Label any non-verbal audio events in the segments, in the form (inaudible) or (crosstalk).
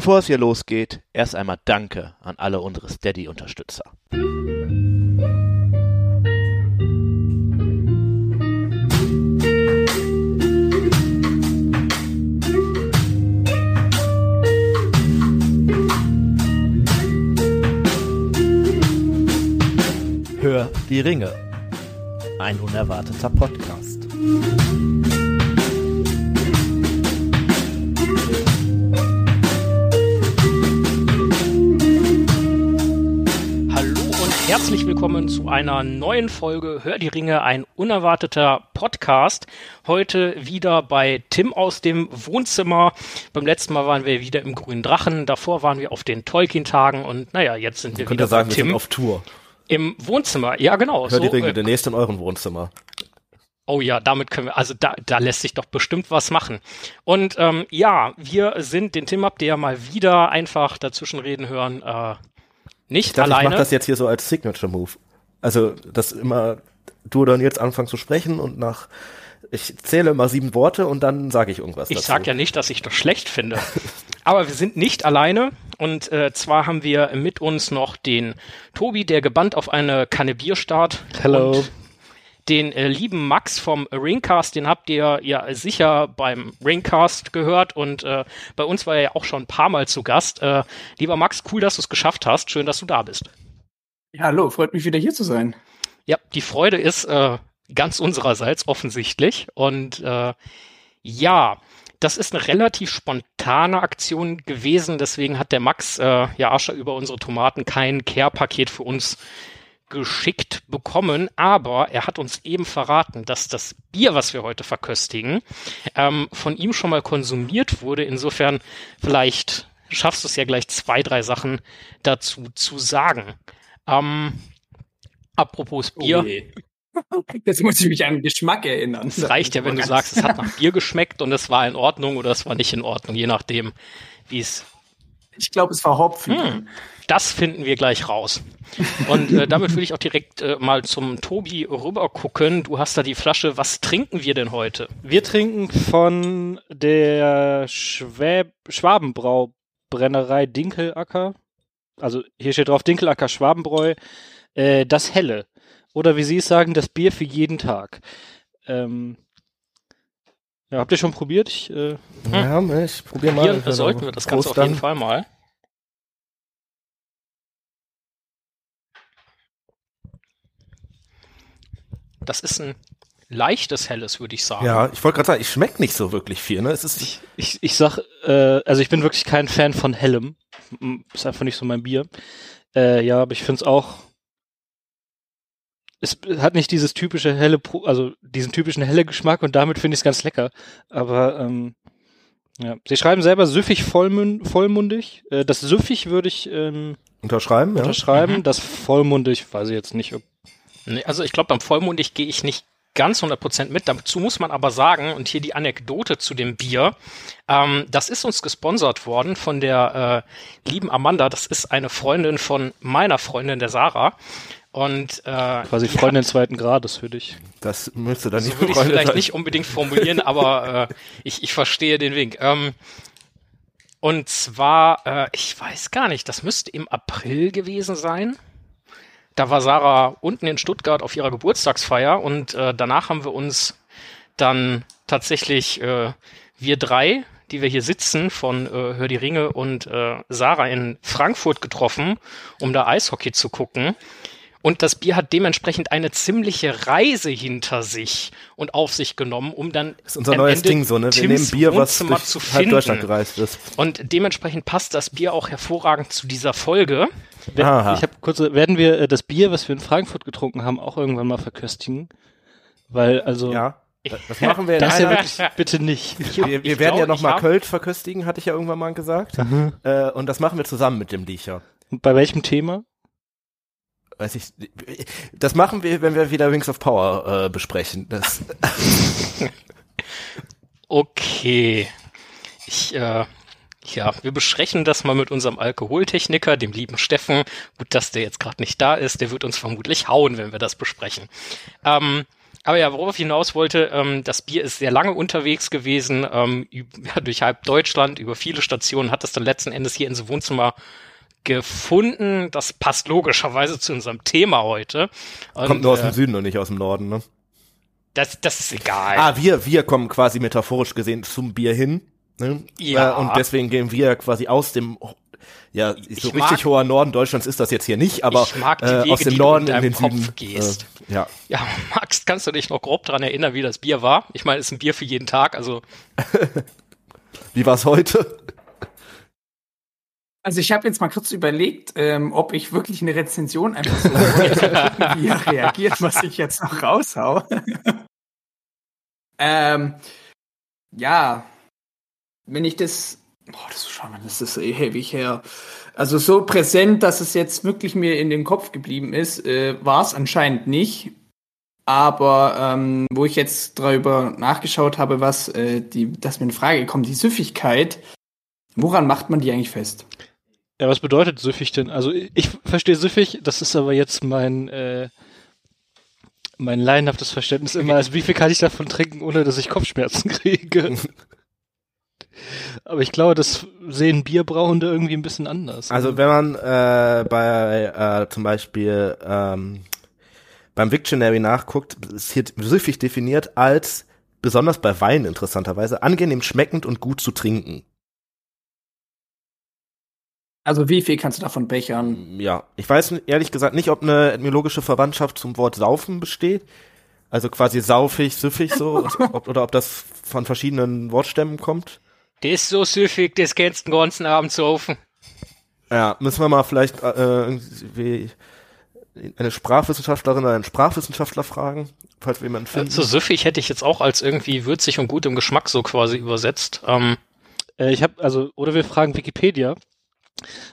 Bevor es hier losgeht, erst einmal Danke an alle unsere Steady-Unterstützer. Hör die Ringe. Ein unerwarteter Podcast. Herzlich willkommen zu einer neuen Folge Hör die Ringe, ein unerwarteter Podcast. Heute wieder bei Tim aus dem Wohnzimmer. Beim letzten Mal waren wir wieder im Grünen Drachen, davor waren wir auf den Tolkien-Tagen und naja, jetzt sind wir Man wieder sagen, wir Tim auf Tour. im Wohnzimmer. Ja, genau. Hör die so, Ringe, äh, demnächst in euren Wohnzimmer. Oh ja, damit können wir, also da, da lässt sich doch bestimmt was machen. Und ähm, ja, wir sind, den Tim habt ihr ja mal wieder einfach dazwischen reden hören, äh, nicht Ich dachte, ich alleine. mache das jetzt hier so als Signature-Move. Also, dass immer du oder jetzt anfangen zu sprechen und nach, ich zähle immer sieben Worte und dann sage ich irgendwas Ich dazu. sag ja nicht, dass ich das schlecht finde. Aber wir sind nicht alleine. Und äh, zwar haben wir mit uns noch den Tobi, der gebannt auf eine Kanne Bier starrt. Hello. Und den äh, lieben Max vom Ringcast, den habt ihr ja sicher beim Ringcast gehört. Und äh, bei uns war er ja auch schon ein paar Mal zu Gast. Äh, lieber Max, cool, dass du es geschafft hast. Schön, dass du da bist. Ja, hallo, freut mich wieder hier zu sein. Ja, die Freude ist äh, ganz unsererseits offensichtlich. Und äh, ja, das ist eine relativ spontane Aktion gewesen. Deswegen hat der Max äh, ja Ascher über unsere Tomaten kein Care-Paket für uns geschickt bekommen, aber er hat uns eben verraten, dass das Bier, was wir heute verköstigen, ähm, von ihm schon mal konsumiert wurde. Insofern vielleicht schaffst du es ja gleich zwei, drei Sachen dazu zu sagen. Ähm, apropos Bier, Jetzt muss ich mich an den Geschmack erinnern. es reicht ja, wenn du sagst, es hat nach Bier geschmeckt und es war in Ordnung oder es war nicht in Ordnung, je nachdem, wie es Ich glaube, es war Hopfen. Hm, das finden wir gleich raus. Und äh, damit würde ich auch direkt äh, mal zum Tobi rüber gucken. Du hast da die Flasche. Was trinken wir denn heute? Wir trinken von der Schwäb Schwabenbrau-Brennerei Dinkelacker. Also hier steht drauf Dinkelacker Schwabenbräu. Äh, das Helle. Oder wie Sie es sagen, das Bier für jeden Tag. Ähm, ja, habt ihr schon probiert? Ich, äh, Ja, ich probier mal. Hier sollten wir das Ganze auf jeden dann. Fall mal. Das ist ein leichtes Helles, würde ich sagen. Ja, ich wollte gerade sagen, ich schmeckt nicht so wirklich viel, ne? Es ist, ich, ich, ich sag, äh, also ich bin wirklich kein Fan von Hellem. Ist einfach nicht so mein Bier. Äh, ja, aber ich finde es auch. Es hat nicht dieses typische helle, Pro also diesen typischen helle Geschmack und damit finde ich es ganz lecker. Aber ähm, ja, sie schreiben selber süffig vollmün vollmundig. Äh, das süffig würde ich ähm, unterschreiben, ja? unterschreiben. Mhm. Das vollmundig weiß ich jetzt nicht. Ob Nee, also ich glaube, beim Vollmundig gehe ich nicht ganz 100% mit. Dazu muss man aber sagen, und hier die Anekdote zu dem Bier, ähm, das ist uns gesponsert worden von der äh, lieben Amanda. Das ist eine Freundin von meiner Freundin, der Sarah. Und äh, quasi Freundin zweiten Grades für dich. Das müsste dann So nicht würde ich vielleicht sein. nicht unbedingt formulieren, (laughs) aber äh, ich, ich verstehe den Wink. Ähm, und zwar, äh, ich weiß gar nicht, das müsste im April gewesen sein. Da war Sarah unten in Stuttgart auf ihrer Geburtstagsfeier und äh, danach haben wir uns dann tatsächlich äh, wir drei, die wir hier sitzen, von äh, Hör die Ringe und äh, Sarah in Frankfurt getroffen, um da Eishockey zu gucken. Und das Bier hat dementsprechend eine ziemliche Reise hinter sich und auf sich genommen, um dann Das ist unser am neues Ende Ding so, ne? Wir Tims nehmen Bier, was Wohnzimmer durch zu halb Deutschland gereist ist. Und dementsprechend passt das Bier auch hervorragend zu dieser Folge. Aha. Ich habe kurze, werden wir äh, das Bier, was wir in Frankfurt getrunken haben, auch irgendwann mal verköstigen? Weil, also, Ja, das machen wir das ja wirklich (laughs) bitte nicht. wir, wir ich werden ja glaub, noch ich mal hab- Kölsch verköstigen, hatte ich ja irgendwann mal gesagt. Äh, und das machen wir zusammen mit dem Liecher. Und bei welchem Thema? Weiß ich, das machen wir, wenn wir wieder Wings of Power äh, besprechen. Das, (laughs) Okay. Ich, äh, ja, wir besprechen das mal mit unserem Alkoholtechniker, dem lieben Steffen. Gut, dass der jetzt gerade nicht da ist. Der wird uns vermutlich hauen, wenn wir das besprechen. Ähm, Aber ja, worauf ich hinaus wollte, ähm, das Bier ist sehr lange unterwegs gewesen, ähm, ja, durch halb Deutschland, über viele Stationen, hat es dann letzten Endes hier ins Wohnzimmer gefunden. Das passt logischerweise zu unserem Thema heute. Und, Kommt nur aus äh, dem Süden und nicht aus dem Norden, ne? das, das ist egal. Ah, wir, wir kommen quasi metaphorisch gesehen zum Bier hin. Ne? Ja. Äh, Und deswegen gehen wir quasi aus dem, ja, so Ich richtig mag- hoher Norden Deutschlands ist das jetzt hier nicht, aber Ich mag die äh, Wege, aus dem Norden in den deinem Süden. Kopf gehst. Äh, ja. Ja, Max, kannst du dich noch grob dran erinnern, wie das Bier war? Ich meine, es ist ein Bier für jeden Tag, also (laughs) Wie war's heute? Also ich habe jetzt mal kurz überlegt, ähm, ob ich wirklich eine Rezension einfach so wie er (laughs) reagiert, was ich jetzt noch raushau. (laughs) ähm, ja, wenn ich das, boah, das schau mal, das ist eh ewig her. Also so präsent, dass es jetzt wirklich mir in den Kopf geblieben ist, äh, war es anscheinend nicht. Aber ähm, wo ich jetzt darüber nachgeschaut habe, was äh, die, dass mir in Frage kommt, die Süffigkeit, woran macht man die eigentlich fest? Ja, was bedeutet süffig denn? Also ich, verstehe süffig, das ist aber jetzt mein äh, mein laienhaftes Verständnis immer, als wie viel kann ich davon trinken, ohne dass ich Kopfschmerzen (laughs) kriege. aber ich glaube, das sehen Bierbrauende irgendwie ein bisschen anders. Also wenn man äh, bei äh, zum Beispiel ähm, beim Victionary nachguckt, ist hier süffig definiert als besonders bei Wein interessanterweise angenehm schmeckend und gut zu trinken. Also wie viel kannst du davon bechern? Ja, ich weiß ehrlich gesagt nicht, ob eine etymologische Verwandtschaft zum Wort saufen besteht. Also quasi saufig, süffig so, (laughs) ob, oder ob das von verschiedenen Wortstämmen kommt. der ist so süffig, das kannst du den ganzen Abend saufen. Ja, müssen wir mal vielleicht äh, irgendwie eine Sprachwissenschaftlerin oder einen Sprachwissenschaftler fragen, falls wir jemanden finden. So süffig hätte ich jetzt auch als irgendwie würzig und gut im Geschmack so quasi übersetzt. Ähm, äh, ich habe also oder wir fragen Wikipedia.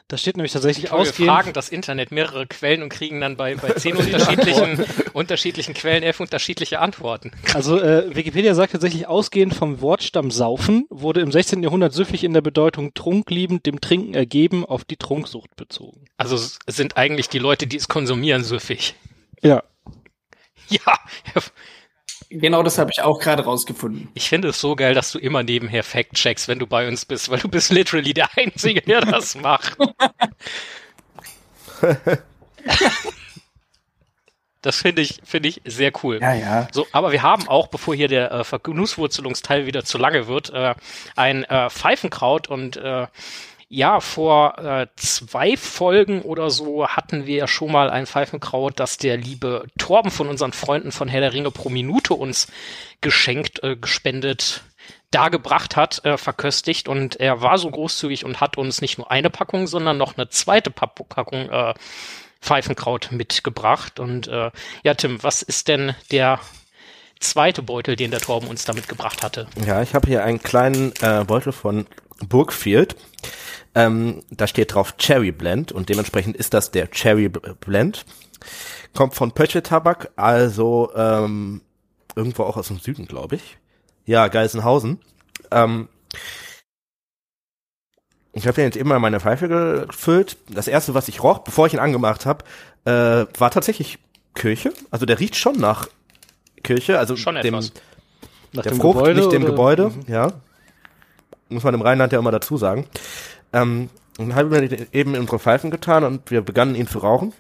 Da steht nämlich tatsächlich wir ausgehend fragen das Internet mehrere Quellen und kriegen dann bei, bei zehn (laughs) unterschiedlichen, unterschiedlichen Quellen elf unterschiedliche Antworten. Also äh, Wikipedia sagt tatsächlich, ausgehend vom Wortstamm saufen, wurde im 16. Jahrhundert süffig in der Bedeutung trunkliebend dem Trinken ergeben auf die Trunksucht bezogen. Also sind eigentlich die Leute, die es konsumieren, süffig. Ja. Ja, Genau das habe ich auch gerade rausgefunden. ich finde es so geil, dass du immer nebenher Fact checkst, wenn du bei uns bist, weil du bist literally der Einzige, der das macht. (laughs) Das finde ich, finde ich sehr cool. Ja, ja. So, aber wir haben auch, bevor hier der äh, Vergenusswurzelungsteil wieder zu lange wird, äh, ein äh, Pfeifenkraut und äh, ja, vor äh, zwei Folgen oder so hatten wir ja schon mal ein Pfeifenkraut, das der liebe Torben von unseren Freunden von Herr der Ringe pro Minute uns geschenkt, äh, gespendet, dargebracht hat, äh, verköstigt und er war so großzügig und hat uns nicht nur eine Packung, sondern noch eine zweite Packung äh, Pfeifenkraut mitgebracht. Und äh, ja, Tim, was ist denn der zweite Beutel, den der Torben uns da mitgebracht hatte? Ja, ich habe hier einen kleinen äh, Beutel von Burgfield. Ähm, da steht drauf Cherry Blend und dementsprechend ist das der Cherry Blend. Kommt von Pötsche Tabak, also ähm, irgendwo auch aus dem Süden, glaube ich. Ja, Geisenhausen. Ähm, ich habe den jetzt mal in meine Pfeife gefüllt. Das erste, was ich roch, bevor ich ihn angemacht habe, äh, war tatsächlich Kirche. Also der riecht schon nach Kirche, also Schon dem, etwas. Nach der Frucht, nicht dem oder- Gebäude, Mhm. ja. Muss man im Rheinland ja immer dazu sagen. Ähm, und dann haben wir den eben in unsere Pfeifen getan und wir begannen ihn zu rauchen.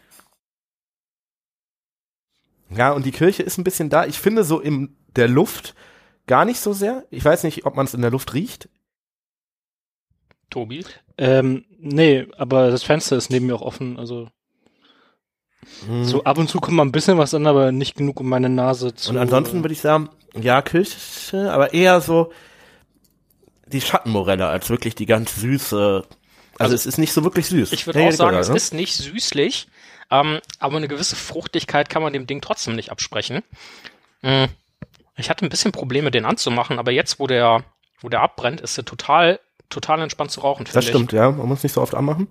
Ja, und die Kirche ist ein bisschen da. Ich finde so in der Luft gar nicht so sehr. Ich weiß nicht, ob man es in der Luft riecht. Tobi? Ähm, nee, aber das Fenster ist neben mir auch offen, also Hm. so ab und zu kommt mal ein bisschen was an, aber nicht genug, um meine Nase zu. Und ansonsten würde ich sagen, ja, Kirche, aber eher so die Schattenmorelle als wirklich die ganz süße. Also, Also es ist nicht so wirklich süß. Ich würde auch sagen, ja, es ne? ist nicht süßlich, ähm, aber eine gewisse Fruchtigkeit kann man dem Ding trotzdem nicht absprechen. Mm. Ich hatte ein bisschen Probleme, den anzumachen, aber jetzt, wo der, wo der abbrennt, ist er total, total entspannt zu rauchen, Das stimmt, ja. Man muss nicht so oft anmachen.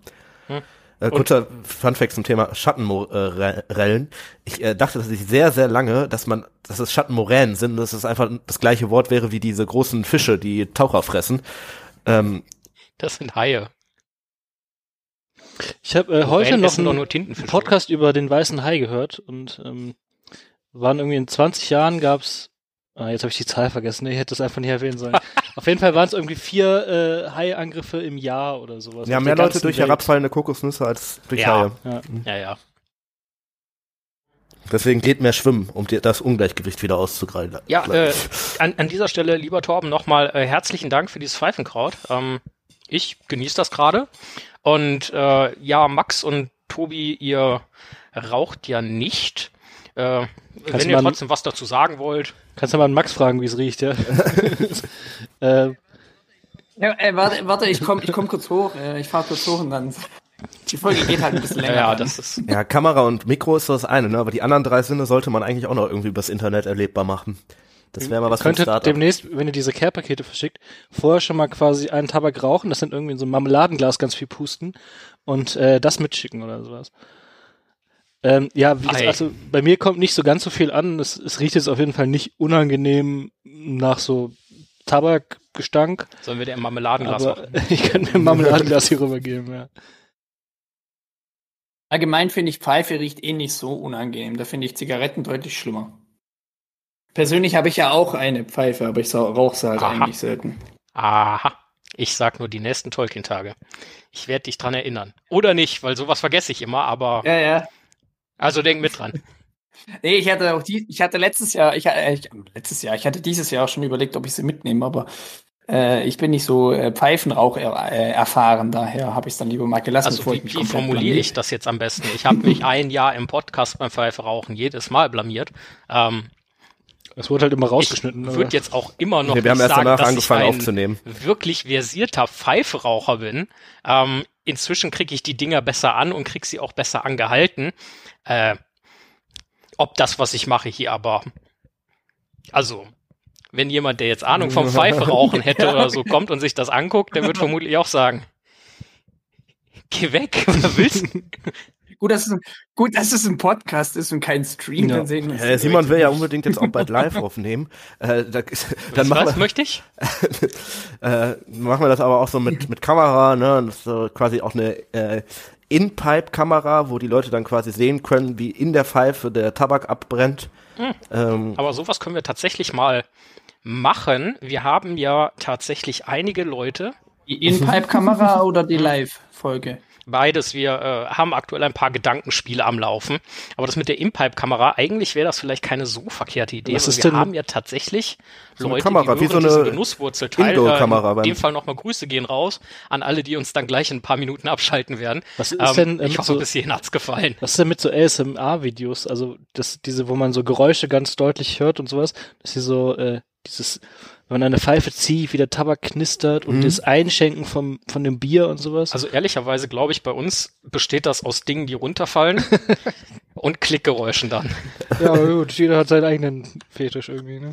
Hm. Äh, kurzer Funfact zum Thema Schattenmorellen. Ich äh, dachte tatsächlich sehr, sehr lange, dass man, dass es Schattenmoränen sind, dass es einfach das gleiche Wort wäre wie diese großen Fische, die Taucher fressen. Ähm. Das sind Haie. Ich habe äh, heute noch einen. Podcast über den weißen Hai gehört und ähm, waren irgendwie in 20 Jahren gab's, ah, jetzt habe ich die Zahl vergessen, ich hätte das einfach nicht erwähnen sollen. Auf jeden Fall waren es irgendwie vier äh, Haiangriffe im Jahr oder sowas. Ja, mehr Leute durch Welt. herabfallende Kokosnüsse als durch Ja. Haie. Ja. Ja, ja. Deswegen geht mehr schwimmen, um dir das Ungleichgewicht wieder auszugleichen. Ja, äh, an, an dieser Stelle, lieber Torben, nochmal äh, herzlichen Dank für dieses Pfeifenkraut. Ähm, ich genieße das gerade. Und äh, ja, Max und Tobi, ihr raucht ja nicht. Äh, wenn ihr trotzdem was dazu sagen wollt. Kannst du mal an Max fragen, wie es riecht, ja? (laughs) äh, Ja, äh, warte, warte, ich komm, ich komm kurz hoch. Äh, ich fahr kurz hoch und dann. (laughs) Die Folge geht halt ein bisschen länger. ja, das ist. Ja, Kamera und Mikro ist so das eine, ne? aber die anderen drei Sinne sollte man eigentlich auch noch irgendwie übers Internet erlebbar machen. Das wäre mal was für ein könntet Startup. demnächst, wenn ihr diese Care-Pakete verschickt, vorher schon mal quasi einen Tabak rauchen, das sind irgendwie in so einem Marmeladenglas ganz viel pusten und äh, das mitschicken oder sowas. Ähm, ja, wie gesagt, also bei mir kommt nicht so ganz so viel an. Es, es riecht jetzt auf jeden Fall nicht unangenehm nach so Tabakgestank, Sollen wir dir im Marmeladenglas aber machen? (laughs) ich könnte mir ein Marmeladenglas hier rübergeben, ja. Allgemein finde ich, Pfeife riecht eh nicht so unangenehm. Da finde ich Zigaretten deutlich schlimmer. Persönlich habe ich ja auch eine Pfeife, aber ich rauche sie halt Aha. eigentlich selten. Aha. Ich sag nur die nächsten Tolkien-Tage. Ich werde dich dran erinnern. Oder nicht, weil sowas vergesse ich immer, aber. Ja, ja. Also denk mit dran. (laughs) Nee, ich hatte auch die, ich hatte letztes Jahr, ich, äh, ich letztes Jahr, ich hatte dieses Jahr auch schon überlegt, ob ich sie mitnehme, aber äh, ich bin nicht so äh, Pfeifenrauch er, äh, erfahren, daher habe ich es dann lieber mal gelassen. Also bevor wie, ich mich wie formuliere ich das jetzt am besten? Ich habe mich (laughs) ein Jahr im Podcast beim Pfeife rauchen jedes Mal blamiert. Ähm, Es wurde halt immer ich rausgeschnitten. aber- würde jetzt auch immer noch Nee, wir haben nicht erst sagen, danach dass angefangen ich ein aufzunehmen. wirklich versierter Pfeiferaucher bin. Ähm, inzwischen kriege ich die Dinger besser an und krieg sie auch besser angehalten. Äh, ob das, was ich mache hier aber, also wenn jemand, der jetzt Ahnung vom Pfeiferauchen hätte oder so, kommt und sich das anguckt, der wird (laughs) vermutlich auch sagen, geh weg, (laughs) was willst du? Gut, dass es, ein- gut, dass es ein Podcast ist und kein Stream. Ja. Dann sehen uns Äh, Simon will ja unbedingt jetzt auch bald live aufnehmen. Äh, da, (laughs) dann Was, machen was wir, möchte ich? äh, machen wir das aber auch so mit, mit Kamera, ne? Und das ist so quasi auch eine äh, In-Pipe-Kamera, wo die Leute dann quasi sehen können, wie in der Pfeife der Tabak abbrennt. Ähm, Aber sowas können wir tatsächlich mal machen. Wir haben ja tatsächlich einige Leute, Die In-Pipe-Kamera (laughs) oder die Live-Folge? Beides. Wir äh, haben aktuell ein paar Gedankenspiele am Laufen. Aber das mit der Impipe-Kamera, eigentlich wäre das vielleicht keine so verkehrte Idee. Was ist wir denn- haben ja tatsächlich So eine Leute, Kamera, die wie so hören eine Genusswurzelteil. Äh, in dem Fall nochmal Grüße gehen raus an alle, die uns dann gleich in ein paar Minuten abschalten werden. Was ist Ähm, denn, äh, ich hoffe, so- bis hierhin hat's gefallen. Was ist denn mit so ASMR-Videos? Also das, diese, wo man so Geräusche ganz deutlich hört und sowas, dass sie so äh, dieses, wenn man eine Pfeife zieht, wie der Tabak knistert und Mhm. das Einschenken vom von dem Bier und sowas. Also ehrlicherweise glaube ich, bei uns besteht das aus Dingen, die runterfallen (laughs) und Klickgeräuschen dann. ja, aber gut, jeder hat seinen eigenen Fetisch irgendwie, ne?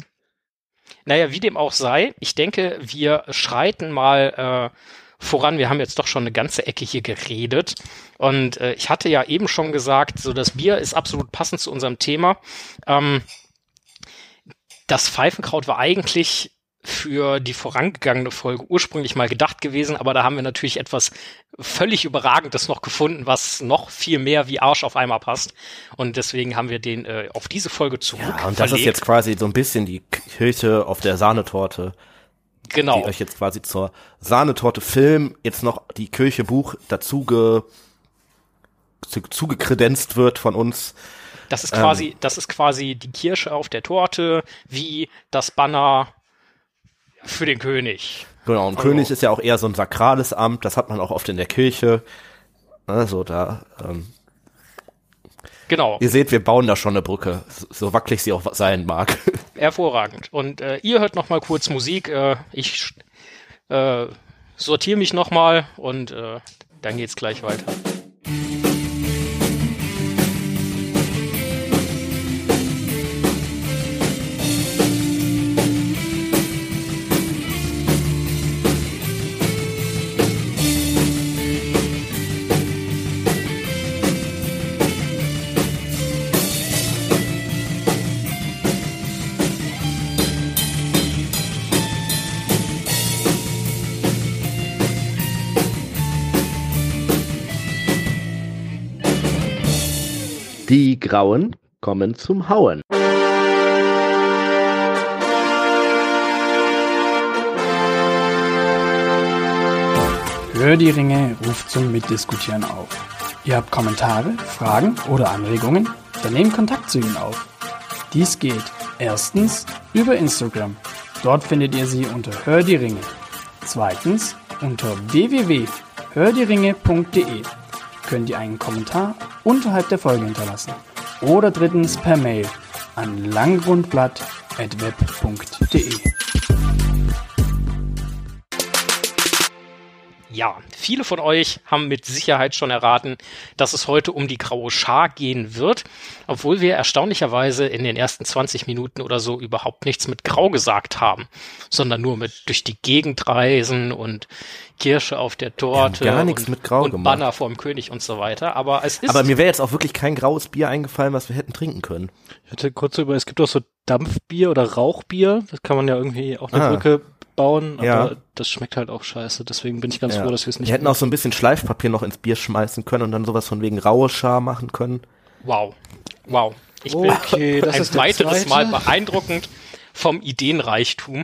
Naja, wie dem auch sei, ich denke, wir schreiten mal äh, voran. Wir haben jetzt doch schon eine ganze Ecke hier geredet. Und äh, ich hatte ja eben schon gesagt, so das Bier ist absolut passend zu unserem Thema. Ähm, das Pfeifenkraut war eigentlich für die vorangegangene Folge ursprünglich mal gedacht gewesen, aber da haben wir natürlich etwas völlig Überragendes noch gefunden, was noch viel mehr wie Arsch auf einmal passt. Und deswegen haben wir den äh, auf diese Folge zurück. ja, und das ist verlegt. jetzt quasi so ein bisschen die Kirche auf der Sahnetorte, genau. die euch jetzt quasi zur Sahnetorte Film jetzt noch die Kirche Buch dazu ge, zu, zugekredenzt wird von uns. Das ist Ähm. quasi, das ist quasi die Kirsche auf der Torte, wie das Banner für den König. Genau, und Also- König ist ja auch eher so ein sakrales Amt, das hat man auch oft in der Kirche. Also da, ähm, Genau, ihr seht, wir bauen da schon eine Brücke, so, wackelig sie auch sein mag. (laughs) hervorragend. Und äh, ihr hört noch mal kurz Musik. Äh, ich äh, sortiere mich noch mal und äh, dann geht's gleich weiter. Grauen kommen zum Hauen. Hör die Ringe ruft zum Mitdiskutieren auf. Ihr habt Kommentare, Fragen oder Anregungen? Dann nehmt Kontakt zu ihnen auf. Dies geht erstens über Instagram. Dort findet ihr sie unter Hör die Ringe. Zweitens unter www.hördieringe.de könnt ihr einen Kommentar unterhalb der Folge hinterlassen. Oder drittens per Mail an langrundblatt.web.de. Ja, viele von euch haben mit Sicherheit schon erraten, dass es heute um die graue Schar gehen wird, obwohl wir erstaunlicherweise in den ersten 20 Minuten oder so überhaupt nichts mit Grau gesagt haben, sondern nur mit durch die Gegend reisen und Kirsche auf der Torte gar nichts und, mit Grau und gemacht. Banner vorm König und so weiter. Aber es ist Aber mir wäre jetzt auch wirklich kein graues Bier eingefallen, was wir hätten trinken können. Ich hatte kurz über, es gibt auch so Dampfbier oder Rauchbier, das kann man ja irgendwie auch eine Ah. Brücke bauen, aber Ja. das schmeckt halt auch scheiße, deswegen bin ich ganz Ja. froh, dass wir es nicht Wir hätten auch so ein bisschen Schleifpapier noch ins Bier schmeißen können und dann sowas von wegen raue Schar machen können. wow, wow. Ich bin Okay, (laughs) das ein ist weiteres Mal beeindruckend vom Ideenreichtum,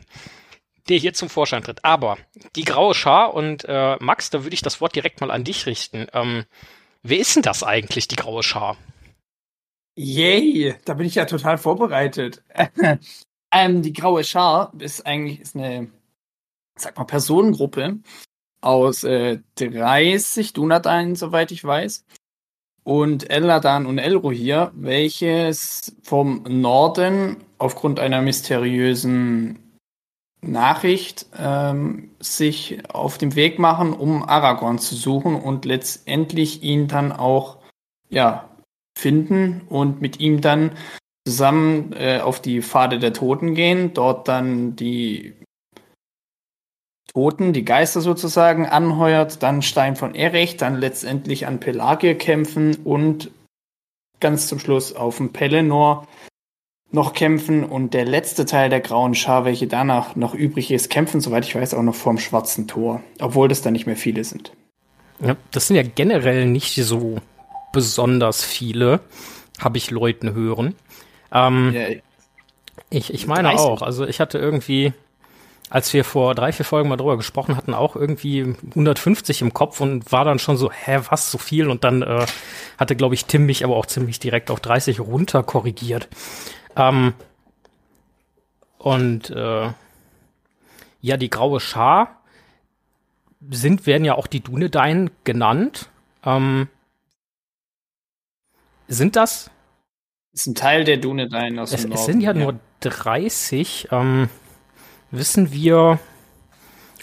der hier zum Vorschein tritt. Aber die graue Schar und äh, Max, da würde ich das Wort direkt mal an dich richten. Ähm, wer ist denn das eigentlich, die graue Schar? Yay, da bin ich ja total vorbereitet. (laughs) ähm, die Graue Schar ist eigentlich ist eine, sag mal, Personengruppe aus äh, 30 Dunadan, soweit ich weiß. Und Eladan und Elrohir, welches vom Norden aufgrund einer mysteriösen Nachricht ähm, sich auf den Weg machen, um Aragorn zu suchen und letztendlich ihn dann auch ja, finden und mit ihm dann zusammen äh, auf die Pfade der Toten gehen, dort dann die Toten, die Geister sozusagen anheuert, dann Stein von Erech, dann letztendlich an Pelagier kämpfen und ganz zum Schluss auf dem Pelennor noch kämpfen und der letzte Teil der Grauen Schar, welche danach noch übrig ist, kämpfen, soweit ich weiß, auch noch vorm Schwarzen Tor, obwohl das dann nicht mehr viele sind. Ja, das sind ja generell nicht so besonders viele, habe ich Leuten hören. Ähm, Ja, Ich, ich meine 30. auch. Also ich hatte irgendwie, als wir vor drei, vier Folgen mal drüber gesprochen hatten, auch irgendwie 150 im Kopf und war dann schon so, hä, was, so viel? Und dann äh, hatte, glaube ich, Tim mich aber auch ziemlich direkt auf 30 runter korrigiert. Ähm, und äh, ja, die graue Schar sind, werden ja auch die Dunedain genannt. Ähm, sind das ist ein Teil der Dunedain aus es, dem es Norden. sind ja, nur 30. Ähm, wissen wir,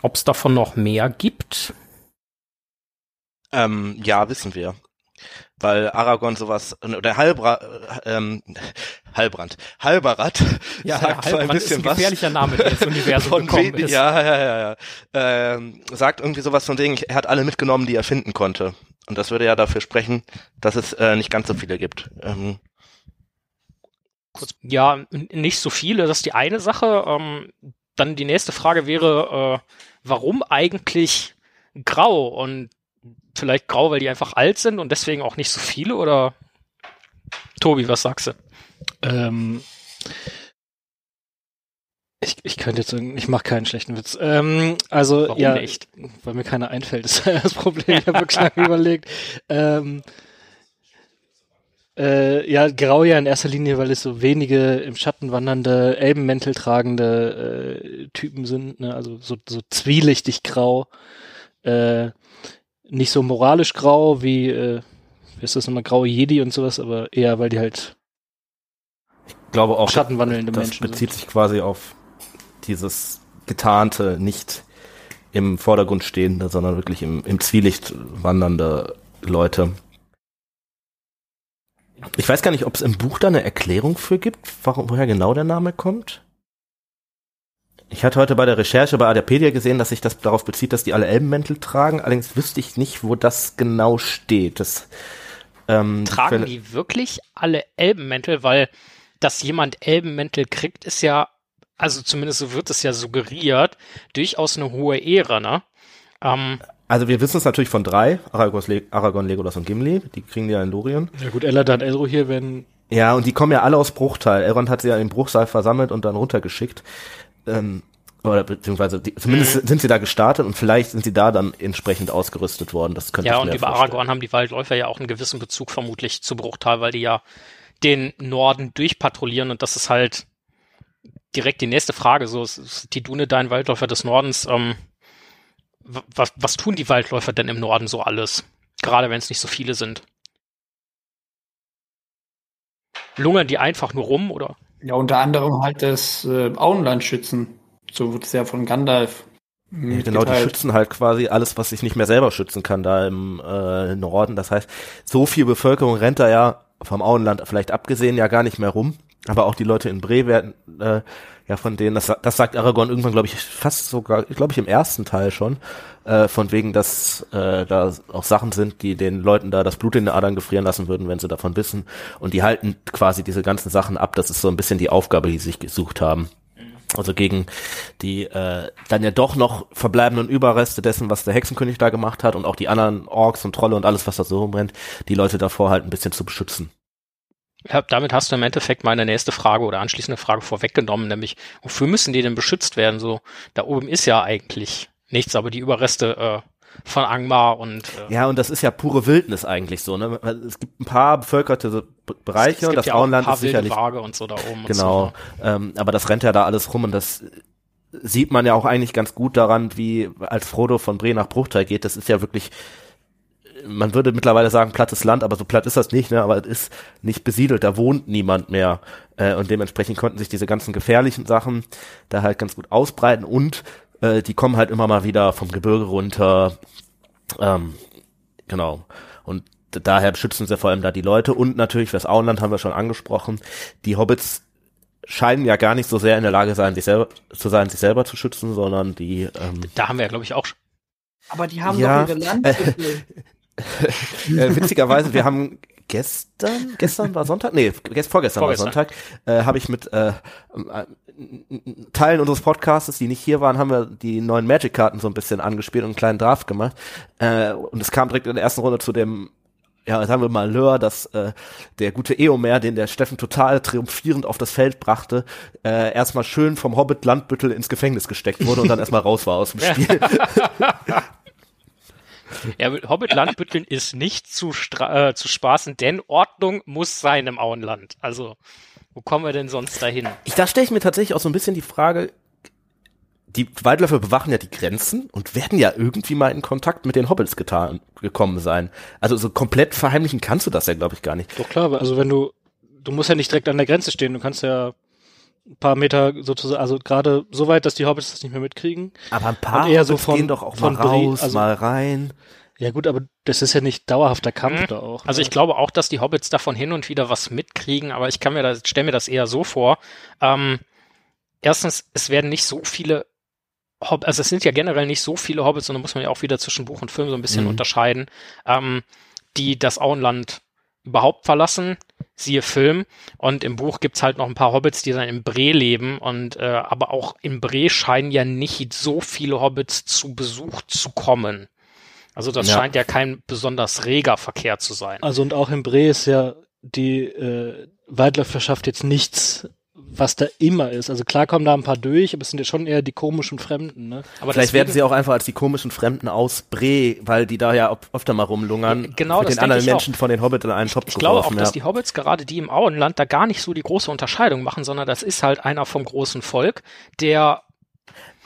ob es davon noch mehr gibt? Ähm, ja, wissen wir. Weil Aragorn sowas, oder Halbra, äh, ähm, Halbrand, Halbarat sagt so ein Halbrand ist bisschen ein was. gefährlicher Name, der ins Universum Von gekommen ist. ja, ja, ja, ja. Ähm, sagt irgendwie sowas von wegen, er hat alle mitgenommen, die er finden konnte. Und das würde ja dafür sprechen, dass es äh, nicht ganz so viele gibt. Ähm, Kurz, ja, nicht so viele, das ist die eine Sache. Ähm, dann die nächste Frage wäre, äh, warum eigentlich grau? Und vielleicht grau, weil die einfach alt sind und deswegen auch nicht so viele? Oder Tobi, was sagst du? Ähm, ich, ich könnte jetzt sagen, ich mache keinen schlechten Witz. Ähm, also Warum ja, nicht? weil mir keiner einfällt, (laughs) ist das Problem. Ich habe wirklich lange (laughs) überlegt. Ähm, äh, ja, grau ja in erster Linie, weil es so wenige im Schatten wandernde, Elbenmäntel tragende äh, Typen sind, ne? also so, so zwielichtig grau. Äh, nicht so moralisch grau wie, äh, wie ist das nochmal, graue Jedi und sowas, aber eher, weil die halt glaube auch, Schattenwandelnde das Menschen bezieht sich quasi auf dieses getarnte, nicht im Vordergrund stehende, sondern wirklich im, im Zwielicht wandernde Leute. Ich weiß gar nicht, ob es im Buch da eine Erklärung für gibt, warum, woher genau der Name kommt. Ich hatte heute bei der Recherche bei Adepedia gesehen, dass sich das darauf bezieht, dass die alle Elbenmäntel tragen. Allerdings wüsste ich nicht, wo das genau steht. Das, ähm, Tragen die wirklich alle Elbenmäntel? Weil, dass jemand Elbenmäntel kriegt, ist ja, also zumindest so wird es ja suggeriert, durchaus eine hohe Ehre, ne? Ähm, Also wir wissen es natürlich von drei, Le Aragorn, Legolas und Gimli, die kriegen die ja in Lorien. Ja gut, Eladan Elro hier werden Ja, und die kommen ja alle aus Bruchteil. Elrond hat sie ja im Bruchsaal versammelt und dann runtergeschickt. Ähm, Oder beziehungsweise die, zumindest sind sie da gestartet und vielleicht sind sie da dann entsprechend ausgerüstet worden. Das könnte Ja, ich und über vorstellen. Aragorn haben die Waldläufer ja auch einen gewissen Bezug vermutlich zu Bruchtal, weil die ja den Norden durchpatrouillieren und das ist halt direkt die nächste Frage. So, es ist die Dune dein Waldläufer des Nordens. Ähm, was, was tun die Waldläufer denn im Norden so alles? Gerade wenn es nicht so viele sind. Lungern die einfach nur rum oder? Ja, unter anderem halt das äh, Auenland schützen. So wird es ja von Gandalf. Ja, genau, die schützen halt quasi alles, was sich nicht mehr selber schützen kann da im äh, Norden. Das heißt, so viel Bevölkerung rennt da ja vom Auenland vielleicht abgesehen ja gar nicht mehr rum. Aber auch die Leute in Bre werden äh, ja von denen, das, das sagt Aragorn irgendwann, glaube ich, fast sogar, glaube ich, im ersten Teil schon, äh, von wegen, dass äh, da auch Sachen sind, die den Leuten da das Blut in den Adern gefrieren lassen würden, wenn sie davon wissen. Und die halten quasi diese ganzen Sachen ab. Das ist so ein bisschen die Aufgabe, die sie sich gesucht haben. Also gegen die äh, dann ja doch noch verbleibenden Überreste dessen, was der Hexenkönig da gemacht hat und auch die anderen Orks und Trolle und alles, was da so rumrennt, die Leute davor halt ein bisschen zu beschützen. Ja, damit hast du im Endeffekt meine nächste Frage oder anschließende Frage vorweggenommen, nämlich wofür müssen die denn beschützt werden? So, da oben ist ja eigentlich nichts, aber die Überreste äh, von Angmar und äh, Ja, und das ist ja pure Wildnis eigentlich so. Ne? Es gibt ein paar bevölkerte Bereiche es und gibt das ja Auenland ist sicherlich Waage und so da oben. Genau, Und so. ähm, aber das rennt ja da alles rum und das sieht man ja auch eigentlich ganz gut daran, wie als Frodo von Bre nach Bruchteil geht. Das ist ja wirklich, man würde mittlerweile sagen, plattes Land, aber so platt ist das nicht, ne? aber es ist nicht besiedelt, da wohnt niemand mehr äh, und dementsprechend konnten sich diese ganzen gefährlichen Sachen da halt ganz gut ausbreiten und äh, die kommen halt immer mal wieder vom Gebirge runter, ähm, genau, und daher beschützen sie vor allem da die Leute und natürlich das Auenland haben wir schon angesprochen. Die Hobbits scheinen ja gar nicht so sehr in der Lage sein, sich selber zu sein, sich selber zu schützen, sondern die ähm, Da haben wir ja, glaube ich, auch schon. Aber die haben Ja. doch ihre Landtitel. (laughs) äh, witzigerweise, wir haben gestern, gestern war Sonntag, nee, gest, vorgestern, Vorgestern. war Sonntag, äh, habe ich mit äh, äh, Teilen unseres Podcasts, die nicht hier waren, haben wir die neuen Magic-Karten so ein bisschen angespielt und einen kleinen Draft gemacht. Äh, und es kam direkt in der ersten Runde zu dem ja, sagen wir mal Lör, dass äh, der gute Eomer, den der Steffen total triumphierend auf das Feld brachte, äh, erstmal schön vom Hobbit Landbüttel ins Gefängnis gesteckt wurde und dann erstmal raus war aus dem Spiel. (laughs) (laughs) Ja, Hobbit Landbütteln ist nicht zu, stra- äh, zu spaßen, denn Ordnung muss sein im Auenland. Also, wo kommen wir denn sonst dahin? Ich, da stelle ich mir tatsächlich auch so ein bisschen die Frage, die Waldläufer bewachen ja die Grenzen und werden ja irgendwie mal in Kontakt mit den Hobbits getan, gekommen sein. Also so komplett verheimlichen kannst du das ja, glaube ich, gar nicht. Doch klar, also wenn du, du musst ja nicht direkt an der Grenze stehen, du kannst ja ein paar Meter sozusagen, also gerade so weit, dass die Hobbits das nicht mehr mitkriegen. Aber ein paar Und eher so Hobbits von- gehen doch auch von mal raus, also- mal rein. Ja gut, aber das ist ja nicht dauerhafter Kampf Mhm. da auch. Also ne? ich glaube auch, dass die Hobbits davon hin und wieder was mitkriegen, aber ich kann mir das, stelle mir das eher so vor. Ähm, erstens, es werden nicht so viele Hob also es sind ja generell nicht so viele Hobbits, und da muss man ja auch wieder zwischen Buch und Film so ein bisschen Mhm. unterscheiden, ähm, die das Auenland überhaupt verlassen, siehe Film. Und im Buch gibt's halt noch ein paar Hobbits, die dann in Bre leben. Und äh, aber auch in Bre scheinen ja nicht so viele Hobbits zu Besuch zu kommen. Also das Ja. scheint ja kein besonders reger Verkehr zu sein. Also und auch in Bre ist ja die äh, Waldläuferschaft jetzt nichts, was da immer ist. Also klar kommen da ein paar durch, aber es sind ja schon eher die komischen Fremden, ne? Aber Vielleicht werden sie auch einfach als die komischen Fremden aus Bre, weil die da ja öfter mal rumlungern, Ja, genau, mit das den anderen ich auch. Menschen von den Hobbits in einen Topf Ich glaube auch, geworfen. dass ja. die Hobbits, gerade die im Auenland, da gar nicht so die große Unterscheidung machen, sondern das ist halt einer vom großen Volk, der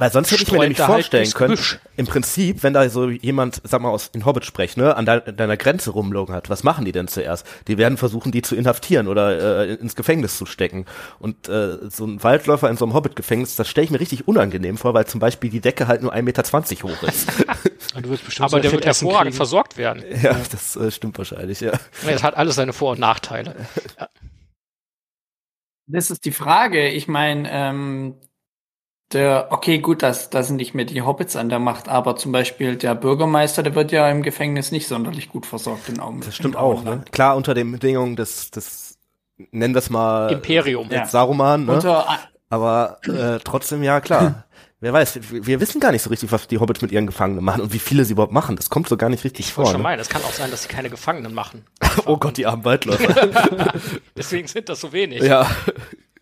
Weil sonst hätte ich mir nämlich halt vorstellen können, Gebüsch. im Prinzip, wenn da so jemand, sag mal, aus in Hobbit spricht, ne, an de deiner Grenze rumlogen hat, was machen die denn zuerst? Die werden versuchen, die zu inhaftieren oder äh, ins Gefängnis zu stecken. Und äh, so ein Waldläufer in so einem Hobbit-Gefängnis, das stelle ich mir richtig unangenehm vor, weil zum Beispiel die Decke halt nur 1,20 Meter hoch ist. (laughs) Und du wirst bestimmt aber sehr der wird Essen hervorragend kriegen. versorgt werden. ja, das äh, stimmt wahrscheinlich, ja. Es hat alles seine Vor- und Nachteile. (laughs) Das ist die Frage. Ich meine, ähm, der, okay, gut, das, das sind nicht mehr die Hobbits an der Macht, aber zum Beispiel der Bürgermeister, der wird ja im Gefängnis nicht sonderlich gut versorgt in Augen. Das stimmt im auch, ne? Klar, unter den Bedingungen des, des nennen wir es mal Imperium. äh, Ja. Saruman, ne? Unter, Aber äh, trotzdem, ja klar. (laughs) Wer weiß, wir, wissen gar nicht so richtig, was die Hobbits mit ihren Gefangenen machen und wie viele sie überhaupt machen. Das kommt so gar nicht richtig Ich vor. wollte schon Ne? meinen, es kann auch sein, dass sie keine Gefangenen machen. (laughs) Oh Gott, die armen Waldläufer. (laughs) Deswegen sind das so wenig. ja.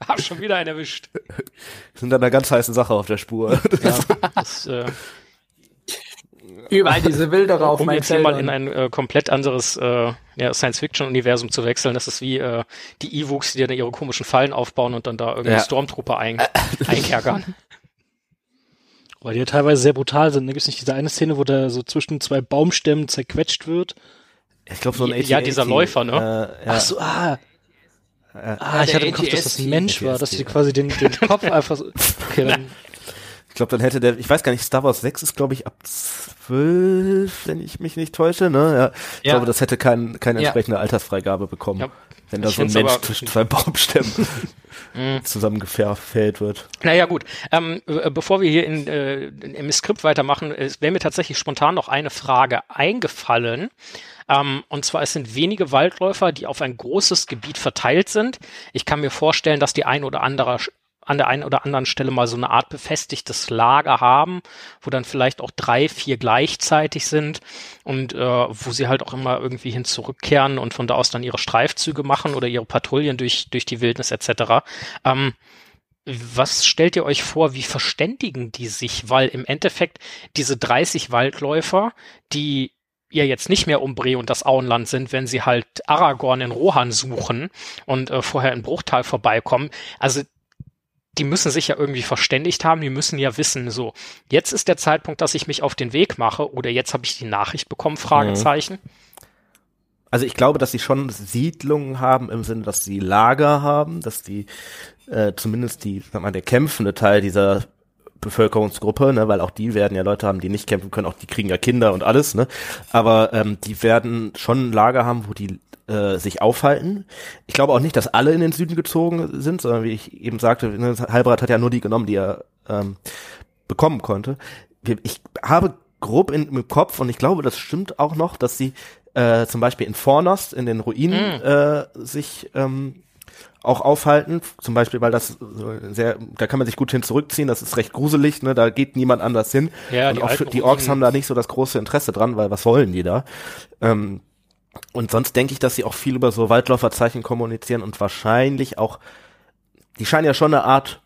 (laughs) Hab schon wieder einen erwischt. (laughs) Sind an einer ganz heißen Sache auf der Spur. Ja, (laughs) das, äh, Überall diese Wilderer auf um meinen jetzt hier mal in ein äh, komplett anderes äh, ja, Science-Fiction-Universum zu wechseln. Das ist wie äh, die Ewoks, die dann ihre komischen Fallen aufbauen und dann da irgendwie Ja. Stormtrooper ein, einkerkern. Weil die ja teilweise sehr brutal sind. Da gibt's nicht diese eine Szene, wo der so zwischen zwei Baumstämmen zerquetscht wird. Ich glaube, so ein Ja, dieser Läufer, ne? Äh, ja. Ach so, ah. Ah, ich der hatte im Kopf, dass das ein. Mensch war, dass die ATST. quasi den, den (laughs) Kopf einfach so. Okay, dann, Ich glaube, dann hätte der, ich weiß gar nicht, Star Wars 6 ist, glaube ich, ab 12, wenn ich mich nicht täusche, ne? Ja. Ich Ja. glaube, das hätte kein, keine Ja. entsprechende Altersfreigabe bekommen. Ja. Wenn da Ich so ein Mensch aber- zwischen zwei Baumstämmen (laughs) Mhm. zusammengefällt wird. Naja, gut. Ähm, äh, bevor wir hier in, äh, im Skript weitermachen, es wäre mir tatsächlich spontan noch eine Frage eingefallen. Ähm, und zwar, es sind wenige Waldläufer, die auf ein großes Gebiet verteilt sind. Ich kann mir vorstellen, dass die ein oder andere an der einen oder anderen Stelle mal so eine Art befestigtes Lager haben, wo dann vielleicht auch drei, vier gleichzeitig sind und äh, wo sie halt auch immer irgendwie hin zurückkehren und von da aus dann ihre Streifzüge machen oder ihre Patrouillen durch, durch die Wildnis etc. Ähm, was stellt ihr euch vor, wie verständigen die sich? Weil im Endeffekt diese 30 Waldläufer, die ja jetzt nicht mehr um Bre und das Auenland sind, wenn sie halt Aragorn in Rohan suchen und äh, vorher in Bruchtal vorbeikommen. Also die müssen sich ja irgendwie verständigt haben, die müssen ja wissen, so, jetzt ist der Zeitpunkt, dass ich mich auf den Weg mache oder jetzt habe ich die Nachricht bekommen, Fragezeichen. Also ich glaube, dass sie schon Siedlungen haben im Sinne, dass sie Lager haben, dass die äh, zumindest die, sag mal, der kämpfende Teil dieser Bevölkerungsgruppe, ne, weil auch die werden ja Leute haben, die nicht kämpfen können, auch die kriegen ja Kinder und alles, ne? Aber ähm, die werden schon Lager haben, wo die äh, sich aufhalten. Ich glaube auch nicht, dass alle in den Süden gezogen sind, sondern wie ich eben sagte, ne, Halbrad hat ja nur die genommen, die er ähm, bekommen konnte. Ich habe grob in, im Kopf und ich glaube, das stimmt auch noch, dass sie äh, zum Beispiel in Fornost, in den Ruinen, äh, sich ähm, auch aufhalten, zum Beispiel, weil das so sehr, da kann man sich gut hin zurückziehen, das ist recht gruselig, ne, da geht niemand anders hin. Ja, und die auch für, die Orks haben da nicht so das große Interesse dran, weil was wollen die da? Ähm, und sonst denke ich, dass sie auch viel über so Waldläuferzeichen kommunizieren und wahrscheinlich auch, die scheinen ja schon eine Art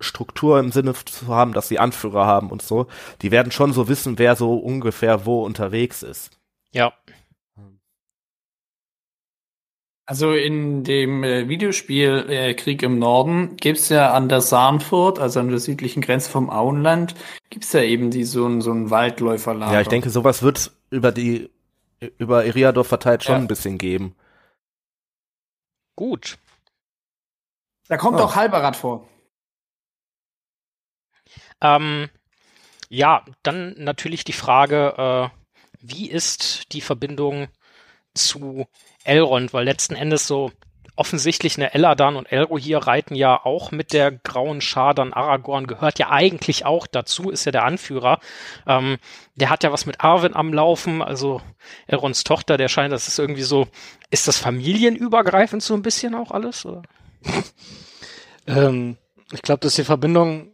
Struktur im Sinne zu haben, dass sie Anführer haben und so. Die werden schon so wissen, wer so ungefähr wo unterwegs ist. Ja. Also in dem äh, Videospiel äh, Krieg im Norden gibt's ja an der Sahnfurt, also an der südlichen Grenze vom Auenland, gibt's ja eben die, so ein, so ein Waldläuferlager. Ja, ich denke, sowas wird über die, über Iriador verteilt schon Ja. ein bisschen geben. Gut. Da kommt Oh. auch Halberrad vor. Ähm, ja, dann natürlich die Frage, äh, wie ist die Verbindung zu Elrond? Weil letzten Endes so offensichtlich eine Eladan und Elrohir reiten ja auch mit der grauen Schar, dann Aragorn gehört ja eigentlich auch dazu, ist ja der Anführer. Ähm, der hat ja was mit Arwen am Laufen, also Elronds Tochter, der scheint, das ist irgendwie so, ist das familienübergreifend so ein bisschen auch alles? Oder? ähm, ich glaube, dass die Verbindung,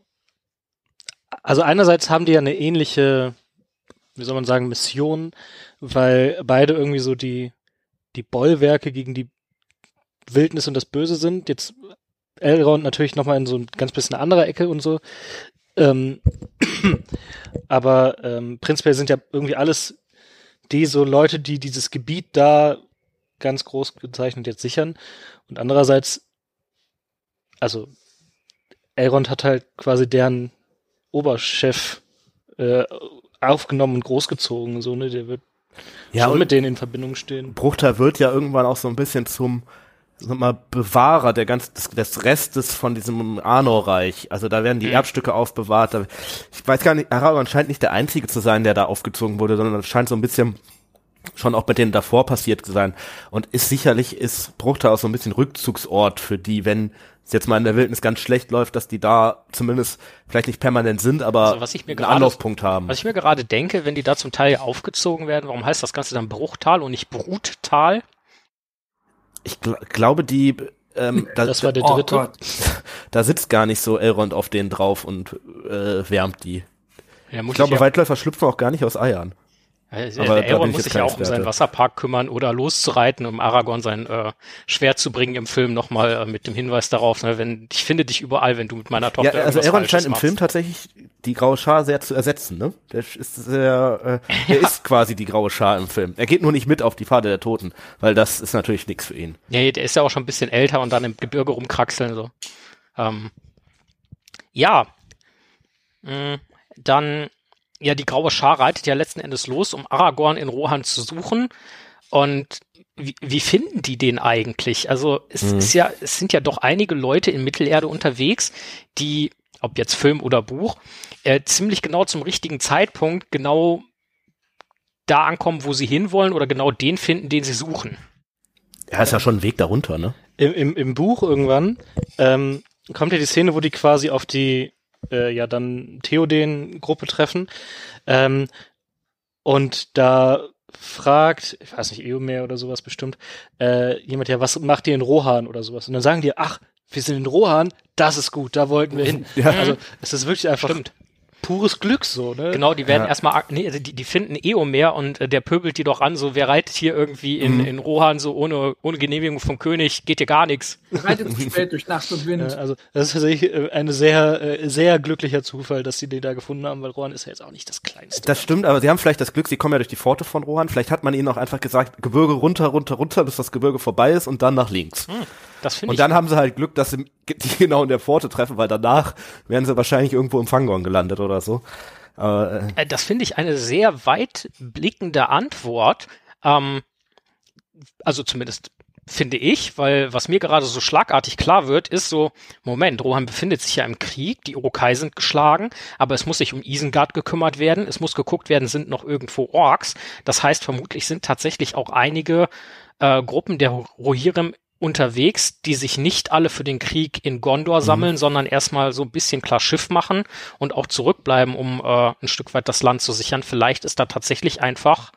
also einerseits haben die ja eine ähnliche, wie soll man sagen, Mission, weil beide irgendwie so die, die Bollwerke gegen die Wildnis und das Böse sind. Jetzt Elrond natürlich nochmal in so ein ganz bisschen anderer Ecke und so. Ähm, (clears throat) aber ähm, prinzipiell sind ja irgendwie alles die so Leute, die dieses Gebiet da ganz groß gezeichnet jetzt sichern. Und andererseits, also Elrond hat halt quasi deren Oberchef äh, aufgenommen und großgezogen, so, ne? Der wird Ja, schon und mit denen in Verbindung stehen. Bruchtal wird ja irgendwann auch so ein bisschen zum sag mal, Bewahrer der ganz, des, des Restes von diesem Arnor-Reich. Also da werden die Mhm. Erbstücke aufbewahrt. Ich weiß gar nicht, Aragorn scheint nicht der Einzige zu sein, der da aufgezogen wurde, sondern es scheint so ein bisschen schon auch mit denen davor passiert zu sein. Und ist sicherlich, ist Bruchtal auch so ein bisschen Rückzugsort für die, wenn es jetzt mal in der Wildnis ganz schlecht läuft, dass die da zumindest vielleicht nicht permanent sind, aber Also was ich mir einen gerade- Anlaufpunkt haben. Was ich mir gerade denke, wenn die da zum Teil aufgezogen werden, warum heißt das Ganze dann Bruchtal und nicht Bruttal? Ich gl glaube, die, ähm, (laughs) da, Das war der Oh dritte. Gott. (laughs) da sitzt gar nicht so Elrond auf denen drauf und äh, wärmt die. Ja, Ich glaube, ja, Waldläufer schlüpfen auch gar nicht aus Eiern. Also, Aber der ich muss sich ja auch um seinen. Wasserpark kümmern oder loszureiten, um Aragorn sein äh, Schwert zu bringen im Film nochmal äh, mit dem Hinweis darauf, ne, wenn ich finde dich überall, wenn du mit meiner Ja, Tochter also irgendwas Aaron Falsches scheint im machst. Film tatsächlich die graue Schar sehr zu ersetzen, ne? Der ist sehr, äh, der ist quasi die graue Schar im Film. Er geht nur nicht mit auf die Pfade der Toten, weil das ist natürlich nichts für ihn. Nee, der ist ja auch schon ein bisschen älter und dann im Gebirge rumkraxeln so. Ähm, ja. Mm, Dann, ja, die graue Schar reitet ja letzten Endes los, um Aragorn in Rohan zu suchen. Und wie, wie finden die den eigentlich? Also es Mhm. ist ja, es sind ja doch einige Leute in Mittelerde unterwegs, die, ob jetzt Film oder Buch, äh, ziemlich genau zum richtigen Zeitpunkt genau da ankommen, wo sie hinwollen oder genau den finden, den sie suchen. Er ist ja schon ein Weg darunter, ne? Im, im, im Buch irgendwann ähm, kommt ja die Szene, wo die quasi auf die äh, ja dann Theoden-Gruppe treffen. Ähm, und da fragt, ich weiß nicht, Eomer oder sowas bestimmt, äh, jemand, ja, was macht ihr in Rohan oder sowas? Und dann sagen die, ach, wir sind in Rohan, das ist gut, da wollten wir hin. Ja. Also es ist wirklich einfach Stimmt. Pures Glück so, ne? Genau, die werden Ja. erstmal, nee, also die, die finden Eomer und äh, der pöbelt die doch an, so, wer reitet hier irgendwie in, Mhm. in Rohan so ohne, ohne Genehmigung vom König, geht dir gar nichts. Reitet zu spät durch Nacht und Wind. Äh, also das ist tatsächlich äh, ein sehr, äh, sehr glücklicher Zufall, dass sie den da gefunden haben, weil Rohan ist ja jetzt auch nicht das Kleinste. Das stimmt, aber sie haben vielleicht das Glück, sie kommen ja durch die Pforte von Rohan. Vielleicht hat man ihnen auch einfach gesagt, Gebirge runter, runter, runter, bis das Gebirge vorbei ist und dann nach links. Das finde Und ich. dann haben sie halt Glück, dass sie (laughs) die genau in der Pforte treffen, weil danach wären sie wahrscheinlich irgendwo im Fangorn gelandet oder so. Aber, äh, Äh, Das finde ich eine sehr weit blickende Antwort. Ähm, also zumindest finde ich, weil was mir gerade so schlagartig klar wird, ist so, Moment, Rohan befindet sich ja im Krieg, die Urukai sind geschlagen, aber es muss sich um Isengard gekümmert werden, es muss geguckt werden, sind noch irgendwo Orks. Das heißt, vermutlich sind tatsächlich auch einige äh, Gruppen der Rohirrim unterwegs, die sich nicht alle für den Krieg in Gondor sammeln, sondern erstmal so ein bisschen klar Schiff machen und auch zurückbleiben, um äh, ein Stück weit das Land zu sichern. Vielleicht ist da tatsächlich einfach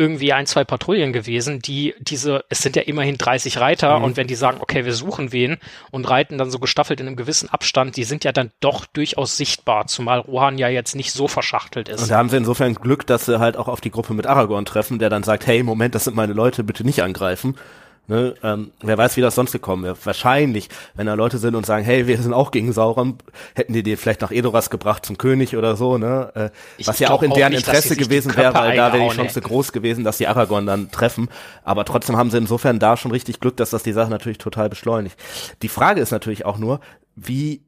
irgendwie ein, zwei Patrouillen gewesen, die diese, es sind ja immerhin 30 Reiter und wenn die sagen, okay, wir suchen wen und reiten dann so gestaffelt in einem gewissen Abstand, die sind ja dann doch durchaus sichtbar, zumal Rohan ja jetzt nicht so verschachtelt ist. und da haben sie insofern Glück, dass sie halt auch auf die Gruppe mit Aragorn treffen, der dann sagt, hey, Moment, das sind meine Leute, bitte nicht angreifen. Ne, ähm, wer weiß, wie das sonst gekommen wäre. Wahrscheinlich, wenn da Leute sind und sagen, hey, wir sind auch gegen Sauron, hätten die die vielleicht nach Edoras gebracht zum König oder so, ne? Äh, was ja auch in auch deren nicht, dass Interesse gewesen wäre, weil da wäre die Chance hätten. groß gewesen, dass die Aragorn dann treffen. Aber trotzdem haben sie insofern da schon richtig Glück, dass das die Sache natürlich total beschleunigt. Die Frage ist natürlich auch nur, wie,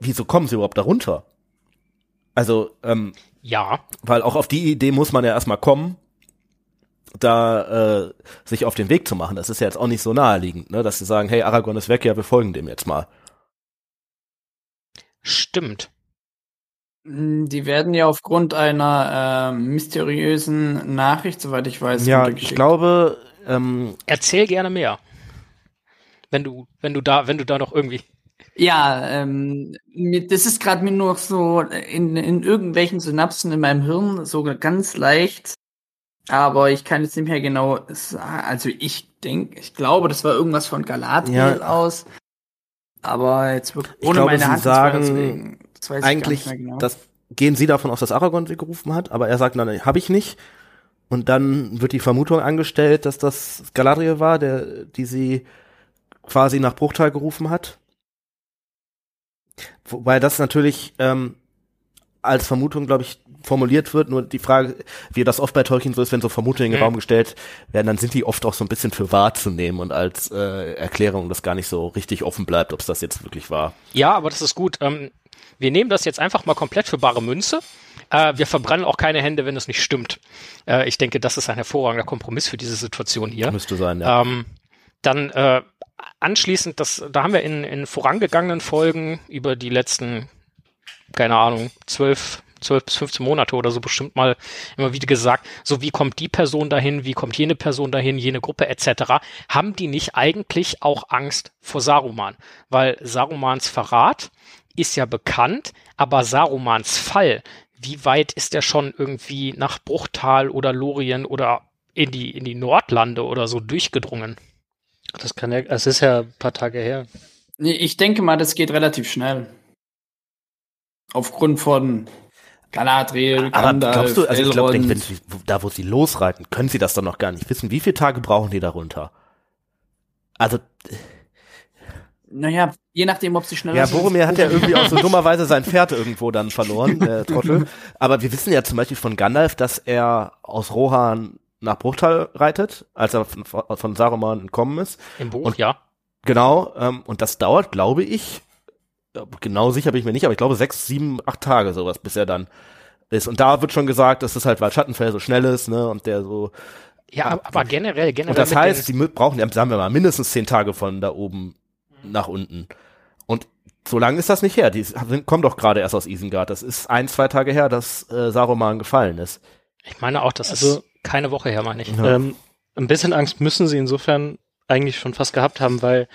wieso kommen sie überhaupt darunter? Also, ähm, ja, weil auch auf die Idee muss man ja erstmal kommen, da äh, sich auf den Weg zu machen. Das ist ja jetzt auch nicht so naheliegend, ne? dass sie sagen, hey, Aragorn ist weg, ja, wir folgen dem jetzt mal. stimmt. Mm, Die werden ja aufgrund einer ähm, mysteriösen Nachricht, soweit ich weiß, Ja, ich glaube, ähm, Erzähl gerne mehr. Wenn du, wenn du da, wenn du da noch irgendwie. Ja, ähm, das ist gerade mir nur so in, in irgendwelchen Synapsen in meinem Hirn so ganz leicht. Aber ich kann jetzt nicht mehr genau sagen. Also ich denke, ich glaube, das war irgendwas von Galadriel Ja. aus. Aber jetzt wirklich Ich ohne glaube, meine sie Hand sagen deswegen, das weiß eigentlich, ich genau. das gehen sie davon aus, dass Aragorn sie gerufen hat, aber er sagt, nein, habe ich nicht. Und dann wird die Vermutung angestellt, dass das Galadriel war, der, die sie quasi nach Bruchtal gerufen hat. Wobei das natürlich ähm, als Vermutung, glaube ich, formuliert wird. Nur die Frage, wie das oft bei Tolkien so ist, wenn so Vermutungen in den Mhm. Raum gestellt werden, dann sind die oft auch so ein bisschen für wahr zu nehmen und als äh, Erklärung, das gar nicht so richtig offen bleibt, ob es das jetzt wirklich war. Ja, aber das ist gut. Ähm, wir nehmen das jetzt einfach mal komplett für bare Münze. Äh, wir verbrennen auch keine Hände, wenn es nicht stimmt. Äh, ich denke, das ist ein hervorragender Kompromiss für diese Situation hier. Müsste sein, ja. Ähm, dann äh, anschließend, das, da haben wir in, in vorangegangenen Folgen über die letzten, keine Ahnung, zwölf, zwölf bis 15 Monate oder so bestimmt mal immer wieder gesagt, so wie kommt die Person dahin, wie kommt jene Person dahin, jene Gruppe etc. Haben die nicht eigentlich auch Angst vor Saruman? Weil Sarumans Verrat ist ja bekannt, aber Sarumans Fall, wie weit ist der schon irgendwie nach Bruchtal oder Lorien oder in die, in die Nordlande oder so durchgedrungen? Das kann ja, es ist ja ein paar Tage her. Nee, Ich denke mal, das geht relativ schnell. Aufgrund von Galadriel, Aber Gandalf, glaubst du, also ich glaube, wenn sie, da wo sie losreiten, können sie das doch noch gar nicht wissen. Wie viele Tage brauchen die darunter? Also, Naja, je nachdem, ob sie schneller ja, sind. Boromir hat ja irgendwie auch so (laughs) dummerweise sein Pferd irgendwo dann verloren, der (laughs) Trottel. Aber wir wissen ja zum Beispiel von Gandalf, dass er aus Rohan nach Bruchtal reitet, als er von, von Saruman entkommen ist. Im Buch, Und- ja. Genau, ähm, und das dauert, glaube ich, genau sicher bin ich mir nicht, aber ich glaube sechs, sieben, acht Tage sowas, bis er dann ist. Und da wird schon gesagt, dass es halt, weil Schattenfell so schnell ist, ne, und der so. Ja, aber, aber generell, generell. Und das heißt, sie brauchen, ja, sagen wir mal, mindestens zehn Tage von da oben nach unten. Und so lange ist das nicht her. Die sind, kommen doch gerade erst aus Isengard. Das ist ein, zwei Tage her, dass äh, Saruman gefallen ist. ich meine auch, das Also- ist keine Woche her, meine ich. Ja. Ähm, ein bisschen Angst müssen sie insofern eigentlich schon fast gehabt haben, weil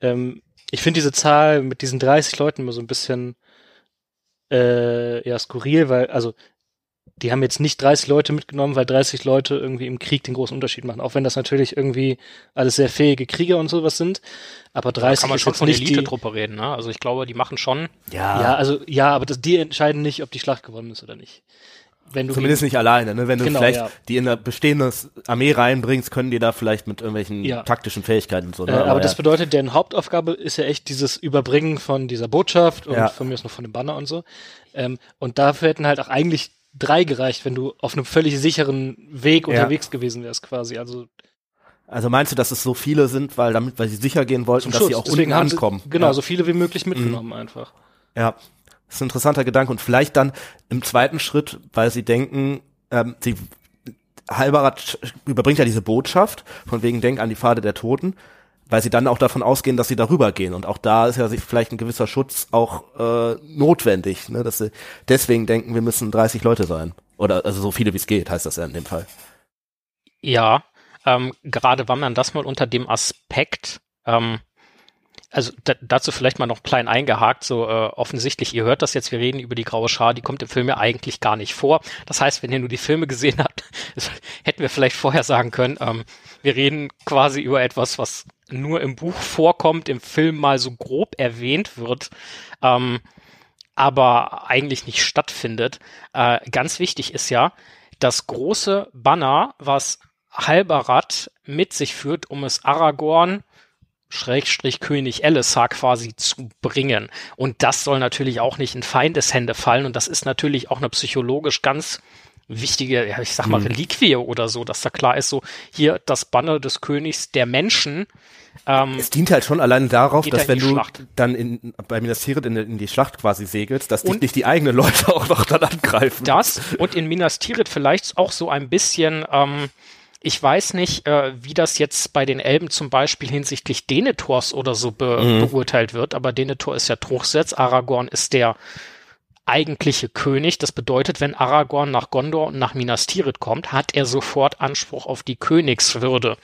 ähm, ich finde diese Zahl mit diesen 30 Leuten immer so ein bisschen äh, ja skurril, weil also die haben jetzt nicht 30 Leute mitgenommen, weil 30 Leute irgendwie im Krieg den großen Unterschied machen. Auch wenn das natürlich irgendwie alles sehr fähige Krieger und sowas sind. Aber Da 30 kann man ist schon jetzt von nicht die, Elite-Truppe reden, ne? Also ich glaube, die machen schon. Ja, also ja, aber das, die entscheiden nicht, ob die Schlacht gewonnen ist oder nicht. Wenn du Zumindest nicht alleine, ne? Wenn du Genau, vielleicht ja. die in eine bestehende Armee reinbringst, können die da vielleicht mit irgendwelchen Ja. taktischen Fähigkeiten und so. Äh, Ne? aber das bedeutet, deren Hauptaufgabe ist ja echt dieses Überbringen von dieser Botschaft und von mir ist noch von dem Banner und so. Ähm, und dafür hätten halt auch eigentlich drei gereicht, wenn du auf einem völlig sicheren Weg unterwegs gewesen wärst, quasi. Also Also meinst du, dass es so viele sind, weil damit, weil sie sicher gehen wollten, dass sie auch unten haben sie- ankommen? Genau, ja. so viele wie möglich mitgenommen einfach. Ja, das ist ein interessanter Gedanke. Und vielleicht dann im zweiten Schritt, weil sie denken, ähm, sie sch- überbringt ja diese Botschaft, von wegen Denk an die Pfade der Toten, weil sie dann auch davon ausgehen, dass sie darüber gehen. Und auch da ist ja vielleicht ein gewisser Schutz auch äh, notwendig, ne? dass sie deswegen denken, wir müssen 30 Leute sein. Oder also so viele wie es geht, heißt das ja in dem Fall. Ja, ähm, gerade wenn man das mal unter dem Aspekt, ähm, also da, dazu vielleicht mal noch klein eingehakt, so äh, offensichtlich, ihr hört das jetzt, wir reden über die graue Schar, die kommt im Film ja eigentlich gar nicht vor. Das heißt, wenn ihr nur die Filme gesehen habt, (laughs) hätten wir vielleicht vorher sagen können, ähm, wir reden quasi über etwas, was nur im Buch vorkommt, im Film mal so grob erwähnt wird. Ähm, aber eigentlich nicht stattfindet. Äh, ganz wichtig ist ja, das große Banner, was Halbarat mit sich führt, um es Aragorn Schrägstrich König Elessar quasi zu bringen. Und das soll natürlich auch nicht in Feindeshände fallen. Und das ist natürlich auch eine psychologisch ganz wichtige, ja, ich sag mal, Reliquie oder so, dass da klar ist, so hier das Banner des Königs der Menschen. Ähm, Es dient halt schon allein darauf, dass wenn du Schlacht. dann in, bei Minas Tirith in, in die Schlacht quasi segelst, dass dich Und- nicht die eigenen Leute (laughs) auch noch dann angreifen. das und in Minas Tirith vielleicht auch so ein bisschen, ähm, ich weiß nicht, äh, wie das jetzt bei den Elben zum Beispiel hinsichtlich Denethors oder so be beurteilt wird, aber Denethor ist ja Truchsitz, Aragorn ist der eigentliche König. Das bedeutet, wenn Aragorn nach Gondor und nach Minas Tirith kommt, hat er sofort Anspruch auf die Königswürde.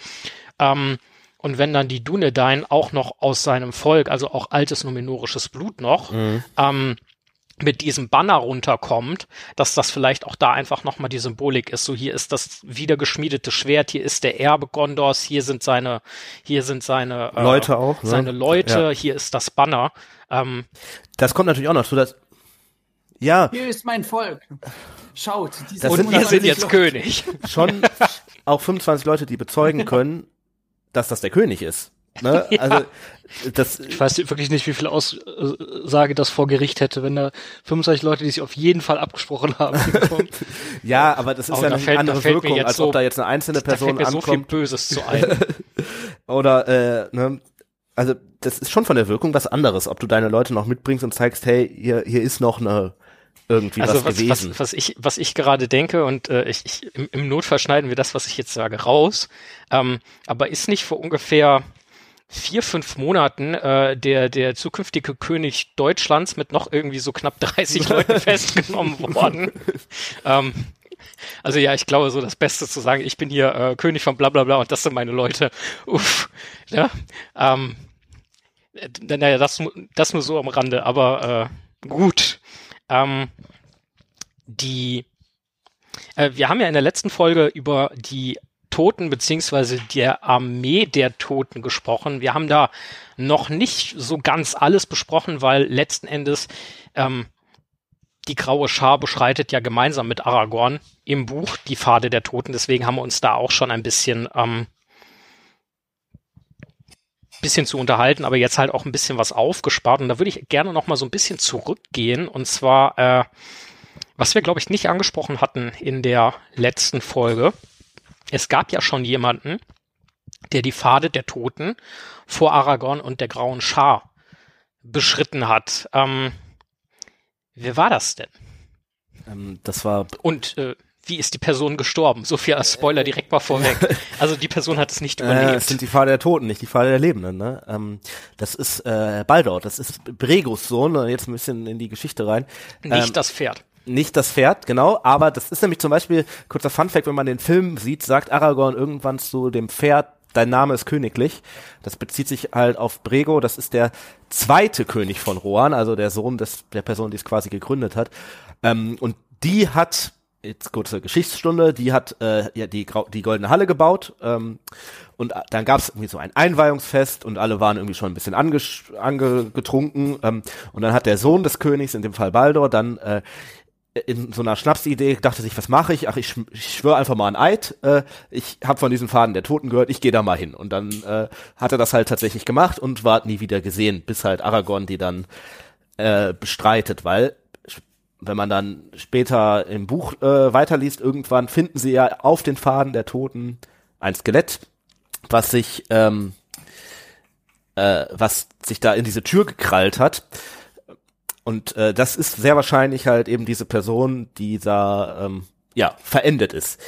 Ähm, und wenn dann die Dunedain auch noch aus seinem Volk, also auch altes numenorisches Blut noch, ähm, mit diesem Banner runterkommt, dass das vielleicht auch da einfach nochmal die Symbolik ist. So hier ist das wiedergeschmiedete Schwert, hier ist der Erbe Gondors, hier sind seine, hier sind seine äh, Leute auch, ne? seine Leute, hier ist das Banner. Ähm, Das kommt natürlich auch noch zu, dass ja, Hier ist mein Volk. Schaut, diese Das und sind wir sind 120 jetzt Leute. König. schon (laughs) auch 25 Leute, die bezeugen (laughs) können, dass das der König ist. Ne? (laughs) Also das Ich weiß wirklich nicht, wie viel Aussage das vor Gericht hätte, wenn da 25 Leute, die sich auf jeden Fall abgesprochen haben, (laughs) ja, aber das ist Aber ja da eine fällt- andere Wirkung, als so- ob da jetzt eine einzelne Da fällt Person mir so viel ankommt Böses zu ein. (laughs) oder äh, ne, also das ist schon von der Wirkung was anderes, ob du deine Leute noch mitbringst und zeigst, hey, hier hier ist noch eine irgendwie Also was, was, gewesen. was, was ich was ich gerade denke und äh, ich, ich im, im Notfall schneiden wir das, was ich jetzt sage, raus. Ähm, aber ist nicht vor ungefähr vier fünf Monaten äh, der der zukünftige König Deutschlands mit noch irgendwie so knapp 30 (laughs) Leuten festgenommen worden? ähm, also ja, ich glaube so das Beste zu sagen, ich bin hier äh, König von bla bla bla und das sind meine Leute. Uff. Ja, ähm, äh, naja, das, das nur so am Rande, aber äh, gut. Ähm, die, äh, wir haben ja in der letzten Folge über die Toten beziehungsweise der Armee der Toten gesprochen. Wir haben da noch nicht so ganz alles besprochen, weil letzten Endes ähm, die graue Schar beschreitet ja gemeinsam mit Aragorn im Buch die Pfade der Toten. Deswegen haben wir uns da auch schon ein bisschen, ähm, bisschen zu unterhalten, aber jetzt halt auch ein bisschen was aufgespart. Und da würde ich gerne noch mal so ein bisschen zurückgehen. Und zwar, äh, was wir, glaube ich, nicht angesprochen hatten in der letzten Folge. Es gab ja schon jemanden, der die Pfade der Toten vor Aragorn und der grauen Schar beschritten hat. Ähm, wer war das denn? Ähm, das war Und äh, wie ist die Person gestorben? So viel als Spoiler direkt mal vorweg. (laughs) Also die Person hat es nicht überlebt. Äh, es sind die Pfade der Toten, nicht die Pfade der Lebenden. Ne? Ähm, das ist äh, Baldur, das ist Bregos Sohn. Jetzt ein bisschen in die Geschichte rein. nicht ähm, das Pferd. Nicht das Pferd, genau, aber das ist nämlich zum Beispiel, kurzer Funfact, wenn man den Film sieht, sagt Aragorn irgendwann zu dem Pferd, dein Name ist königlich. Das bezieht sich halt auf Brego, das ist der zweite König von Rohan, also der Sohn des, der Person, die es quasi gegründet hat. Ähm, und die hat, jetzt kurze Geschichtsstunde, die hat äh, ja, die, die Goldene Halle gebaut ähm, und dann gab es irgendwie so ein Einweihungsfest und alle waren irgendwie schon ein bisschen angetrunken ähm, und dann hat der Sohn des Königs, in dem Fall Baldur, dann äh, in so einer Schnapsidee dachte sich, was mache ich? Ach, ich, ich schwöre einfach mal ein Eid. Äh, ich habe von diesen Faden der Toten gehört, ich gehe da mal hin. Und dann äh, hat er das halt tatsächlich gemacht und war nie wieder gesehen, bis halt Aragorn die dann äh, bestreitet, weil wenn man dann später im Buch äh, weiterliest, irgendwann finden sie ja auf den Faden der Toten ein Skelett, was sich ähm, äh, was sich da in diese Tür gekrallt hat. Und äh, das ist sehr wahrscheinlich halt eben diese Person, die da ähm, ja verendet ist.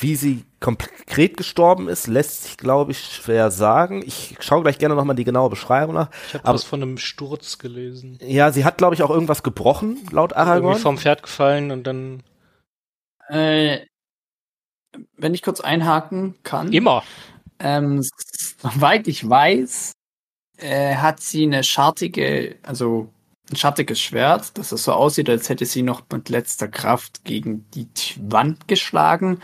Wie sie konkret gestorben ist, lässt sich, glaube ich, schwer sagen. Ich schaue gleich gerne nochmal die genaue Beschreibung nach. Ich habe was von einem Sturz gelesen. Ja, sie hat, glaube ich, auch irgendwas gebrochen, laut Irgendwie Aragorn. vom Pferd gefallen und dann. Äh, wenn ich kurz einhaken kann. Immer. Ähm, soweit ich weiß, äh, hat sie eine schartige, also ein schattiges Schwert, dass es so aussieht, als hätte sie noch mit letzter Kraft gegen die Wand geschlagen.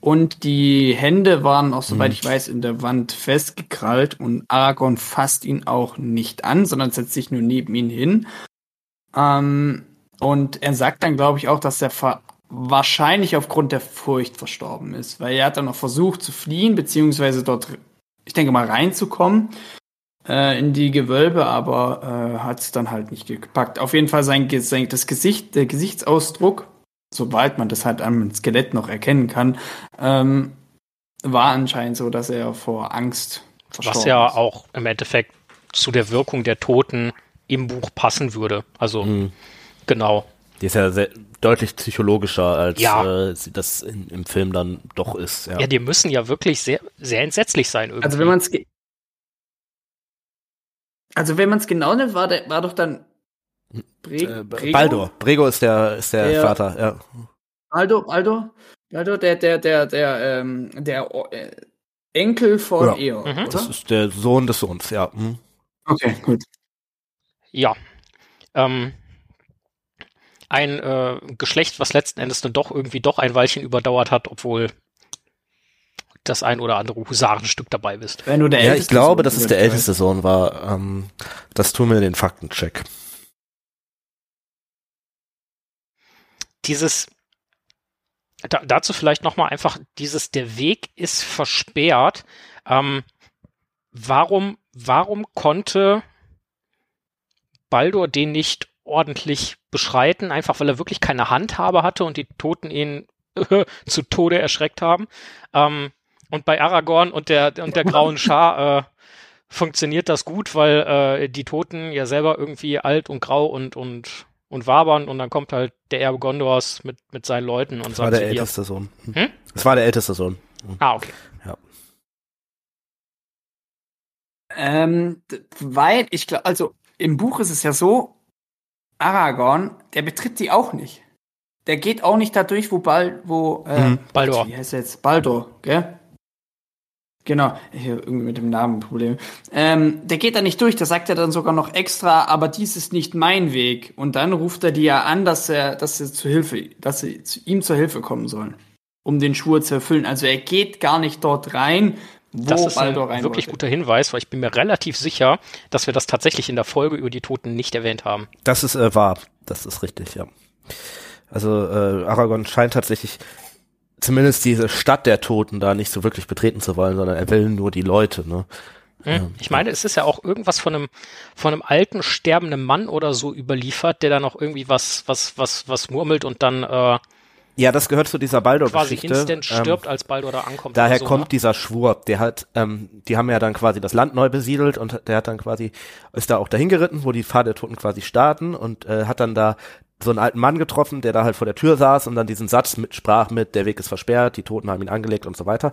Und die Hände waren auch, soweit ich weiß, in der Wand festgekrallt und Aragorn fasst ihn auch nicht an, sondern setzt sich nur neben ihn hin. Ähm, und er sagt dann, glaube ich, auch, dass er wahrscheinlich aufgrund der Furcht verstorben ist, weil er hat dann noch versucht zu fliehen, beziehungsweise dort, ich denke mal, reinzukommen äh, in die Gewölbe, aber äh, hat es dann halt nicht gepackt. Auf jeden Fall sein, sein das Gesicht, der Gesichtsausdruck, sobald man das halt am Skelett noch erkennen kann, ähm, war anscheinend so, dass er vor Angst verstorben Was ja ist. auch im Endeffekt zu der Wirkung der Toten im Buch passen würde. Also Mhm. genau. Die ist ja sehr, deutlich psychologischer, als Ja. äh, sie das in, im Film dann doch ist. Ja. Ja. die müssen ja wirklich sehr, sehr entsetzlich sein irgendwie. Also wenn man es also wenn man es genau nimmt, war, der, war doch dann Bre äh, Brego? Baldur. Brego ist der, ist der Der- Vater, ja. Baldur, Baldur, Baldur, der, der, der, der, ähm, der äh, Enkel von Ja. Eor, Mhm. oder? Das ist der Sohn des Sohns, ja. Mhm. Okay, gut. Ja. Ähm, ein äh, Geschlecht, was letzten Endes dann doch irgendwie doch ein Weilchen überdauert hat, obwohl das ein oder andere Husarenstück dabei ist. Wenn du der Ja, ich glaube, Sohn dass es bist, der älteste Sohn war. Ähm, das tun wir den Faktencheck. Dieses da, dazu vielleicht noch mal einfach dieses der Weg ist versperrt. Ähm, warum warum konnte Baldur den nicht ordentlich beschreiten, einfach weil er wirklich keine Handhabe hatte und die Toten ihn (laughs) zu Tode erschreckt haben. Ähm, und bei Aragorn und der und der grauen (laughs) Schar äh, funktioniert das gut, weil äh, die Toten ja selber irgendwie alt und grau und und und wabern und dann kommt halt der Erbe Gondors mit mit seinen Leuten und Das war sagt der so, hier. älteste Sohn. Hm? Das war der älteste Sohn. Ah, okay. Ähm, d- weil ich glaube, also im Buch ist es ja so, Aragorn, der betritt die auch nicht. Der geht auch nicht da durch, wo Bal, wo äh, Mhm. Baldur. Wie heißt er jetzt? Baldur, gell? Genau, hier irgendwie mit dem Namen Problem. Ähm, der geht da nicht durch, da sagt er dann sogar noch extra, aber dies ist nicht mein Weg. Und dann ruft er die ja an, dass er, dass sie zu Hilfe, dass sie zu ihm zur Hilfe kommen sollen, um den Schwur zu erfüllen. Also er geht gar nicht dort rein, wo das ist ein Baldur rein wirklich wollte. guter Hinweis, weil ich bin mir relativ sicher, dass wir das tatsächlich in der Folge über die Toten nicht erwähnt haben. Das ist äh, wahr. Das ist richtig, ja. Also äh, Aragorn scheint tatsächlich zumindest diese Stadt der Toten da nicht so wirklich betreten zu wollen, sondern er will nur die Leute, ne? Hm? Ich meine, es ist ja auch irgendwas von einem, von einem alten, sterbenden Mann oder so überliefert, der da noch irgendwie was, was, was, was murmelt und dann äh, Ja, das gehört zu dieser quasi Baldur-Geschichte. instant Ähm, stirbt, als Baldur da ankommt. Daher so, kommt ne? dieser Schwur, der hat, ähm, die haben ja dann quasi das Land neu besiedelt und der hat dann quasi, ist da auch dahin geritten, wo die Pfad der Toten quasi starten und äh, hat dann da so einen alten Mann getroffen, der da halt vor der Tür saß und dann diesen Satz mit sprach mit, der Weg ist versperrt, die Toten haben ihn angelegt und so weiter.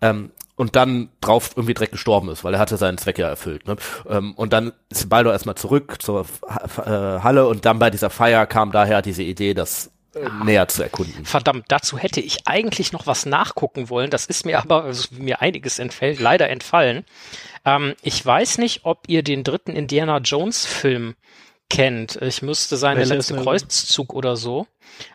Ähm, und dann drauf irgendwie direkt gestorben ist, weil er hatte seinen Zweck ja erfüllt. Ne? Ähm, und dann ist Baldur erstmal zurück zur Ha- äh, Halle und dann bei dieser Feier kam daher diese Idee, das äh, näher zu erkunden. Verdammt, dazu hätte ich eigentlich noch was nachgucken wollen. Das ist mir aber, also mir einiges entfällt, leider entfallen. Ähm, ich weiß nicht, ob ihr den dritten Indiana Jones Film kennt. Ich müsste sein, der Welcher letzte? Kreuzzug oder so.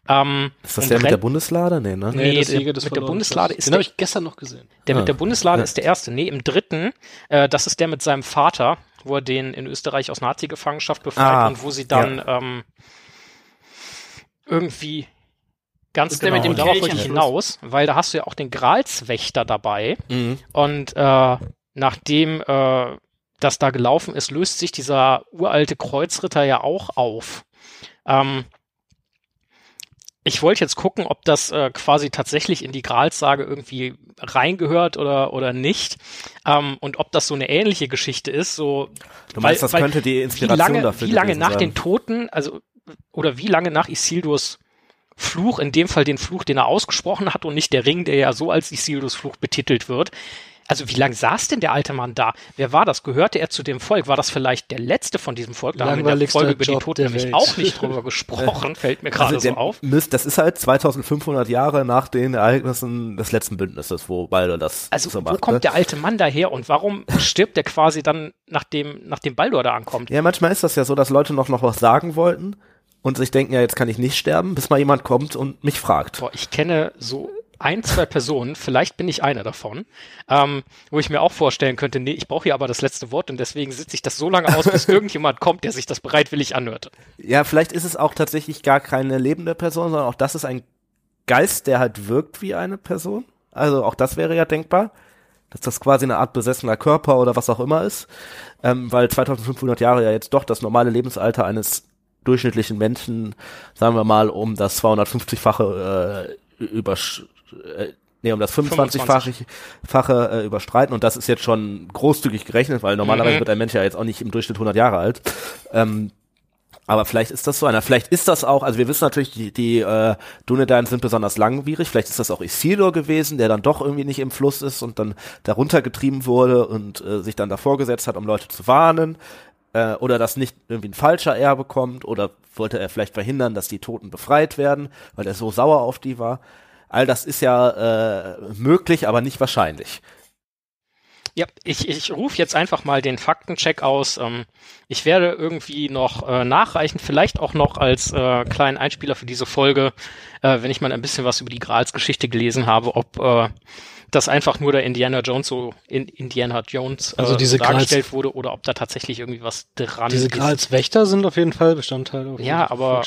Ähm, Ist das und der mit rennt- der Bundeslade? Nee, ne? Nee, das der- mit der Bundeslade ist Den der- habe ich gestern noch gesehen. Der Ah, mit der Bundeslade ja. ist der erste. Nee, im dritten, äh, das ist der mit seinem Vater, wo er den in Österreich aus Nazi-Gefangenschaft befreit Ah, und wo sie dann ähm, irgendwie ganz ist der genau, mit dem darauf Kelch wollte ich hinaus, weil da hast du ja auch den Gralswächter dabei Mhm. und äh, nachdem äh, das da gelaufen ist, löst sich dieser uralte Kreuzritter ja auch auf. Ähm, ich wollte jetzt gucken, ob das äh, quasi tatsächlich in die Gralssage irgendwie reingehört oder, oder nicht. Ähm, und ob das so eine ähnliche Geschichte ist. So, Du meinst, weil- das weil könnte die wie Inspiration lange, dafür wie lange nach sein. den Toten, also oder wie lange nach Isildurs Fluch, in dem Fall den Fluch, den er ausgesprochen hat und nicht der Ring, der ja so als Isildurs Fluch betitelt wird. Also wie lange saß denn der alte Mann da? Wer war das? Gehörte er zu dem Volk? War das vielleicht der letzte von diesem Volk? Da haben wir in der Folge über die Job Toten der nämlich Welt. auch nicht drüber gesprochen, (laughs) fällt mir gerade Also so auf. Müsst, das ist halt 2500 Jahre nach den Ereignissen des letzten Bündnisses, wo Baldur das Also so wo macht. kommt ne? der alte Mann daher und warum stirbt der quasi dann, nachdem, nachdem Baldur da ankommt? Ja, manchmal ist das ja so, dass Leute noch, noch was sagen wollten und sich denken, ja, jetzt kann ich nicht sterben, bis mal jemand kommt und mich fragt. Boah, ich kenne so ein, zwei Personen, vielleicht bin ich einer davon, ähm, wo ich mir auch vorstellen könnte, nee, ich brauche hier aber das letzte Wort und deswegen sitze ich das so lange aus, bis (laughs) irgendjemand kommt, der sich das bereitwillig anhört. Ja, vielleicht ist es auch tatsächlich gar keine lebende Person, sondern auch das ist ein Geist, der halt wirkt wie eine Person. Also auch das wäre ja denkbar, dass das quasi eine Art besessener Körper oder was auch immer ist, ähm, weil 2500 Jahre ja jetzt doch das normale Lebensalter eines durchschnittlichen Menschen, sagen wir mal, um das 250-fache äh, übersch äh, nee, um das 25-fache fache, äh, überstreiten und das ist jetzt schon großzügig gerechnet, weil normalerweise Mhm. wird ein Mensch ja jetzt auch nicht im Durchschnitt 100 Jahre alt. Ähm, aber vielleicht ist das so einer. Vielleicht ist das auch, also wir wissen natürlich, die, die äh, Dunedain sind besonders langwierig. Vielleicht ist das auch Isildur gewesen, der dann doch irgendwie nicht im Fluss ist und dann darunter getrieben wurde und äh, sich dann davor gesetzt hat, um Leute zu warnen. Äh, oder dass nicht irgendwie ein falscher Erbe kommt. Oder wollte er vielleicht verhindern, dass die Toten befreit werden, weil er so sauer auf die war. All das ist ja äh, möglich, aber nicht wahrscheinlich. Ja, ich, ich rufe jetzt einfach mal den Faktencheck aus. Ähm, ich werde irgendwie noch äh, nachreichen, vielleicht auch noch als äh, kleinen Einspieler für diese Folge, äh, wenn ich mal ein bisschen was über die Grals-Geschichte gelesen habe, ob äh, das einfach nur der Indiana Jones so in Indiana Jones äh, Also diese dargestellt Grals- wurde oder ob da tatsächlich irgendwie was dran Diese ist. Gralswächter sind auf jeden Fall Bestandteil. Auf Ja, jeden aber-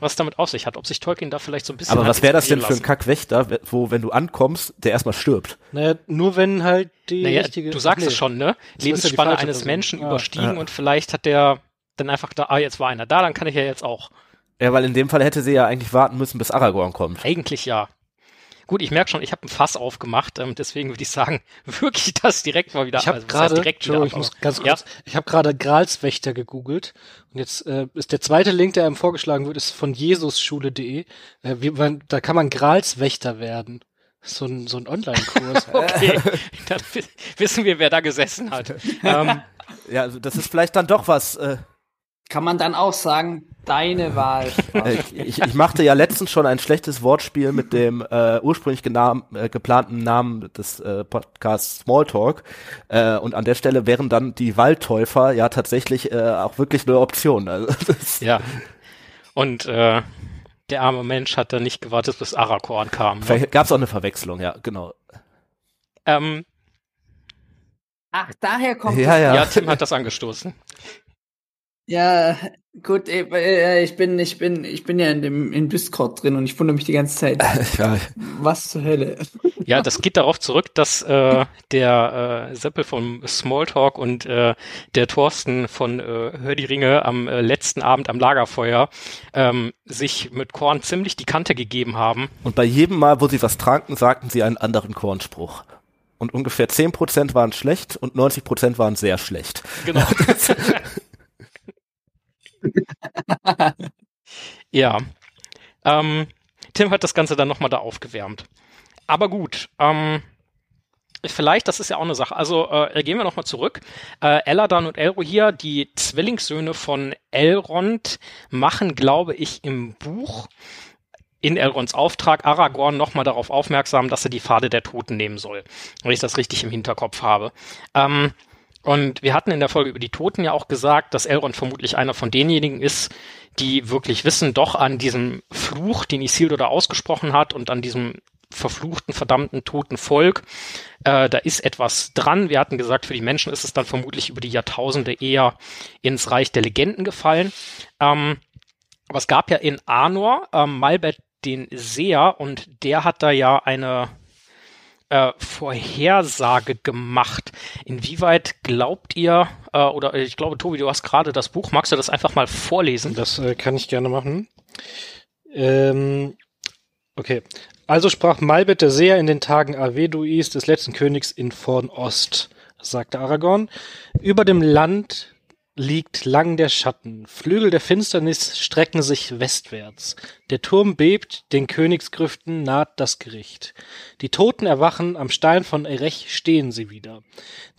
was damit auf sich hat, ob sich Tolkien da vielleicht so ein bisschen Aber was wäre das denn für ein Kackwächter, wo, wenn du ankommst, der erstmal stirbt? Naja, nur wenn halt die Naja, richtige. du sagst nee. es schon, ne? Das ja Lebensspanne falsche eines Person. Menschen Ah, überstiegen ja. und vielleicht hat der dann einfach da, ah, jetzt war einer da, dann kann ich ja jetzt auch. Ja, weil in dem Fall hätte sie ja eigentlich warten müssen, bis Aragorn kommt. Eigentlich ja. Gut, ich merke schon, ich habe ein Fass aufgemacht, ähm, deswegen würde ich sagen, (laughs) wirklich das direkt mal wieder. Ich habe also, gerade, direkt wieder, Joe, ich muss ganz Ja. kurz, ich habe gerade Gralswächter gegoogelt und jetzt äh, ist der zweite Link, der einem vorgeschlagen wird, ist von jesusschule.de. Äh, wie man, da kann man Gralswächter werden. So ein, so ein Online-Kurs. (laughs) Okay, dann wi- wissen wir, wer da gesessen hat. (laughs) ähm, Ja, also das ist vielleicht dann doch was. Äh, Kann man dann auch sagen, deine Wahl. (laughs) äh, ich, ich machte ja letztens schon ein schlechtes Wortspiel mit dem äh, ursprünglich genam, äh, geplanten Namen des äh, Podcasts Smalltalk. Äh, und an der Stelle wären dann die Waldtäufer ja tatsächlich äh, auch wirklich eine Option. Also, (laughs) das, ja. Und äh, der arme Mensch hat dann nicht gewartet, bis Aragorn kam. Ne? vielleicht gab es auch eine Verwechslung, ja, genau. Ähm, Ach, daher kommt Ja, es. ja. Ja, Tim hat das angestoßen. Ja, gut, äh, äh, ich bin, ich bin, ich bin ja in dem in Discord drin und ich wundere mich die ganze Zeit. (laughs) Ja, Was zur Hölle? Ja, das geht darauf zurück, dass äh, der äh, Seppel vom Smalltalk und äh, der Thorsten von äh, Hör die Ringe am äh, letzten Abend am Lagerfeuer ähm, sich mit Korn ziemlich die Kante gegeben haben. Und bei jedem Mal, wo sie was tranken, sagten sie einen anderen Kornspruch. Und ungefähr 10% waren schlecht und 90% waren sehr schlecht. Genau. (laughs) (laughs) ja. Ähm, Tim hat das Ganze dann nochmal da aufgewärmt. Aber gut, ähm, vielleicht, das ist ja auch eine Sache. Also äh, gehen wir nochmal zurück. Äh, Eladan und Elrohir, die Zwillingssöhne von Elrond, machen, glaube ich, im Buch in Elronds Auftrag Aragorn nochmal darauf aufmerksam, dass er die Pfade der Toten nehmen soll. Wenn ich das richtig im Hinterkopf habe. Ähm, und wir hatten in der Folge über die Toten ja auch gesagt, dass Elrond vermutlich einer von denjenigen ist, die wirklich wissen, doch an diesem Fluch, den Isildur da ausgesprochen hat und an diesem verfluchten, verdammten, toten Volk, äh, da ist etwas dran. Wir hatten gesagt, für die Menschen ist es dann vermutlich über die Jahrtausende eher ins Reich der Legenden gefallen. Ähm, aber es gab ja in Arnor ähm, Malbert den Seher und der hat da ja eine äh, Vorhersage gemacht. Inwieweit glaubt ihr, äh, oder ich glaube, Tobi, du hast gerade das Buch, magst du das einfach mal vorlesen? Das äh, kann ich gerne machen. Ähm, okay. Also sprach Malbet der Seher in den Tagen Arveduis des letzten Königs in Vornost, sagte Aragorn. Über dem Land liegt lang der Schatten. Flügel der Finsternis strecken sich westwärts. Der Turm bebt, den Königsgrüften naht das Gericht. Die Toten erwachen, am Stein von Erech stehen sie wieder.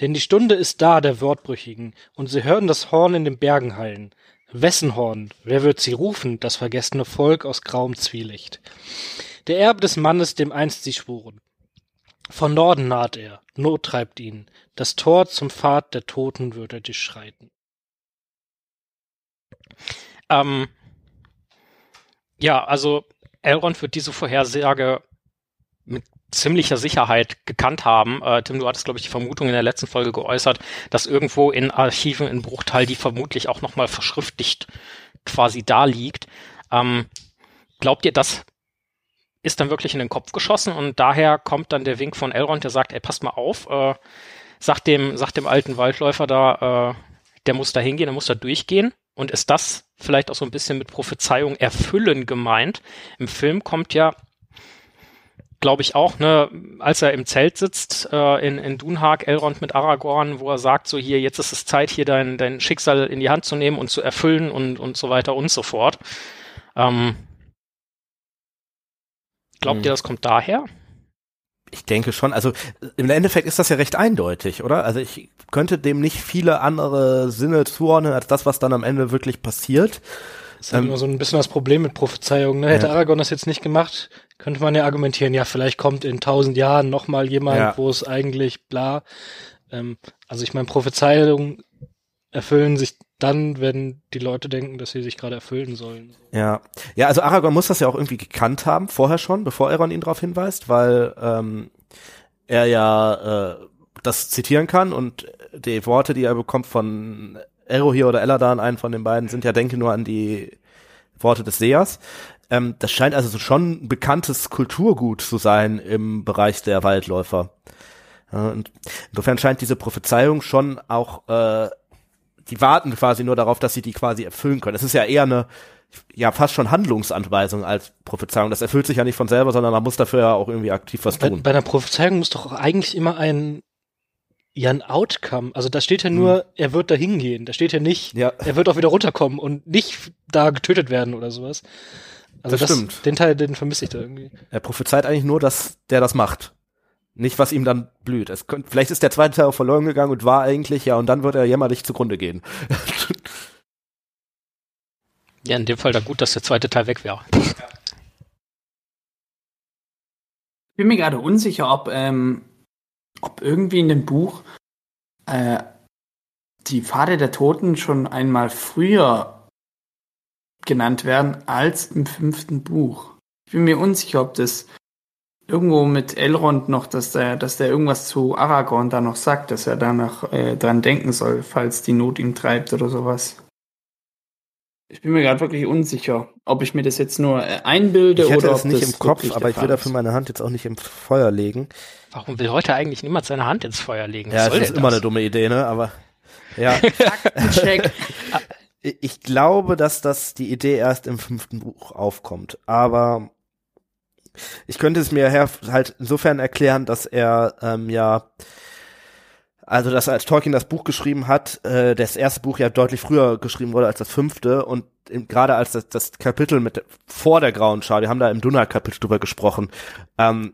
Denn die Stunde ist da der Wortbrüchigen, und sie hören das Horn in den Bergen hallen. Wessen Horn? Wer wird sie rufen, das vergessene Volk aus grauem Zwielicht? Der Erbe des Mannes, dem einst sie schworen. Von Norden naht er, Not treibt ihn. Das Tor zum Pfad der Toten wird er dich schreiten. Ähm, ja, also Elrond wird diese Vorhersage mit ziemlicher Sicherheit gekannt haben. Äh, Tim, du hattest, glaube ich, die Vermutung in der letzten Folge geäußert, dass irgendwo in Archiven in Bruchtal die vermutlich auch nochmal verschriftlicht quasi da liegt. Ähm, glaubt ihr, das ist dann wirklich in den Kopf geschossen und daher kommt dann der Wink von Elrond, der sagt, ey, passt mal auf, äh, sagt dem, sagt dem alten Waldläufer da, äh, der muss da hingehen, der muss da durchgehen. Und ist das vielleicht auch so ein bisschen mit Prophezeiung erfüllen gemeint? Im Film kommt ja, glaube ich auch, ne, als er im Zelt sitzt äh, in, in Dunhag, Elrond mit Aragorn, wo er sagt, so hier, jetzt ist es Zeit, hier dein, dein Schicksal in die Hand zu nehmen und zu erfüllen und, und so weiter und so fort. Ähm, glaubt Hm. ihr, das kommt daher? Ich denke schon. Also im Endeffekt ist das ja recht eindeutig, oder? Also ich könnte dem nicht viele andere Sinne zuordnen, als das, was dann am Ende wirklich passiert. Das ist halt Ähm, immer so ein bisschen das Problem mit Prophezeiungen. Ne? Hätte Ja. Aragorn das jetzt nicht gemacht, könnte man ja argumentieren, ja, vielleicht kommt in tausend Jahren noch mal jemand, Ja. wo es eigentlich bla. Ähm, also ich meine, Prophezeiungen erfüllen sich dann, wenn die Leute denken, dass sie sich gerade erfüllen sollen. Ja, ja, also Aragorn muss das ja auch irgendwie gekannt haben, vorher schon, bevor Elrond ihn darauf hinweist, weil ähm, er ja äh, das zitieren kann und die Worte, die er bekommt von Erohir oder Eladan, einen von den beiden, sind ja, denke nur an die Worte des Sehers. Ähm, das scheint also so schon ein bekanntes Kulturgut zu sein im Bereich der Waldläufer. Und insofern scheint diese Prophezeiung schon auch äh, die warten quasi nur darauf, dass sie die quasi erfüllen können. Es ist ja eher eine, ja, fast schon Handlungsanweisung als Prophezeiung. Das erfüllt sich ja nicht von selber, sondern man muss dafür ja auch irgendwie aktiv was Bei, tun. bei einer Prophezeiung muss doch eigentlich immer ein ja ein Outcome. Also da steht ja nur, er wird da hingehen. Da steht ja nicht, Hm. Ja. er wird auch wieder runterkommen und nicht da getötet werden oder sowas. Also Das stimmt. Den Teil, den vermisse ich da irgendwie. Er prophezeit eigentlich nur, dass der das macht. Nicht, was ihm dann blüht. Es könnte, vielleicht ist der zweite Teil auch verloren gegangen und war eigentlich, ja, und dann wird er jämmerlich zugrunde gehen. (laughs) Ja, in dem Fall da gut, dass der zweite Teil weg wäre. Ich bin mir gerade unsicher, ob, ähm, ob irgendwie in dem Buch äh, die Pfade der Toten schon einmal früher genannt werden als im fünften Buch. Ich bin mir unsicher, ob das irgendwo mit Elrond noch, dass der, dass der irgendwas zu Aragorn da noch sagt, dass er da noch äh, dran denken soll, falls die Not ihn treibt oder sowas. Ich bin mir gerade wirklich unsicher, ob ich mir das jetzt nur äh, einbilde Ich hätte oder es ob nicht das im Kopf, aber ich will dafür meine Hand jetzt auch nicht im Feuer legen. Warum will heute eigentlich niemand seine Hand ins Feuer legen? Was Ja, soll das ist denn immer das? eine dumme Idee, ne? Aber ja, (laughs) Check. (laughs) ich glaube, dass das die Idee erst im fünften Buch aufkommt. Aber ich könnte es mir halt insofern erklären, dass er ähm, ja also dass als Tolkien das Buch geschrieben hat, äh, das erste Buch ja deutlich früher geschrieben wurde als das fünfte und im- gerade als das, das Kapitel mit vor der grauen Schau, wir haben da im Dunnar-Kapitel drüber gesprochen, ähm,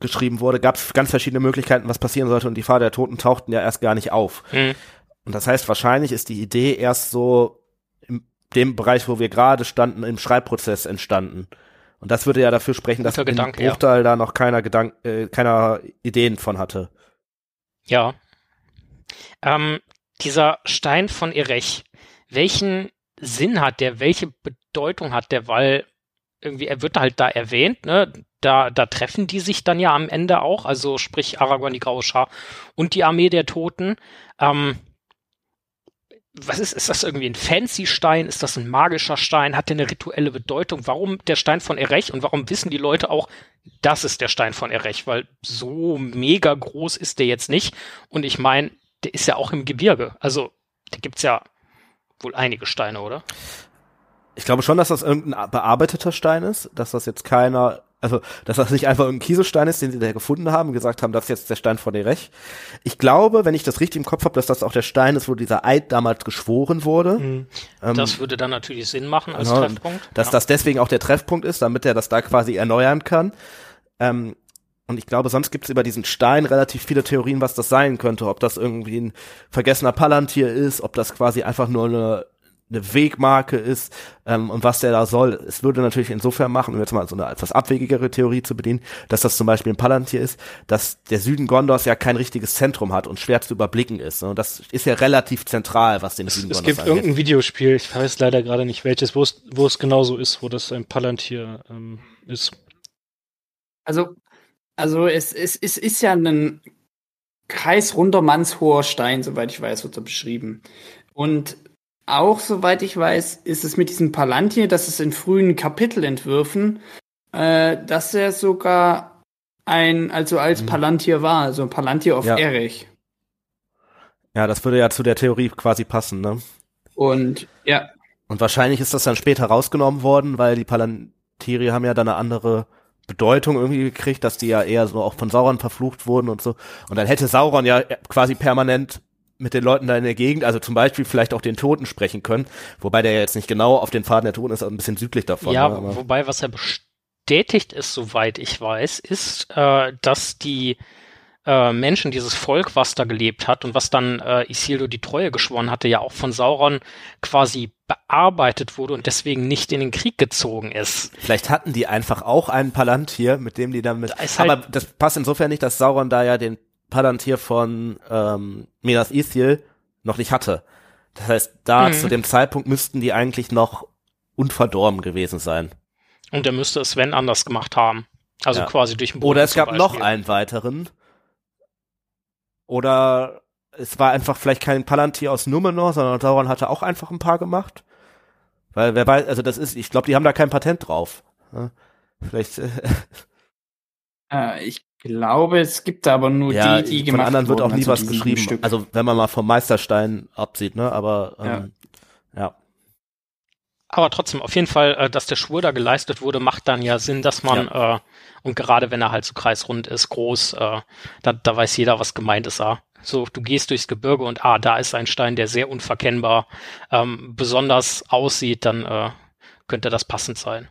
geschrieben wurde, gab es ganz verschiedene Möglichkeiten, was passieren sollte und die Fahrer der Toten tauchten ja erst gar nicht auf. Hm. Und das heißt, wahrscheinlich ist die Idee erst so in dem Bereich, wo wir gerade standen, im Schreibprozess entstanden. Und das würde ja dafür sprechen, dass Guter im Gedanke, ja. Bruchteil da noch keiner Gedank äh, keiner Ideen von hatte. Ja. Ähm, dieser Stein von Erech, welchen Sinn hat der? Welche Bedeutung hat der? Weil irgendwie, er wird halt da erwähnt, ne? Da, da treffen die sich dann ja am Ende auch, also sprich Aragorn, die Graue Schar und die Armee der Toten. Ähm, was ist, ist das irgendwie ein fancy Stein? Ist das ein magischer Stein? Hat der eine rituelle Bedeutung? Warum der Stein von Erech? Und warum wissen die Leute auch, das ist der Stein von Erech? Weil so mega groß ist der jetzt nicht. Und ich meine, der ist ja auch im Gebirge. Also, da gibt's ja wohl einige Steine, oder? Ich glaube schon, dass das irgendein bearbeiteter Stein ist, dass das jetzt keiner, also dass das nicht einfach irgendein Kieselstein ist, den sie da gefunden haben, und gesagt haben, das ist jetzt der Stein von Erech. Ich glaube, wenn ich das richtig im Kopf habe, dass das auch der Stein ist, wo dieser Eid damals geschworen wurde. Ähm, Das würde dann natürlich Sinn machen als Genau, Treffpunkt. Dass ja. das deswegen auch der Treffpunkt ist, damit er das da quasi erneuern kann. Ähm, und ich glaube, sonst gibt es über diesen Stein relativ viele Theorien, was das sein könnte. Ob das irgendwie ein vergessener Palantir ist, ob das quasi einfach nur eine, eine Wegmarke ist ähm, und was der da soll. Es würde natürlich insofern machen, um jetzt mal so eine etwas abwegigere Theorie zu bedienen, dass das zum Beispiel ein Palantir ist, dass der Süden Gondors ja kein richtiges Zentrum hat und schwer zu überblicken ist. Und das ist ja relativ zentral, was den Süden Es Gondors gibt angeht. irgendein Videospiel, ich weiß leider gerade nicht welches, wo es, wo es genau so ist, wo das ein Palantir ähm, ist. Also, also es, es, es ist ja ein kreisrunder mannshoher Stein, soweit ich weiß, wird er beschrieben. Und auch, soweit ich weiß, ist es mit diesem Palantir, dass es in frühen Kapitelentwürfen, äh, dass er sogar ein, also als Mhm. Palantir war, also ein Palantir auf Ja. Erich. Ja, das würde ja zu der Theorie quasi passen, ne? Und ja, Und wahrscheinlich ist das dann später rausgenommen worden, weil die Palantiri haben ja dann eine andere Bedeutung irgendwie gekriegt, dass die ja eher so auch von Sauron verflucht wurden und so. Und dann hätte Sauron ja quasi permanent mit den Leuten da in der Gegend, also zum Beispiel vielleicht auch den Toten sprechen können, wobei der ja jetzt nicht genau auf den Faden der Toten ist, aber ein bisschen südlich davon. ja, ne? Wobei, was er bestätigt ist, soweit ich weiß, ist, äh, dass die äh, Menschen, dieses Volk, was da gelebt hat und was dann äh, Isildur die Treue geschworen hatte, ja auch von Sauron quasi bearbeitet wurde und deswegen nicht in den Krieg gezogen ist. Vielleicht hatten die einfach auch einen Palantir, mit dem die dann mit. Da halt- aber das passt insofern nicht, dass Sauron da ja den Palantir von ähm, Minas Ithil noch nicht hatte. Das heißt, da Mhm. zu dem Zeitpunkt müssten die eigentlich noch unverdorben gewesen sein. Und er müsste es, wenn, anders gemacht haben. Also Ja. quasi durch den Boden Oder es zum gab noch Beispiel. einen weiteren. Oder es war einfach vielleicht kein Palantir aus Numenor, sondern Sauron hatte auch einfach ein paar gemacht. Weil wer weiß, also das ist, ich glaube, die haben da kein Patent drauf. Vielleicht, äh, äh, ich glaube, es gibt aber nur ja, die, die von gemacht anderen wird auch nie also was die sieben geschrieben. Stück. Also wenn man mal vom Meisterstein absieht, ne? Aber ähm, ja. Aber trotzdem, auf jeden Fall, äh, dass der Schwur da geleistet wurde, macht dann ja Sinn, dass man, äh, und gerade wenn er halt so kreisrund ist, groß, äh, da, da weiß jeder, was gemeint ist. Ah. So, du gehst durchs Gebirge und ah, da ist ein Stein, der sehr unverkennbar ähm, besonders aussieht, dann äh, könnte das passend sein.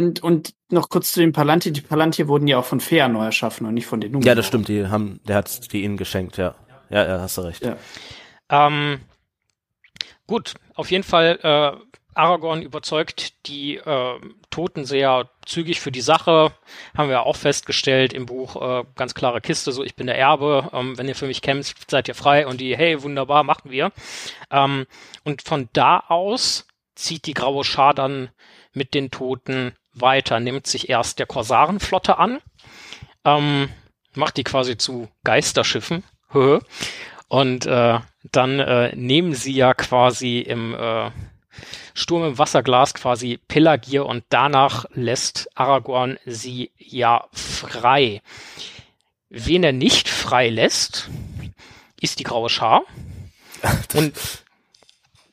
Und, und noch kurz zu den Palantir. Die Palantir wurden ja auch von Feanor erschaffen und nicht von den Numenor. ja, das stimmt. Die haben, der hat die ihnen geschenkt. Ja, ja, ja, hast du recht. Ja. Ähm, gut, auf jeden Fall, äh, Aragorn überzeugt die äh, Toten sehr zügig für die Sache. Haben wir auch festgestellt im Buch, äh, ganz klare Kiste, so ich bin der Erbe, ähm, wenn ihr für mich kämpft, seid ihr frei und die, hey, wunderbar, machen wir. Ähm, und von da aus zieht die Graue Schar dann mit den Toten weiter, nimmt sich erst der Korsarenflotte an, ähm, macht die quasi zu Geisterschiffen. (laughs) Und äh, dann äh, nehmen sie ja quasi im äh, Sturm im Wasserglas quasi Pelagier und danach lässt Aragorn sie ja frei. Wen er nicht frei lässt, ist die graue Schar. (laughs) Und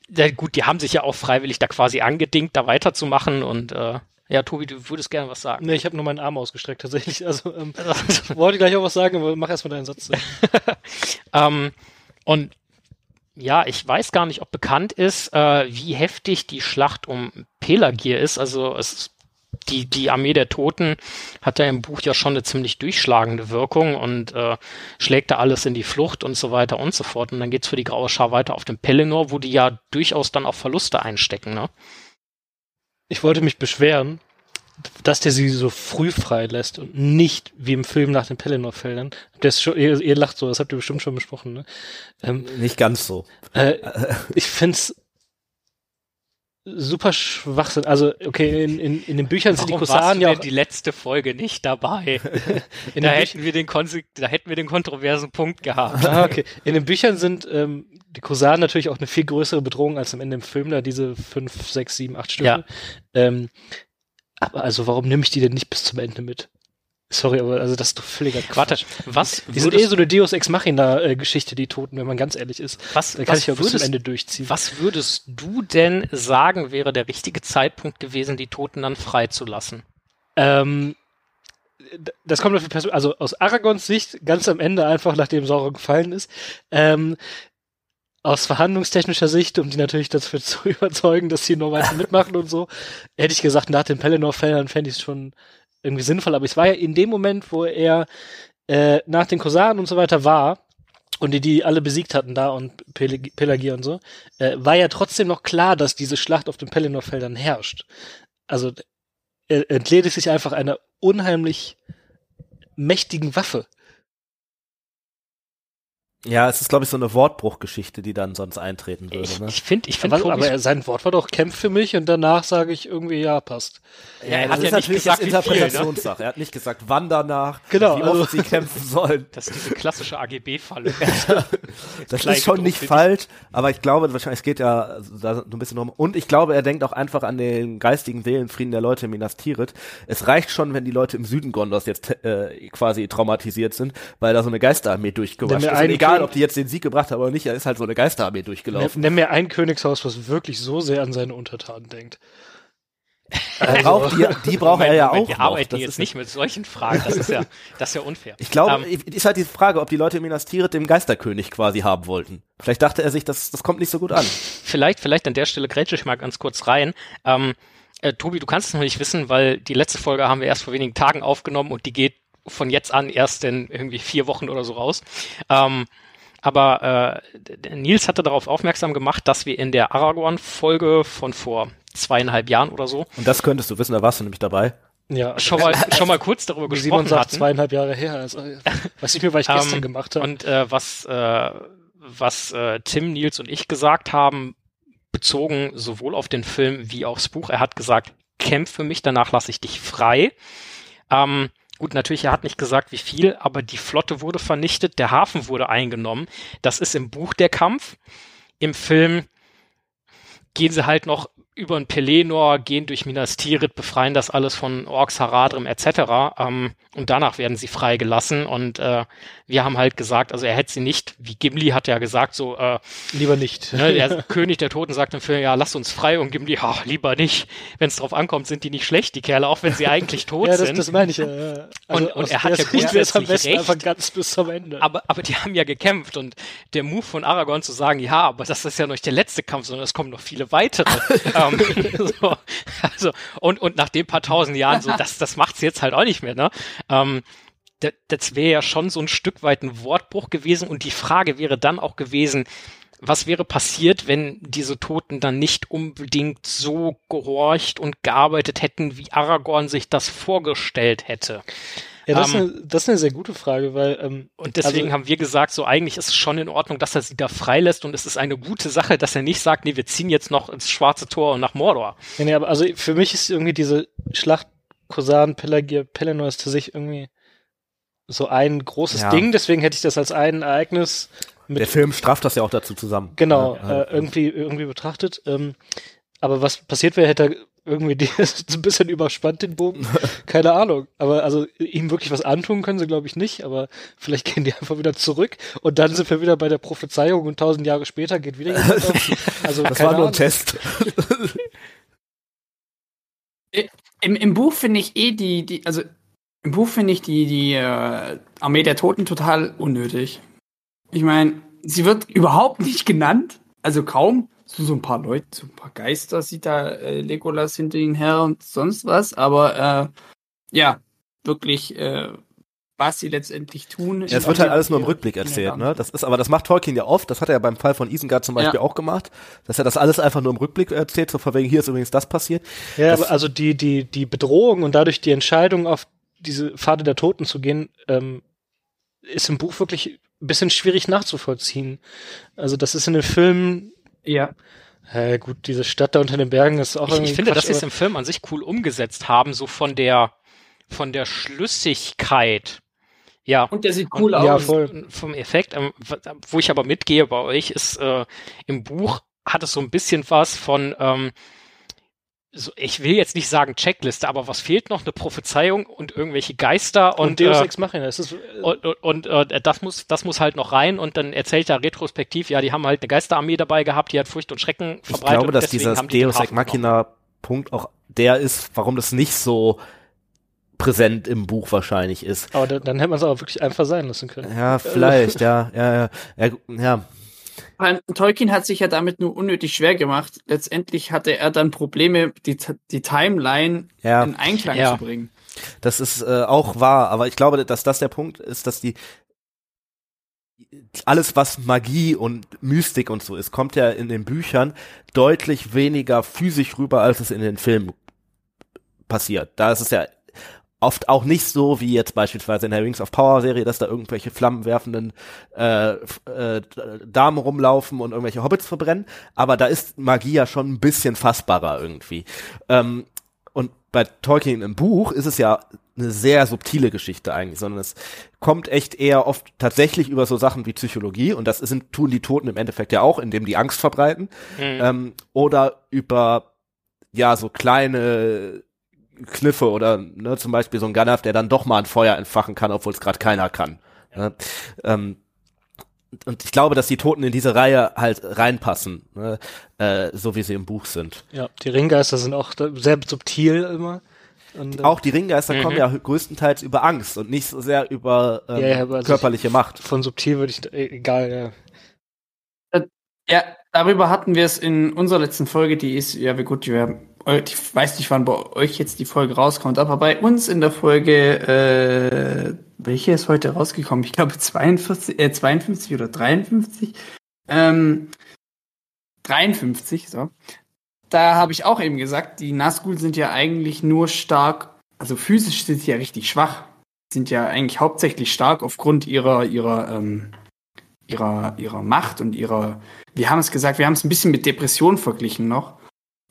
ja, gut, die haben sich ja auch freiwillig da quasi angedingt, da weiterzumachen und äh, ja, Tobi, du würdest gerne was sagen. Nee, ich habe nur meinen Arm ausgestreckt tatsächlich. Also ähm, (laughs) wollte gleich auch was sagen, aber mach erstmal deinen Satz. (laughs) ähm, und ja, ich weiß gar nicht, ob bekannt ist, äh, wie heftig die Schlacht um Pelagir ist. Also es die, die Armee der Toten hat ja im Buch ja schon eine ziemlich durchschlagende Wirkung und äh, schlägt da alles in die Flucht und so weiter und so fort. Und dann geht's für die Graue Schar weiter auf dem Pelennor, wo die ja durchaus dann auch Verluste einstecken, ne? Ich wollte mich beschweren, dass der sie so früh freilässt und nicht wie im Film nach den Pelennor-Feldern. Ihr, ihr lacht so, das habt ihr bestimmt schon besprochen, ne? Ähm, nicht ganz so. Äh, ich find's super Schwachsinn. Also, okay, in, in, in den Büchern Warum sind die Kusaren ja auch. die letzte Folge nicht dabei. (laughs) da, hätten wir den da hätten wir den kontroversen Punkt gehabt. Ah, okay. In den Büchern sind ähm, die Kusaren natürlich auch eine viel größere Bedrohung als am Ende im Film, da diese fünf, sechs, sieben, acht Stücke. Ja. Ähm, aber also, warum nehme ich die denn nicht bis zum Ende mit? Sorry, aber also das ist doch völliger Quatsch. Was? Die sind eh so eine Deus Ex Machina äh, Geschichte, die Toten, wenn man ganz ehrlich ist. Was, da kann was ich ja würdest, bis zum Ende durchziehen. Was würdest du denn sagen, wäre der richtige Zeitpunkt gewesen, die Toten dann freizulassen? Ähm, das kommt auf die Person, also aus Aragons Sicht, ganz am Ende einfach, nachdem Sauron gefallen ist, ähm, aus verhandlungstechnischer Sicht, um die natürlich dafür (laughs) zu überzeugen, dass sie noch weiter mitmachen und so, hätte ich gesagt, nach den Pelennor-Fällen fände ich es schon irgendwie sinnvoll, aber es war ja in dem Moment, wo er äh, nach den Kosaren und so weiter war und die die alle besiegt hatten da und Pelag Pelagier und so, äh, war ja trotzdem noch klar, dass diese Schlacht auf den Pelennor-Feldern herrscht. Also er entledigt sich einfach einer unheimlich mächtigen Waffe. Ja, es ist, glaube ich, so eine Wortbruchgeschichte, die dann sonst eintreten würde. Ich, ne? ich finde, ich finde, aber, aber sein Wort war doch kämpf für mich und danach sage ich irgendwie ja passt. Ja, er hat ja nicht gesagt, Interpretationssache. Viel, ne? Er hat nicht gesagt, wann danach, genau, wie oft also, sie kämpfen sollen. Das ist diese klassische AGB-Falle. (laughs) das ist schon nicht falsch, aber ich glaube, wahrscheinlich es geht ja da so ein bisschen um. Und ich glaube, er denkt auch einfach an den geistigen Seelenfrieden der Leute in Minas Tirith. Es reicht schon, wenn die Leute im Süden Gondors jetzt äh, quasi traumatisiert sind, weil da so eine Geisterarmee durchgewatscht ist. Egal, ob die jetzt den Sieg gebracht haben oder nicht, er ist halt so eine Geisterarmee durchgelaufen. Nenn mir ein Königshaus, was wirklich so sehr an seine Untertanen denkt. Also, braucht die, die braucht Moment, (laughs) er ja auch. Wir arbeiten das jetzt nicht mit solchen Fragen. Das ist ja, das ist ja unfair. Ich glaube, ähm, ist halt die Frage, ob die Leute in Minas Tirith den Geisterkönig quasi haben wollten. Vielleicht dachte er sich, das, das kommt nicht so gut an. Vielleicht, vielleicht an der Stelle grätsche ich mal ganz kurz rein. Ähm, äh, Tobi, du kannst es noch nicht wissen, weil die letzte Folge haben wir erst vor wenigen Tagen aufgenommen und die geht von jetzt an erst in irgendwie vier Wochen oder so raus. Ähm, aber äh, Nils hatte darauf aufmerksam gemacht, dass wir in der Aragorn-Folge von vor zweieinhalb Jahren oder so. Und das könntest du wissen, da warst du nämlich dabei. Ja, schon mal, (laughs) schon mal kurz darüber gesprochen Simon sagt, hatten. zweieinhalb Jahre her. Also, weiß nicht mehr, was ich gestern um, gemacht habe. Und äh, was, äh, was äh, Tim, Nils und ich gesagt haben, bezogen sowohl auf den Film wie aufs Buch. Er hat gesagt, kämpf für mich, danach lasse ich dich frei. Ähm, Gut, natürlich, er hat nicht gesagt, wie viel, aber die Flotte wurde vernichtet, der Hafen wurde eingenommen. Das ist im Buch der Kampf. Im Film gehen sie halt noch über ein Pelenor, gehen durch Minas Tirith, befreien das alles von Orks, Haradrim etc. Ähm, und danach werden sie freigelassen. Und äh, wir haben halt gesagt, also er hätte sie nicht, wie Gimli hat ja gesagt, so äh, lieber nicht. Ne, der (laughs) König der Toten sagt im Film, ja, lass uns frei und Gimli, ach, lieber nicht. Wenn es drauf ankommt, sind die nicht schlecht, die Kerle, auch wenn sie eigentlich (laughs) tot ja, das, sind. das meine ich ja. Also und, und er hat ja grundsätzlich am besten recht, einfach ganz bis zum Ende. Aber, aber die haben ja gekämpft und der Move von Aragorn zu sagen, ja, aber das ist ja noch nicht der letzte Kampf, sondern es kommen noch viele weitere. (laughs) ähm, (laughs) so, also, und, und nach den paar tausend Jahren, so, das, das macht's jetzt halt auch nicht mehr, ne? Ähm, das wäre ja schon so ein Stück weit ein Wortbruch gewesen und die Frage wäre dann auch gewesen, was wäre passiert, wenn diese Toten dann nicht unbedingt so gehorcht und gearbeitet hätten, wie Aragorn sich das vorgestellt hätte? Ja, das, Ähm, ist eine, das ist eine sehr gute Frage, weil ähm, Und deswegen Also- haben wir gesagt, so eigentlich ist es schon in Ordnung, dass er sie da freilässt und es ist eine gute Sache, dass er nicht sagt, nee, wir ziehen jetzt noch ins Schwarze Tor und nach Mordor. Nee, nee, aber also für mich ist irgendwie diese Schlacht Kosan, Pelagier, Pelennor ist tatsächlich irgendwie so ein großes Ja. Ding, deswegen hätte ich das als ein Ereignis mit Der Film strafft das ja auch dazu zusammen. genau Ja, äh, irgendwie irgendwie betrachtet. Ähm, aber was passiert wäre, hätte er irgendwie die, (laughs) so ein bisschen überspannt den Bogen. (laughs) Keine Ahnung. Aber also ihm wirklich was antun können sie, glaube ich, nicht. Aber vielleicht gehen die einfach wieder zurück und dann sind wir wieder bei der Prophezeiung und tausend Jahre später geht wieder jemand auf. Also Das keine war nur ein Ahnung. Test. Im, Im Buch finde ich eh die, die, also im Buch finde ich die, die äh, Armee der Toten total unnötig. Ich meine, sie wird überhaupt nicht genannt, also kaum. So, so ein paar Leute, so ein paar Geister sieht da äh, Legolas hinter ihnen her und sonst was, aber äh, ja, wirklich, äh, was sie letztendlich tun. Ja, es wird halt alles nur im Rückblick erzählt, ne? Das ist, aber das macht Tolkien ja oft. Das hat er ja beim Fall von Isengard zum Beispiel Ja. auch gemacht, dass er das alles einfach nur im Rückblick erzählt, so von wegen, hier ist übrigens das passiert. Ja, Das- aber also die, die, die Bedrohung und dadurch die Entscheidung, auf diese Pfade der Toten zu gehen, ähm, ist im Buch wirklich ein bisschen schwierig nachzuvollziehen. Also das ist in den Filmen, Ja. äh, gut, diese Stadt da unter den Bergen ist auch Ich, irgendwie ich finde, Quatsch, dass sie es im Film an sich cool umgesetzt haben, so von der von der Schlüssigkeit. Ja. Und der sieht cool Und- Ja, aus. voll. Vom Effekt, ähm, wo ich aber mitgehe bei euch, ist äh, im Buch hat es so ein bisschen was von, ähm, so, ich will jetzt nicht sagen Checkliste, aber was fehlt noch? Eine Prophezeiung und irgendwelche Geister und, und, Deus äh, Ex Machina. Ist, äh, und, und, und äh, das muss das muss halt noch rein und dann erzählt er retrospektiv, ja, die haben halt eine Geisterarmee dabei gehabt, die hat Furcht und Schrecken Ich verbreitet. glaube, dass dieser die Deus Ex. Machina Punkt auch der ist, warum das nicht so präsent im Buch wahrscheinlich ist. aber dann, dann hätte man es aber wirklich einfach sein lassen können. Ja, vielleicht, ja, ja, ja, ja, ja. Tolkien hat sich ja damit nur unnötig schwer gemacht. Letztendlich hatte er dann Probleme, die, die Timeline Ja. in Einklang Ja. zu bringen. Das ist äh, auch wahr, aber ich glaube, dass das der Punkt ist, dass die alles, was Magie und Mystik und so ist, kommt ja in den Büchern deutlich weniger physisch rüber, als es in den Filmen passiert. Da ist es ja oft auch nicht so wie jetzt beispielsweise in der Rings of Power Serie, dass da irgendwelche flammenwerfenden äh, äh, Damen rumlaufen und irgendwelche Hobbits verbrennen, aber da ist Magie ja schon ein bisschen fassbarer irgendwie. Ähm, und bei Tolkien im Buch ist es ja eine sehr subtile Geschichte eigentlich, sondern es kommt echt eher oft tatsächlich über so Sachen wie Psychologie und das sind, tun die Toten im Endeffekt ja auch, indem die Angst verbreiten Mhm. ähm, oder über ja so kleine Kniffe oder ne, zum Beispiel so ein Gandalf, der dann doch mal ein Feuer entfachen kann, obwohl es gerade keiner kann. Ne? Ähm, und ich glaube, dass die Toten in diese Reihe halt reinpassen, ne? äh, so wie sie im Buch sind. Ja, die Ringgeister sind auch sehr subtil immer. Und, äh, Auch die Ringgeister Mhm. kommen ja größtenteils über Angst und nicht so sehr über ähm, Ja, ja, also körperliche Macht. von subtil würde ich, äh, egal, ja. Ja, darüber hatten wir es in unserer letzten Folge, die ist, ja, wie gut, wir haben, ich weiß nicht, wann bei euch jetzt die Folge rauskommt, aber bei uns in der Folge, äh, welche ist heute rausgekommen? Ich glaube 42, äh, 52 oder 53. Ähm, 53, so. Da habe ich auch eben gesagt, die Nazgul sind ja eigentlich nur stark, also physisch sind sie ja richtig schwach. Sind ja eigentlich hauptsächlich stark aufgrund ihrer, ihrer, ähm, ihrer, ihrer Macht und ihrer, wir haben es gesagt, wir haben es ein bisschen mit Depression verglichen noch,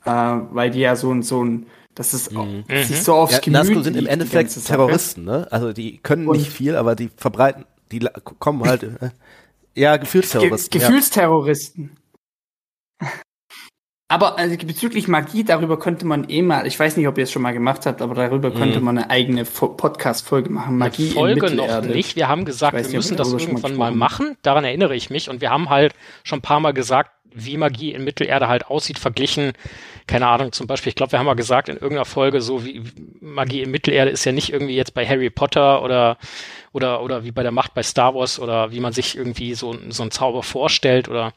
äh, weil die ja so ein, so ein, das ist Mhm. sich so aufs Ja, Gemüt Nazgul sind im Endeffekt. Terroristen, ne? Also die können Und- nicht viel, aber die verbreiten, die kommen halt, äh, ja, Ge Gefühlsterroristen. ja. Gefühlsterroristen. Aber also, bezüglich Magie, darüber könnte man eh mal, ich weiß nicht, ob ihr es schon mal gemacht habt, aber darüber könnte Mhm. man eine eigene Fo- Podcast-Folge machen. Magie Folge in noch Mittelerde. nicht. Wir haben gesagt, wir müssen das darüber schon mal irgendwann mal machen. Daran erinnere ich mich. Und wir haben halt schon ein paar Mal gesagt, wie Magie in Mittelerde halt aussieht, verglichen. Keine Ahnung, zum Beispiel, ich glaube, wir haben mal gesagt in irgendeiner Folge, so wie Magie in Mittelerde ist ja nicht irgendwie jetzt bei Harry Potter oder, oder, oder wie bei der Macht bei Star Wars oder wie man sich irgendwie so, so einen Zauber vorstellt oder,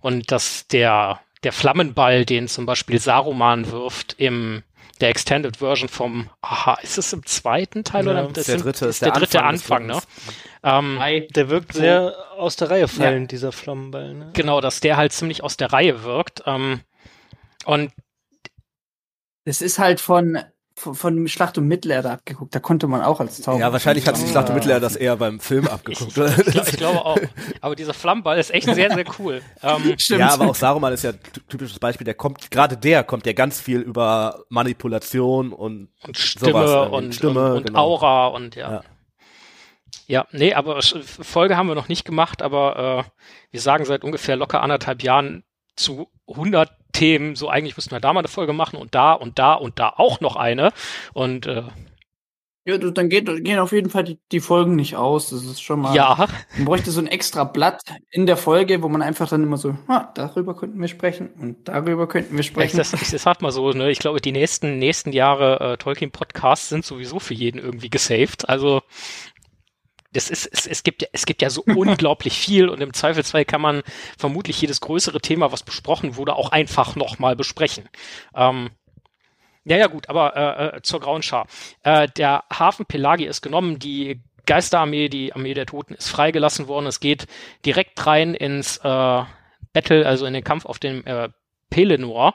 und dass der, der Flammenball, den zum Beispiel Saruman wirft im, der Extended Version vom, aha, ist es im zweiten Teil Ja, oder Der sind- dritte ist der, dritte Anfang Anfang, ne? Ähm. Der wirkt So. sehr aus der Reihe fallen, dieser Flammenball. Ne? genau, dass der halt ziemlich aus der Reihe wirkt. Ähm, und Das ist halt von, von, von Schlacht um Mittelerde abgeguckt. Da konnte man auch als Zauberer. Ja, wahrscheinlich hat sich. Schlacht um Mittelerde das eher beim Film abgeguckt. ich, ich, ich glaube auch. Aber dieser Flammenball ist echt sehr, sehr cool. (laughs) Ähm, Stimmt. Ja, aber auch Saruman ist ja ein typisches Beispiel, der kommt, gerade der kommt ja ganz viel über Manipulation und und Stimme sowas irgendwie. und, Stimme, und, und genau. Aura und ja. Ja. ja. nee, aber Folge haben wir noch nicht gemacht, aber äh, wir sagen seit ungefähr locker anderthalb Jahren zu 100 Themen, so eigentlich müssten wir da mal eine Folge machen und da und da und da auch noch eine. Und äh, Ja, dann geht, gehen auf jeden Fall die, die Folgen nicht aus. Das ist schon mal. ja, Man bräuchte so ein extra Blatt in der Folge, wo man einfach dann immer so, ah, darüber könnten wir sprechen und darüber könnten wir ich, sprechen. das, ich das sag mal so, ne, ich glaube, die nächsten, nächsten Jahre äh, Tolkien-Podcasts sind sowieso für jeden irgendwie gesaved. Also das ist, es, es gibt ja, es gibt ja so (laughs) unglaublich viel und im Zweifelsfall kann man vermutlich jedes größere Thema, was besprochen wurde, auch einfach nochmal besprechen. Ähm, ja, ja, gut, aber äh, äh, zur Grauen Schar. Äh, der Hafen Pelagi ist genommen, die Geisterarmee, die Armee der Toten ist freigelassen worden. Es geht direkt rein ins äh, Battle, also in den Kampf auf dem äh, Pelennor.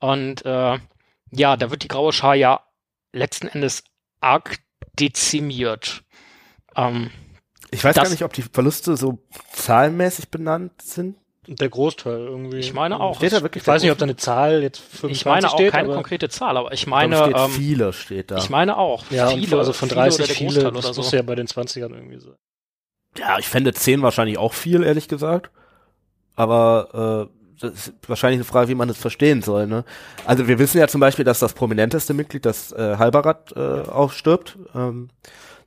Und äh, ja, da wird die Graue Schar ja letzten Endes arg dezimiert. Ähm, ich weiß gar nicht, ob die Verluste so zahlenmäßig benannt sind. Der Großteil irgendwie. Ich meine auch. Steht da wirklich Ich weiß nicht, ob da eine Zahl jetzt 25 ich meine auch steht, keine konkrete Zahl, aber ich meine, steht ähm, viele steht da. ich meine auch. ja, viele, also von viele 30 oder der viele, Großteil das oder so. muss ja bei den 20ern irgendwie sein. ja, ich fände 10 wahrscheinlich auch viel, ehrlich gesagt. Aber äh, das ist wahrscheinlich eine Frage, wie man das verstehen soll. Ne? Also wir wissen ja zum Beispiel, dass das prominenteste Mitglied, das äh, Halbarat, äh, auch stirbt. Ähm,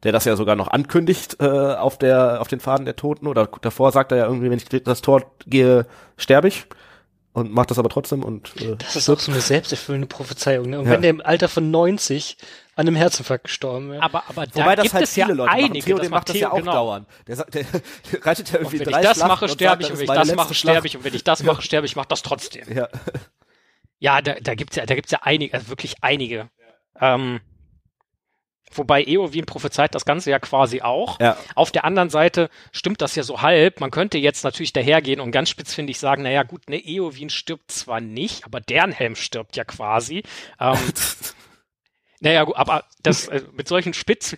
der das ja sogar noch ankündigt äh, auf der auf den Faden der Toten oder davor sagt er ja irgendwie, wenn ich das Tor gehe, sterbe ich und macht das aber trotzdem und äh, Das ist auch so eine selbsterfüllende Prophezeiung. Ne? Und Ja. wenn der im Alter von 90 an einem Herzinfarkt gestorben wäre. Aber, aber da Wobei das gibt halt es ja viele Leute einige. machen. Theo, das der macht das ja Theo- auch genau. dauernd. Der, sagt, der, der (laughs) reitet ja Und irgendwie wenn ich drei das Schlachten mache, und sterbe ich. Und wenn ich das mache, sterbe ich. Und wenn ich das (laughs) mache, sterbe ich. Ich mache das trotzdem. Ja. Ja, da, da gibt's ja, da gibt's ja einige, also wirklich einige. Ähm, wobei Eowyn prophezeit das Ganze ja quasi auch. Ja. Auf der anderen Seite stimmt das ja so halb. Man könnte jetzt natürlich dahergehen und ganz spitzfindig sagen, naja gut, ne, Eowyn stirbt zwar nicht, aber deren Helm stirbt ja quasi. Ähm, (laughs) naja, gut, aber das äh, mit solchen Spitz,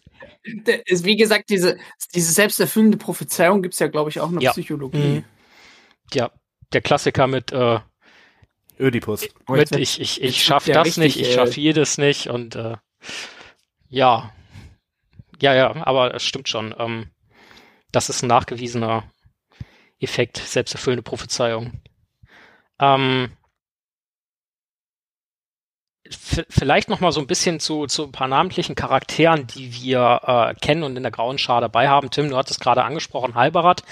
ist, wie gesagt, diese, diese selbsterfüllende Prophezeiung gibt's ja, glaube ich, auch in der Ja. Psychologie. Mhm. ja, der Klassiker mit, äh, Ödipus. Mit ich, ich, ich schaff wird der das nicht, ich äh, schaff jedes nicht und äh, ja. Ja, ja, aber es stimmt schon. Ähm, das ist ein nachgewiesener Effekt, selbsterfüllende Prophezeiung. Ähm, vielleicht noch mal so ein bisschen zu, zu ein paar namentlichen Charakteren, die wir äh, kennen und in der Grauen Schar dabei haben. Tim, du hattest gerade angesprochen, Halbarat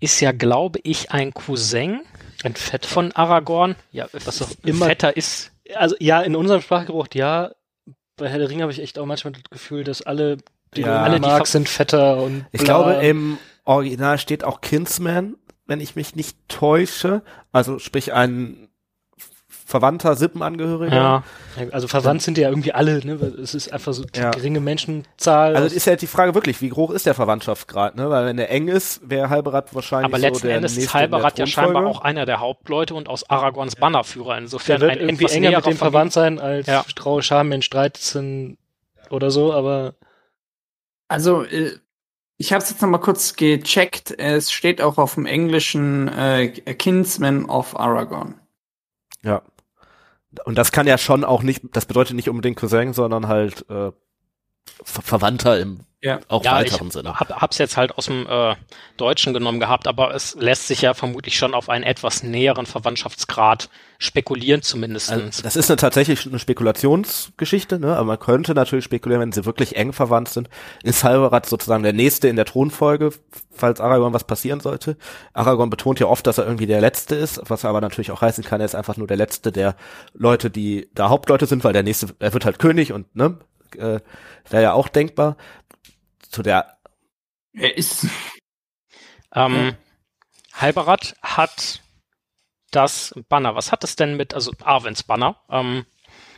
ist ja, glaube ich, ein Cousin ein Fett. von Aragorn. Ja, Was auch immer fetter ist. Also ja, in unserem Sprachgebrauch ja. Bei Herr der Ringe habe ich echt auch manchmal das Gefühl, dass alle, die Ja. Alle, die ver- sind fetter und Ich bla. glaube, im Original steht auch Kinsman, wenn ich mich nicht täusche. Also sprich ein verwandter Sippenangehöriger. Ja. Also verwandt sind ja irgendwie alle, ne? Es ist einfach so die Ja. geringe Menschenzahl. Also ist ja die Frage wirklich, wie hoch ist der Verwandtschaftsgrad, ne? Weil wenn der eng ist, wäre Halberat wahrscheinlich Aber so letzten der Endes ist Halberat ja scheinbar auch einer der Hauptleute und aus Aragorns Bannerführer. Insofern der wird ein irgendwie enger mit dem verwandt sein als Ja. In Streiten oder so, aber Also, äh, ich habe es jetzt noch mal kurz gecheckt. Es steht auch auf dem Englischen äh, Kinsman of Aragorn. Ja. Und das kann ja schon auch nicht, das bedeutet nicht unbedingt Cousin, sondern halt äh, Ver Verwandter im Ja. auch Ja, ich weiteren Sinne. hab, hab's jetzt halt aus dem äh, Deutschen genommen gehabt, aber es lässt sich ja vermutlich schon auf einen etwas näheren Verwandtschaftsgrad spekulieren zumindest. Also, das ist eine, tatsächlich eine Spekulationsgeschichte, ne? aber man könnte natürlich spekulieren, wenn sie wirklich eng verwandt sind, ist Halberat sozusagen der Nächste in der Thronfolge, falls Aragorn was passieren sollte. Aragorn betont ja oft, dass er irgendwie der Letzte ist, was aber natürlich auch heißen kann, er ist einfach nur der Letzte der Leute, die da Hauptleute sind, weil der Nächste, er wird halt König und ne, äh, wäre ja auch denkbar. Zu der, Er ist. Ähm, Halberat hat das Banner. Was hat es denn mit, also Arwens Banner, ähm,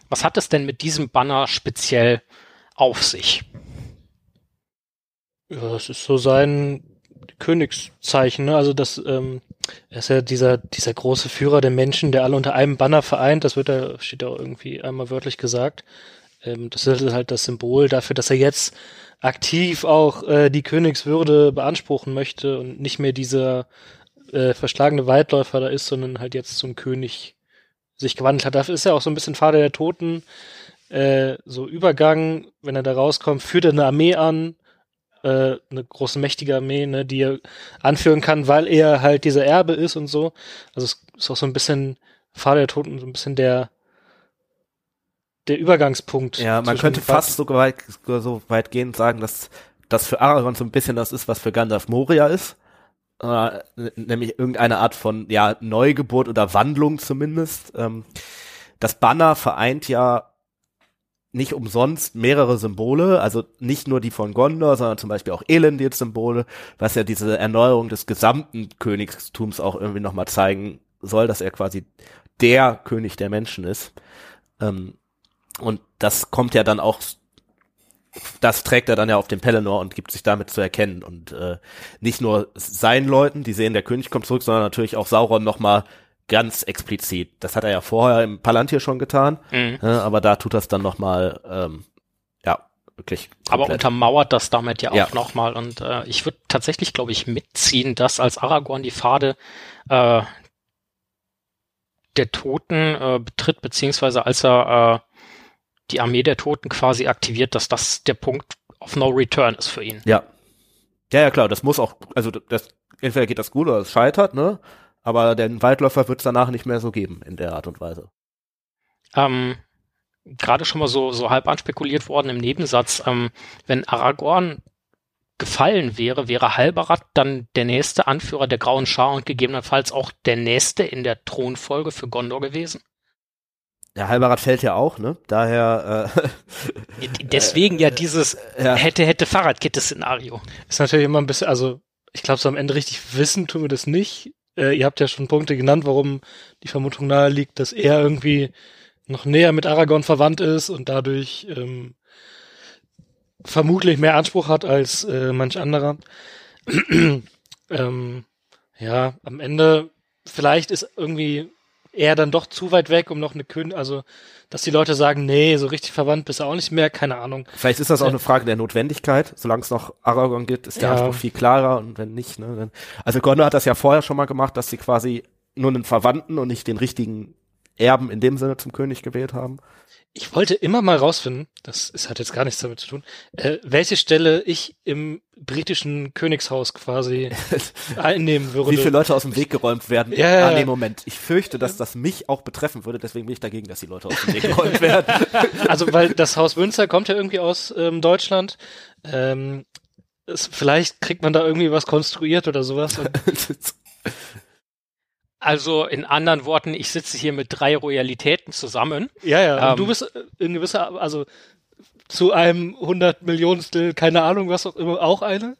was hat es denn mit diesem Banner speziell auf sich? ja, das ist so sein Königszeichen, ne? Also das, ähm, er ist ja dieser, dieser große Führer der Menschen, der alle unter einem Banner vereint, das wird da, steht da auch irgendwie einmal wörtlich gesagt. Ähm, das ist halt das Symbol dafür, dass er jetzt aktiv auch äh, die Königswürde beanspruchen möchte und nicht mehr dieser äh, verschlagene Waldläufer da ist, sondern halt jetzt zum König sich gewandelt hat. Dafür ist er auch so ein bisschen Vater der Toten, äh, so Übergang, wenn er da rauskommt, führt er eine Armee an, äh, eine große mächtige Armee, ne, die er anführen kann, weil er halt dieser Erbe ist und so. Also es ist auch so ein bisschen Vater der Toten, so ein bisschen der der Übergangspunkt. Ja, man könnte fast so weit, so weit gehen und sagen, dass das für Aragorn so ein bisschen das ist, was für Gandalf Moria ist. Äh, nämlich irgendeine Art von ja Neugeburt oder Wandlung zumindest. Ähm, das Banner vereint ja nicht umsonst mehrere Symbole, also nicht nur die von Gondor, sondern zum Beispiel auch Elendil-Symbole, was ja diese Erneuerung des gesamten Königstums auch irgendwie nochmal zeigen soll, dass er quasi der König der Menschen ist. Ähm, und das kommt ja dann auch, das trägt er dann ja auf den Pelennor und gibt sich damit zu erkennen. Und äh, nicht nur seinen Leuten, die sehen, der König kommt zurück, sondern natürlich auch Sauron nochmal ganz explizit. Das hat er ja vorher im Palantir schon getan, mhm. äh, aber da tut das dann nochmal, ähm, ja, wirklich. Komplett. Aber untermauert das damit ja auch ja. nochmal. Und äh, ich würde tatsächlich, glaube ich, mitziehen, dass als Aragorn die Pfade äh, der Toten äh, betritt, beziehungsweise als er äh, die Armee der Toten quasi aktiviert, dass das der Punkt of No Return ist für ihn. Ja. Ja, ja, klar, das muss auch, also das, entweder geht das gut oder es scheitert, ne? Aber den Waldläufer wird es danach nicht mehr so geben in der Art und Weise. Ähm, Gerade schon mal so, so halb anspekuliert worden im Nebensatz, ähm, wenn Aragorn gefallen wäre, wäre Halbarat dann der nächste Anführer der Grauen Schar und gegebenenfalls auch der nächste in der Thronfolge für Gondor gewesen? Der Halberrad fällt ja auch, ne? Daher. Äh, (laughs) Deswegen ja dieses (laughs) ja. hätte hätte Fahrradkette-Szenario. Ist natürlich immer ein bisschen, also ich glaube, so am Ende richtig wissen tun wir das nicht. Äh, ihr habt ja schon Punkte genannt, warum die Vermutung nahe liegt, dass er irgendwie noch näher mit Aragorn verwandt ist und dadurch ähm, vermutlich mehr Anspruch hat als äh, manch anderer. (clears throat) ähm, ja, am Ende vielleicht ist irgendwie er dann doch zu weit weg, um noch eine Königin, also dass die Leute sagen, nee, so richtig verwandt bist du auch nicht mehr, keine Ahnung. Vielleicht ist das auch eine Frage der Notwendigkeit. Solange es noch Aragorn gibt, ist der ja. Anspruch viel klarer und wenn nicht, ne, dann, also Gondor hat das ja vorher schon mal gemacht, dass sie quasi nur einen Verwandten und nicht den richtigen Erben in dem Sinne zum König gewählt haben ich wollte immer mal rausfinden, das ist, hat jetzt gar nichts damit zu tun, äh, welche Stelle ich im britischen Königshaus quasi (laughs) einnehmen würde. Wie viele Leute aus dem Weg geräumt werden? Ja, ja, ah, nee, Moment. Ich fürchte, dass das mich auch betreffen würde, deswegen bin ich dagegen, dass die Leute aus dem Weg geräumt werden. (laughs) also, weil das Haus Münster kommt ja irgendwie aus ähm, Deutschland. Ähm, es, vielleicht kriegt man da irgendwie was konstruiert oder sowas. (laughs) Also in anderen Worten, ich sitze hier mit drei Royalitäten zusammen. Ja, ja. Ähm, du bist in gewisser, also zu einem hundert Millionstel, keine Ahnung, was auch immer, auch eine.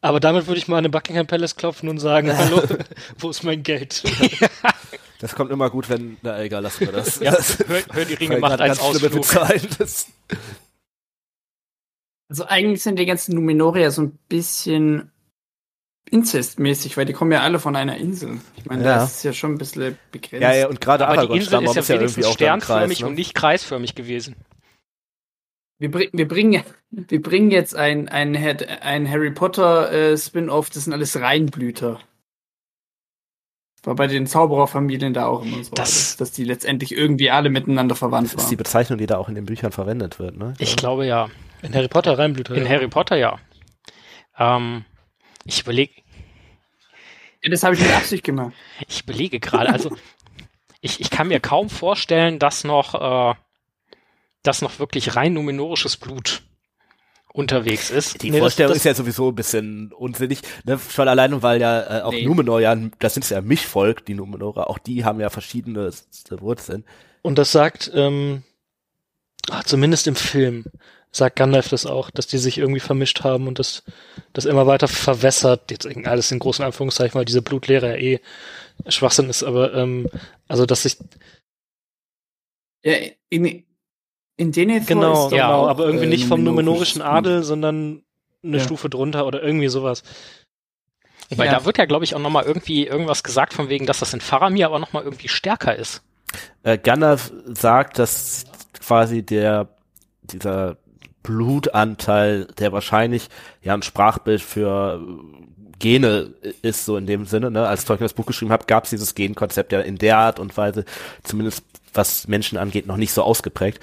Aber damit würde ich mal an den Buckingham Palace klopfen und sagen, (laughs) hallo, wo ist mein Geld? (laughs) Das kommt immer gut, wenn, na egal, lassen wir das. Ja, hör, hör die Ringe macht als Ausflug. Also eigentlich sind die ganzen Numenorier so ein bisschen inzestmäßig, weil die kommen ja alle von einer Insel. Ich meine, ja. das ist ja schon ein bisschen begrenzt. Ja, ja, und gerade Aber die Insel ist ja wenigstens ja sternförmig ne? und nicht kreisförmig gewesen. Wir, bring, wir, bringen, wir bringen jetzt ein, ein, ein Harry Potter äh, Spin-off, das sind alles Reinblüter. War bei den Zaubererfamilien da auch immer so, das, dass die letztendlich irgendwie alle miteinander verwandt waren. Das ist die Bezeichnung, die da auch in den Büchern verwendet wird, ne? Ich glaube ja. In Harry Potter Reinblüter. In ja. Harry Potter ja. Ähm, ich überlege. Ja, das habe ich mit Absicht gemacht. Ich überlege gerade, also ich, ich kann mir kaum vorstellen, dass noch, äh, dass noch wirklich rein numenorisches Blut unterwegs ist. Die nee, Vorstellung das, das ist ja sowieso ein bisschen unsinnig, ne? schon alleine, weil ja äh, auch nee. Numenor ja, das sind ja Mischvolk, die Numenorer, auch die haben ja verschiedene Wurzeln. Und das sagt, ähm, ach, zumindest im Film, sagt Gandalf das auch, dass die sich irgendwie vermischt haben und das, das immer weiter verwässert. Jetzt alles in großen Anführungszeichen, weil diese Blutlehre ja eh Schwachsinn ist, aber ähm, also dass sich ja, in, in denen genau, genau, auch, aber irgendwie äh, nicht vom numenorischen Adel, sondern eine ja. Stufe drunter oder irgendwie sowas. Weil ja. da wird ja, glaube ich, auch nochmal irgendwie irgendwas gesagt von wegen, dass das in Faramir aber nochmal irgendwie stärker ist. Äh, Gandalf sagt, dass quasi der dieser Blutanteil, der wahrscheinlich ja ein Sprachbild für Gene ist, so in dem Sinne. Ne? Als Tolkien das Buch geschrieben hat, gab es dieses Genkonzept ja in der Art und Weise, zumindest was Menschen angeht, noch nicht so ausgeprägt,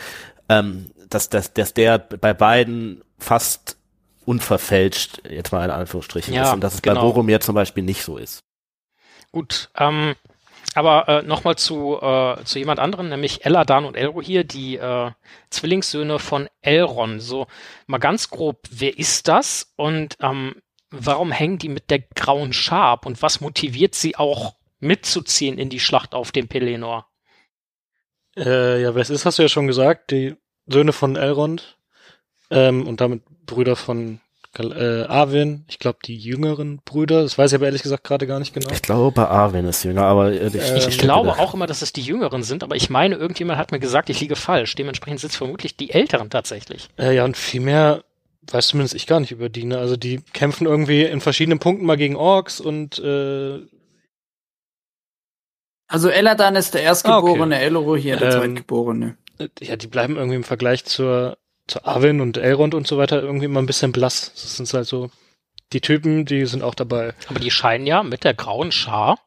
ähm, dass, dass, dass der bei beiden fast unverfälscht, jetzt mal in Anführungsstrichen, Ja, ist und dass es genau. bei Boromir zum Beispiel nicht so ist. Gut, ähm, aber äh, nochmal zu, äh, zu jemand anderem, nämlich Eladan und Elrohir, die äh, Zwillingssöhne von Elrond. So mal ganz grob, wer ist das und ähm, warum hängen die mit der grauen Schar ab und was motiviert sie auch mitzuziehen in die Schlacht auf dem Pelennor? Äh, ja, wer es ist, hast du ja schon gesagt. Die Söhne von Elrond ähm, und damit Brüder von äh, Arwen. Ich glaube, die jüngeren Brüder. Das weiß ich aber ehrlich gesagt gerade gar nicht genau. Ich glaube, Arwen ist jünger, aber äh, ich, Ähm, Ich ich glaube auch immer, dass es die Jüngeren sind, aber ich meine, irgendjemand hat mir gesagt, ich liege falsch. Dementsprechend sind es vermutlich die Älteren tatsächlich. Äh, ja, und viel mehr weiß zumindest ich gar nicht über die. Ne? Also die kämpfen irgendwie in verschiedenen Punkten mal gegen Orks und äh, Also Eladan ist der Erstgeborene, Elrohir der Ähm, Zweitgeborene. äh, ja, die bleiben irgendwie im Vergleich zur, zur Arwen und Elrond und so weiter irgendwie immer ein bisschen blass. Das sind halt so die Typen, die sind auch dabei. Aber die scheinen ja mit der grauen Schar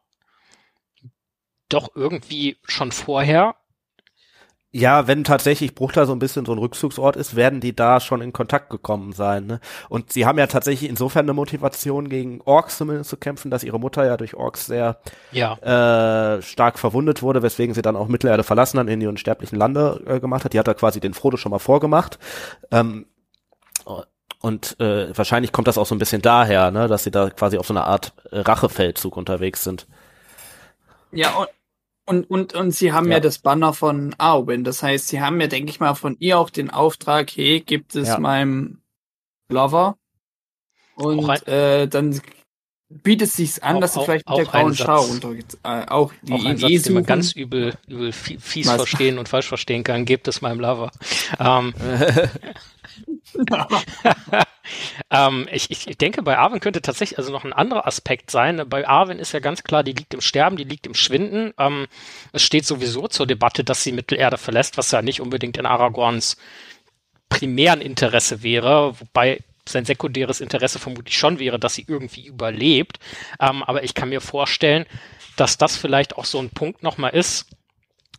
doch irgendwie schon vorher. Ja, wenn tatsächlich Bruchtal so ein bisschen so ein Rückzugsort ist, werden die da schon in Kontakt gekommen sein. Ne? Und sie haben ja tatsächlich insofern eine Motivation, gegen Orks zumindest zu kämpfen, dass ihre Mutter ja durch Orks sehr Ja, äh, stark verwundet wurde, weswegen sie dann auch Mittelerde verlassen hat, in die unsterblichen Lande äh, gemacht hat. Die hat da quasi den Frodo schon mal vorgemacht. Ähm, und äh, wahrscheinlich kommt das auch so ein bisschen daher, ne, dass sie da quasi auf so einer Art Rachefeldzug unterwegs sind. Ja, und, und, und, und sie haben ja. Ja. das Banner von Arwen. Das heißt, sie haben ja, denke ich mal, von ihr auch den Auftrag, hey, gibt es Ja. meinem Lover. Und ein- äh, dann bietet es sich an, Auch- dass sie auch- vielleicht mit der grauen Schau runtergeht. Äh, auch die auch ein Idee Satz, den man ganz übel, übel fie- fies Was? verstehen und falsch verstehen kann. Gebt es meinem Lover. (laughs) Ähm, (laughs) ähm, ich, ich, denke, bei Arwen könnte tatsächlich also noch ein anderer Aspekt sein. Bei Arwen ist ja ganz klar, die liegt im Sterben, die liegt im Schwinden. Ähm, es steht sowieso zur Debatte, dass sie Mittelerde verlässt, was ja nicht unbedingt in Aragorns primären Interesse wäre, wobei sein sekundäres Interesse vermutlich schon wäre, dass sie irgendwie überlebt. Ähm, aber ich kann mir vorstellen, dass das vielleicht auch so ein Punkt nochmal ist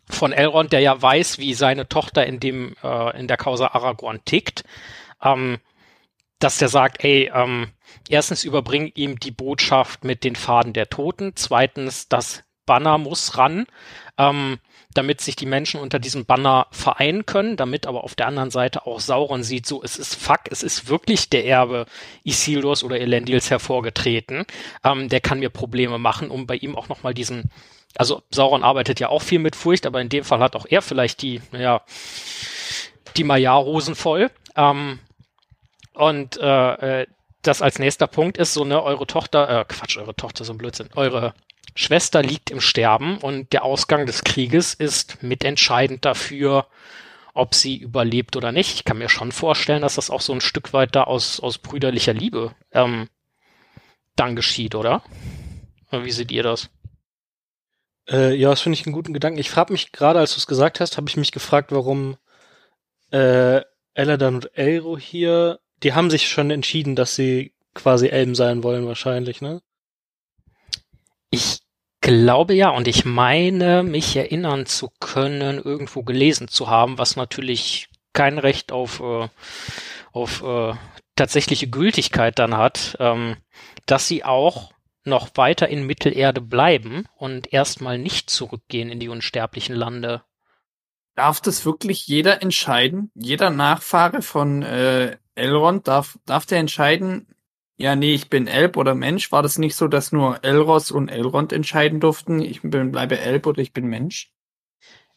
von Elrond, der ja weiß, wie seine Tochter in dem äh, in der Causa Aragorn tickt, ähm, dass der sagt, ey, ähm, erstens überbring ihm die Botschaft mit den Faden der Toten, zweitens das Banner muss ran, ähm, damit sich die Menschen unter diesem Banner vereinen können, damit aber auf der anderen Seite auch Sauron sieht, so es ist fuck, es ist wirklich der Erbe Isildurs oder Elendils hervorgetreten, ähm, der kann mir Probleme machen, um bei ihm auch nochmal diesen also Sauron arbeitet ja auch viel mit Furcht, aber in dem Fall hat auch er vielleicht die, naja, die Maja-Hosen voll. Ähm, und äh, äh, das als nächster Punkt ist so, ne, eure Tochter, äh, Quatsch, eure Tochter, so ein Blödsinn, eure Schwester liegt im Sterben und der Ausgang des Krieges ist mitentscheidend dafür, ob sie überlebt oder nicht. Ich kann mir schon vorstellen, dass das auch so ein Stück weit da aus, aus brüderlicher Liebe ähm, dann geschieht, oder? Wie seht ihr das? Äh, ja, das finde ich einen guten Gedanken. Ich frage mich gerade, als du es gesagt hast, habe ich mich gefragt, warum äh, Eladan und Elro hier, die haben sich schon entschieden, dass sie quasi Elben sein wollen wahrscheinlich, ne? Ich glaube ja, und ich meine, mich erinnern zu können, irgendwo gelesen zu haben, was natürlich kein Recht auf, äh, auf äh, tatsächliche Gültigkeit dann hat, ähm, dass sie auch noch weiter in Mittelerde bleiben und erstmal nicht zurückgehen in die unsterblichen Lande. Darf das wirklich jeder entscheiden? Jeder Nachfahre von äh, Elrond darf, darf der entscheiden, ja, nee, ich bin Elb oder Mensch? War das nicht so, dass nur Elros und Elrond entscheiden durften, ich bin, bleibe Elb oder ich bin Mensch?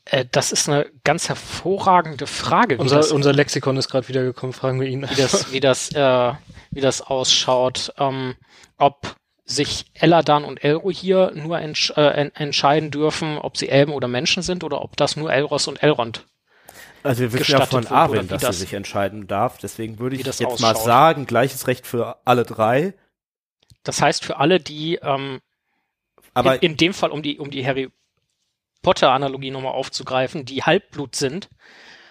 Äh, das ist eine ganz hervorragende Frage, Unser, das unser Lexikon ist gerade wiedergekommen, fragen wir ihn. wie das, (laughs) wie das, äh, wie das ausschaut, ähm, ob sich Eladan und Elro hier nur entsch äh, en entscheiden dürfen, ob sie Elben oder Menschen sind oder ob das nur Elros und Elrond. Also wir wissen ja von Arwen, dass das- sie sich entscheiden darf. Deswegen würde ich das jetzt mal ausschaut. sagen, gleiches Recht für alle drei. Das heißt für alle, die ähm, Aber in, in dem Fall, um die, um die Harry Potter-Analogie nochmal aufzugreifen, die Halbblut sind,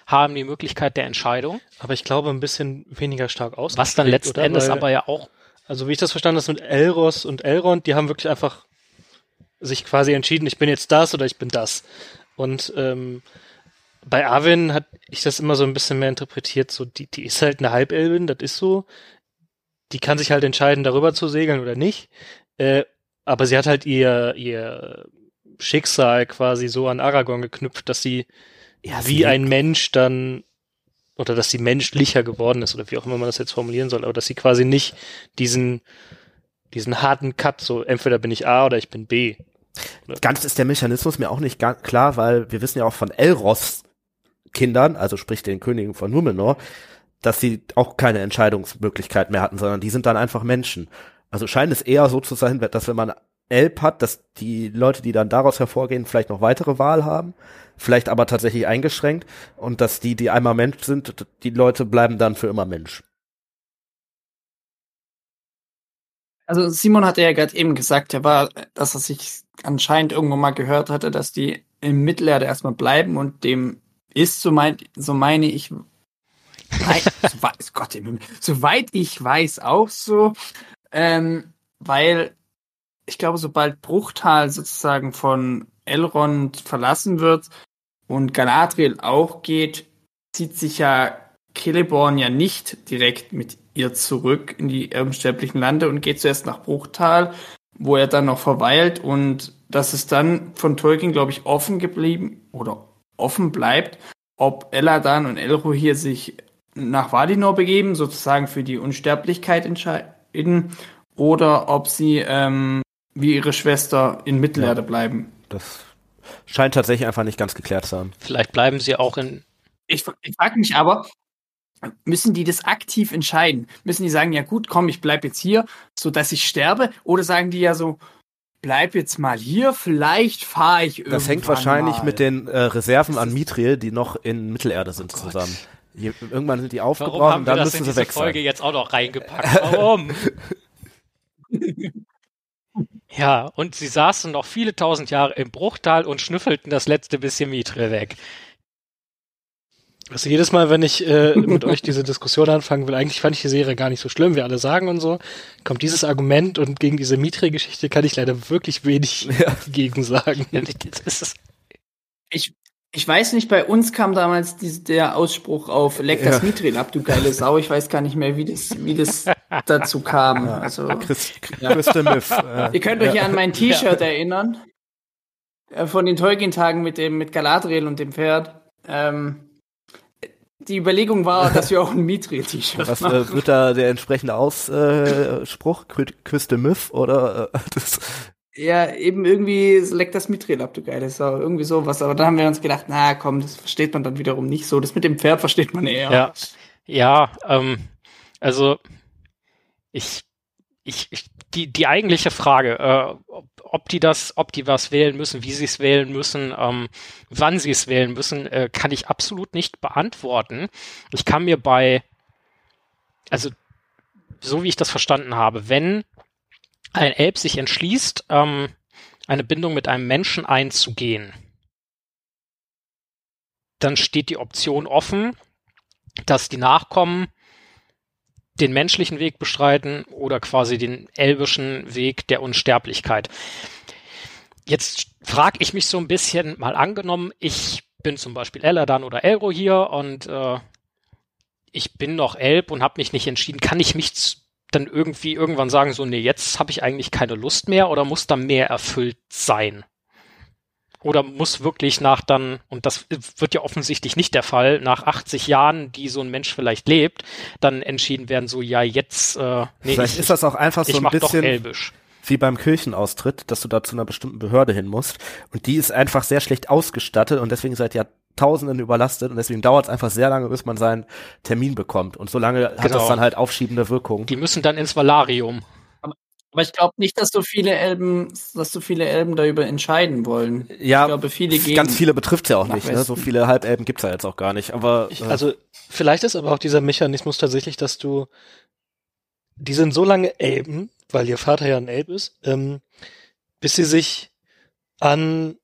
haben die Möglichkeit der Entscheidung. Aber ich glaube ein bisschen weniger stark aus. Was dann letzten Endes aber ja auch. Also wie ich das verstanden habe, mit Elros und Elrond, die haben wirklich einfach sich quasi entschieden, ich bin jetzt das oder ich bin das. Und ähm, bei Arwen hat ich das immer so ein bisschen mehr interpretiert, so die, die ist halt eine Halbelbin, das ist so. Die kann sich halt entscheiden, darüber zu segeln oder nicht. Äh, aber sie hat halt ihr, ihr Schicksal quasi so an Aragorn geknüpft, dass sie ja, wie ein Mensch dann oder dass sie menschlicher geworden ist oder wie auch immer man das jetzt formulieren soll, aber dass sie quasi nicht diesen diesen harten Cut, so entweder bin ich A oder ich bin B. Ganz ist der Mechanismus mir auch nicht ganz klar, weil wir wissen ja auch von Elros Kindern, also sprich den Königen von Numenor, dass sie auch keine Entscheidungsmöglichkeit mehr hatten, sondern die sind dann einfach Menschen. Also scheint es eher so zu sein, dass wenn man Elb hat, dass die Leute, die dann daraus hervorgehen, vielleicht noch weitere Wahl haben, vielleicht aber tatsächlich eingeschränkt und dass die, die einmal Mensch sind, die Leute bleiben dann für immer Mensch. Also Simon hatte ja gerade eben gesagt, er war, dass er sich anscheinend irgendwo mal gehört hatte, dass die im Mittelerde erstmal bleiben und dem ist, so, mein, so meine ich, (laughs) Gott, soweit ich weiß auch so, ähm, weil ich glaube, sobald Bruchtal sozusagen von Elrond verlassen wird und Galadriel auch geht, zieht sich ja Celeborn ja nicht direkt mit ihr zurück in die unsterblichen Lande und geht zuerst nach Bruchtal, wo er dann noch verweilt. Und das ist dann von Tolkien, glaube ich, offen geblieben oder offen bleibt, ob Eladan und Elro hier sich nach Valinor begeben, sozusagen für die Unsterblichkeit entscheiden, oder ob sie ähm, wie ihre Schwester in Mittelerde ja, bleiben. Das scheint tatsächlich einfach nicht ganz geklärt zu sein. Vielleicht bleiben sie auch in. Ich, ich frage mich aber, Müssen die das aktiv entscheiden? Müssen die sagen, ja gut, komm, ich bleib jetzt hier, so dass ich sterbe? Oder sagen die ja so, bleib jetzt mal hier, vielleicht fahre ich irgendwann Das hängt wahrscheinlich mal. mit den äh, Reserven an Mithril, die noch in Mittelerde sind, oh zusammen. Hier, irgendwann sind die aufgebraucht und dann müssen sie weg sein. Folge jetzt auch noch reingepackt. (laughs) Warum? ja, und sie saßen noch viele tausend Jahre im Bruchtal und schnüffelten das letzte bisschen Mithril weg. Also jedes Mal, wenn ich äh, mit euch diese Diskussion anfangen will, eigentlich fand ich die Serie gar nicht so schlimm, wie alle sagen und so, kommt dieses Argument und gegen diese Mitre-Geschichte kann ich leider wirklich wenig (laughs) ja. gegen sagen. Ich, ich weiß nicht, bei uns kam damals die, der Ausspruch auf Leck das ja. Mithril ab, du geile Sau. Ich weiß gar nicht mehr, wie das, wie das dazu kam. Ja. Also, Chris, ja. Myth, äh, Ihr könnt euch ja an mein T-Shirt erinnern. Äh, von den Tolkien-Tagen mit dem, mit Galadriel und dem Pferd. Ähm, die Überlegung war, (laughs) dass wir auch ein Mithril-T-Shirt Was äh, wird da der entsprechende Ausspruch? Äh, Küste Myth oder äh, (laughs) das? Ja, eben irgendwie leck das Mithril ab, du geiles Sau. Irgendwie sowas. Aber da haben wir uns gedacht, na komm, das versteht man dann wiederum nicht so. Das mit dem Pferd versteht man eher. Ja, ja ähm, also ich, ich, ich die, die eigentliche Frage, äh, ob die das, ob die was wählen müssen, wie sie es wählen müssen, ähm, wann sie es wählen müssen, äh, kann ich absolut nicht beantworten. Ich kann mir bei, also so wie ich das verstanden habe, wenn ein Elb sich entschließt, ähm, eine Bindung mit einem Menschen einzugehen, dann steht die Option offen, dass die Nachkommen den menschlichen Weg bestreiten oder quasi den elbischen Weg der Unsterblichkeit. Jetzt frage ich mich so ein bisschen, mal angenommen, ich bin zum Beispiel Eladan oder Elro hier und äh, ich bin noch Elb und habe mich nicht entschieden, kann ich mich dann irgendwie irgendwann sagen, so, nee, jetzt habe ich eigentlich keine Lust mehr oder muss da mehr erfüllt sein? Oder muss wirklich nach dann, und das wird ja offensichtlich nicht der Fall, nach 80 Jahren, die so ein Mensch vielleicht lebt, dann entschieden werden, so ja, jetzt, äh, nee, Vielleicht ich, ist das auch einfach so ein bisschen wie beim Kirchenaustritt, dass du da zu einer bestimmten Behörde hin musst. Und die ist einfach sehr schlecht ausgestattet und deswegen seit Jahrtausenden überlastet und deswegen dauert es einfach sehr lange, bis man seinen Termin bekommt. Und so lange genau. hat das dann halt aufschiebende Wirkung. Die müssen dann ins Valarium. Aber ich glaube nicht, dass so viele Elben, dass so viele Elben darüber entscheiden wollen. Ja, ich glaube, viele gehen ganz viele betrifft ja auch nicht. Ne? So viele Halbelben gibt's ja jetzt auch gar nicht. Aber ich, äh, also vielleicht ist aber auch dieser Mechanismus tatsächlich, dass du die sind so lange Elben, weil ihr Vater ja ein Elb ist, ähm, bis sie sich an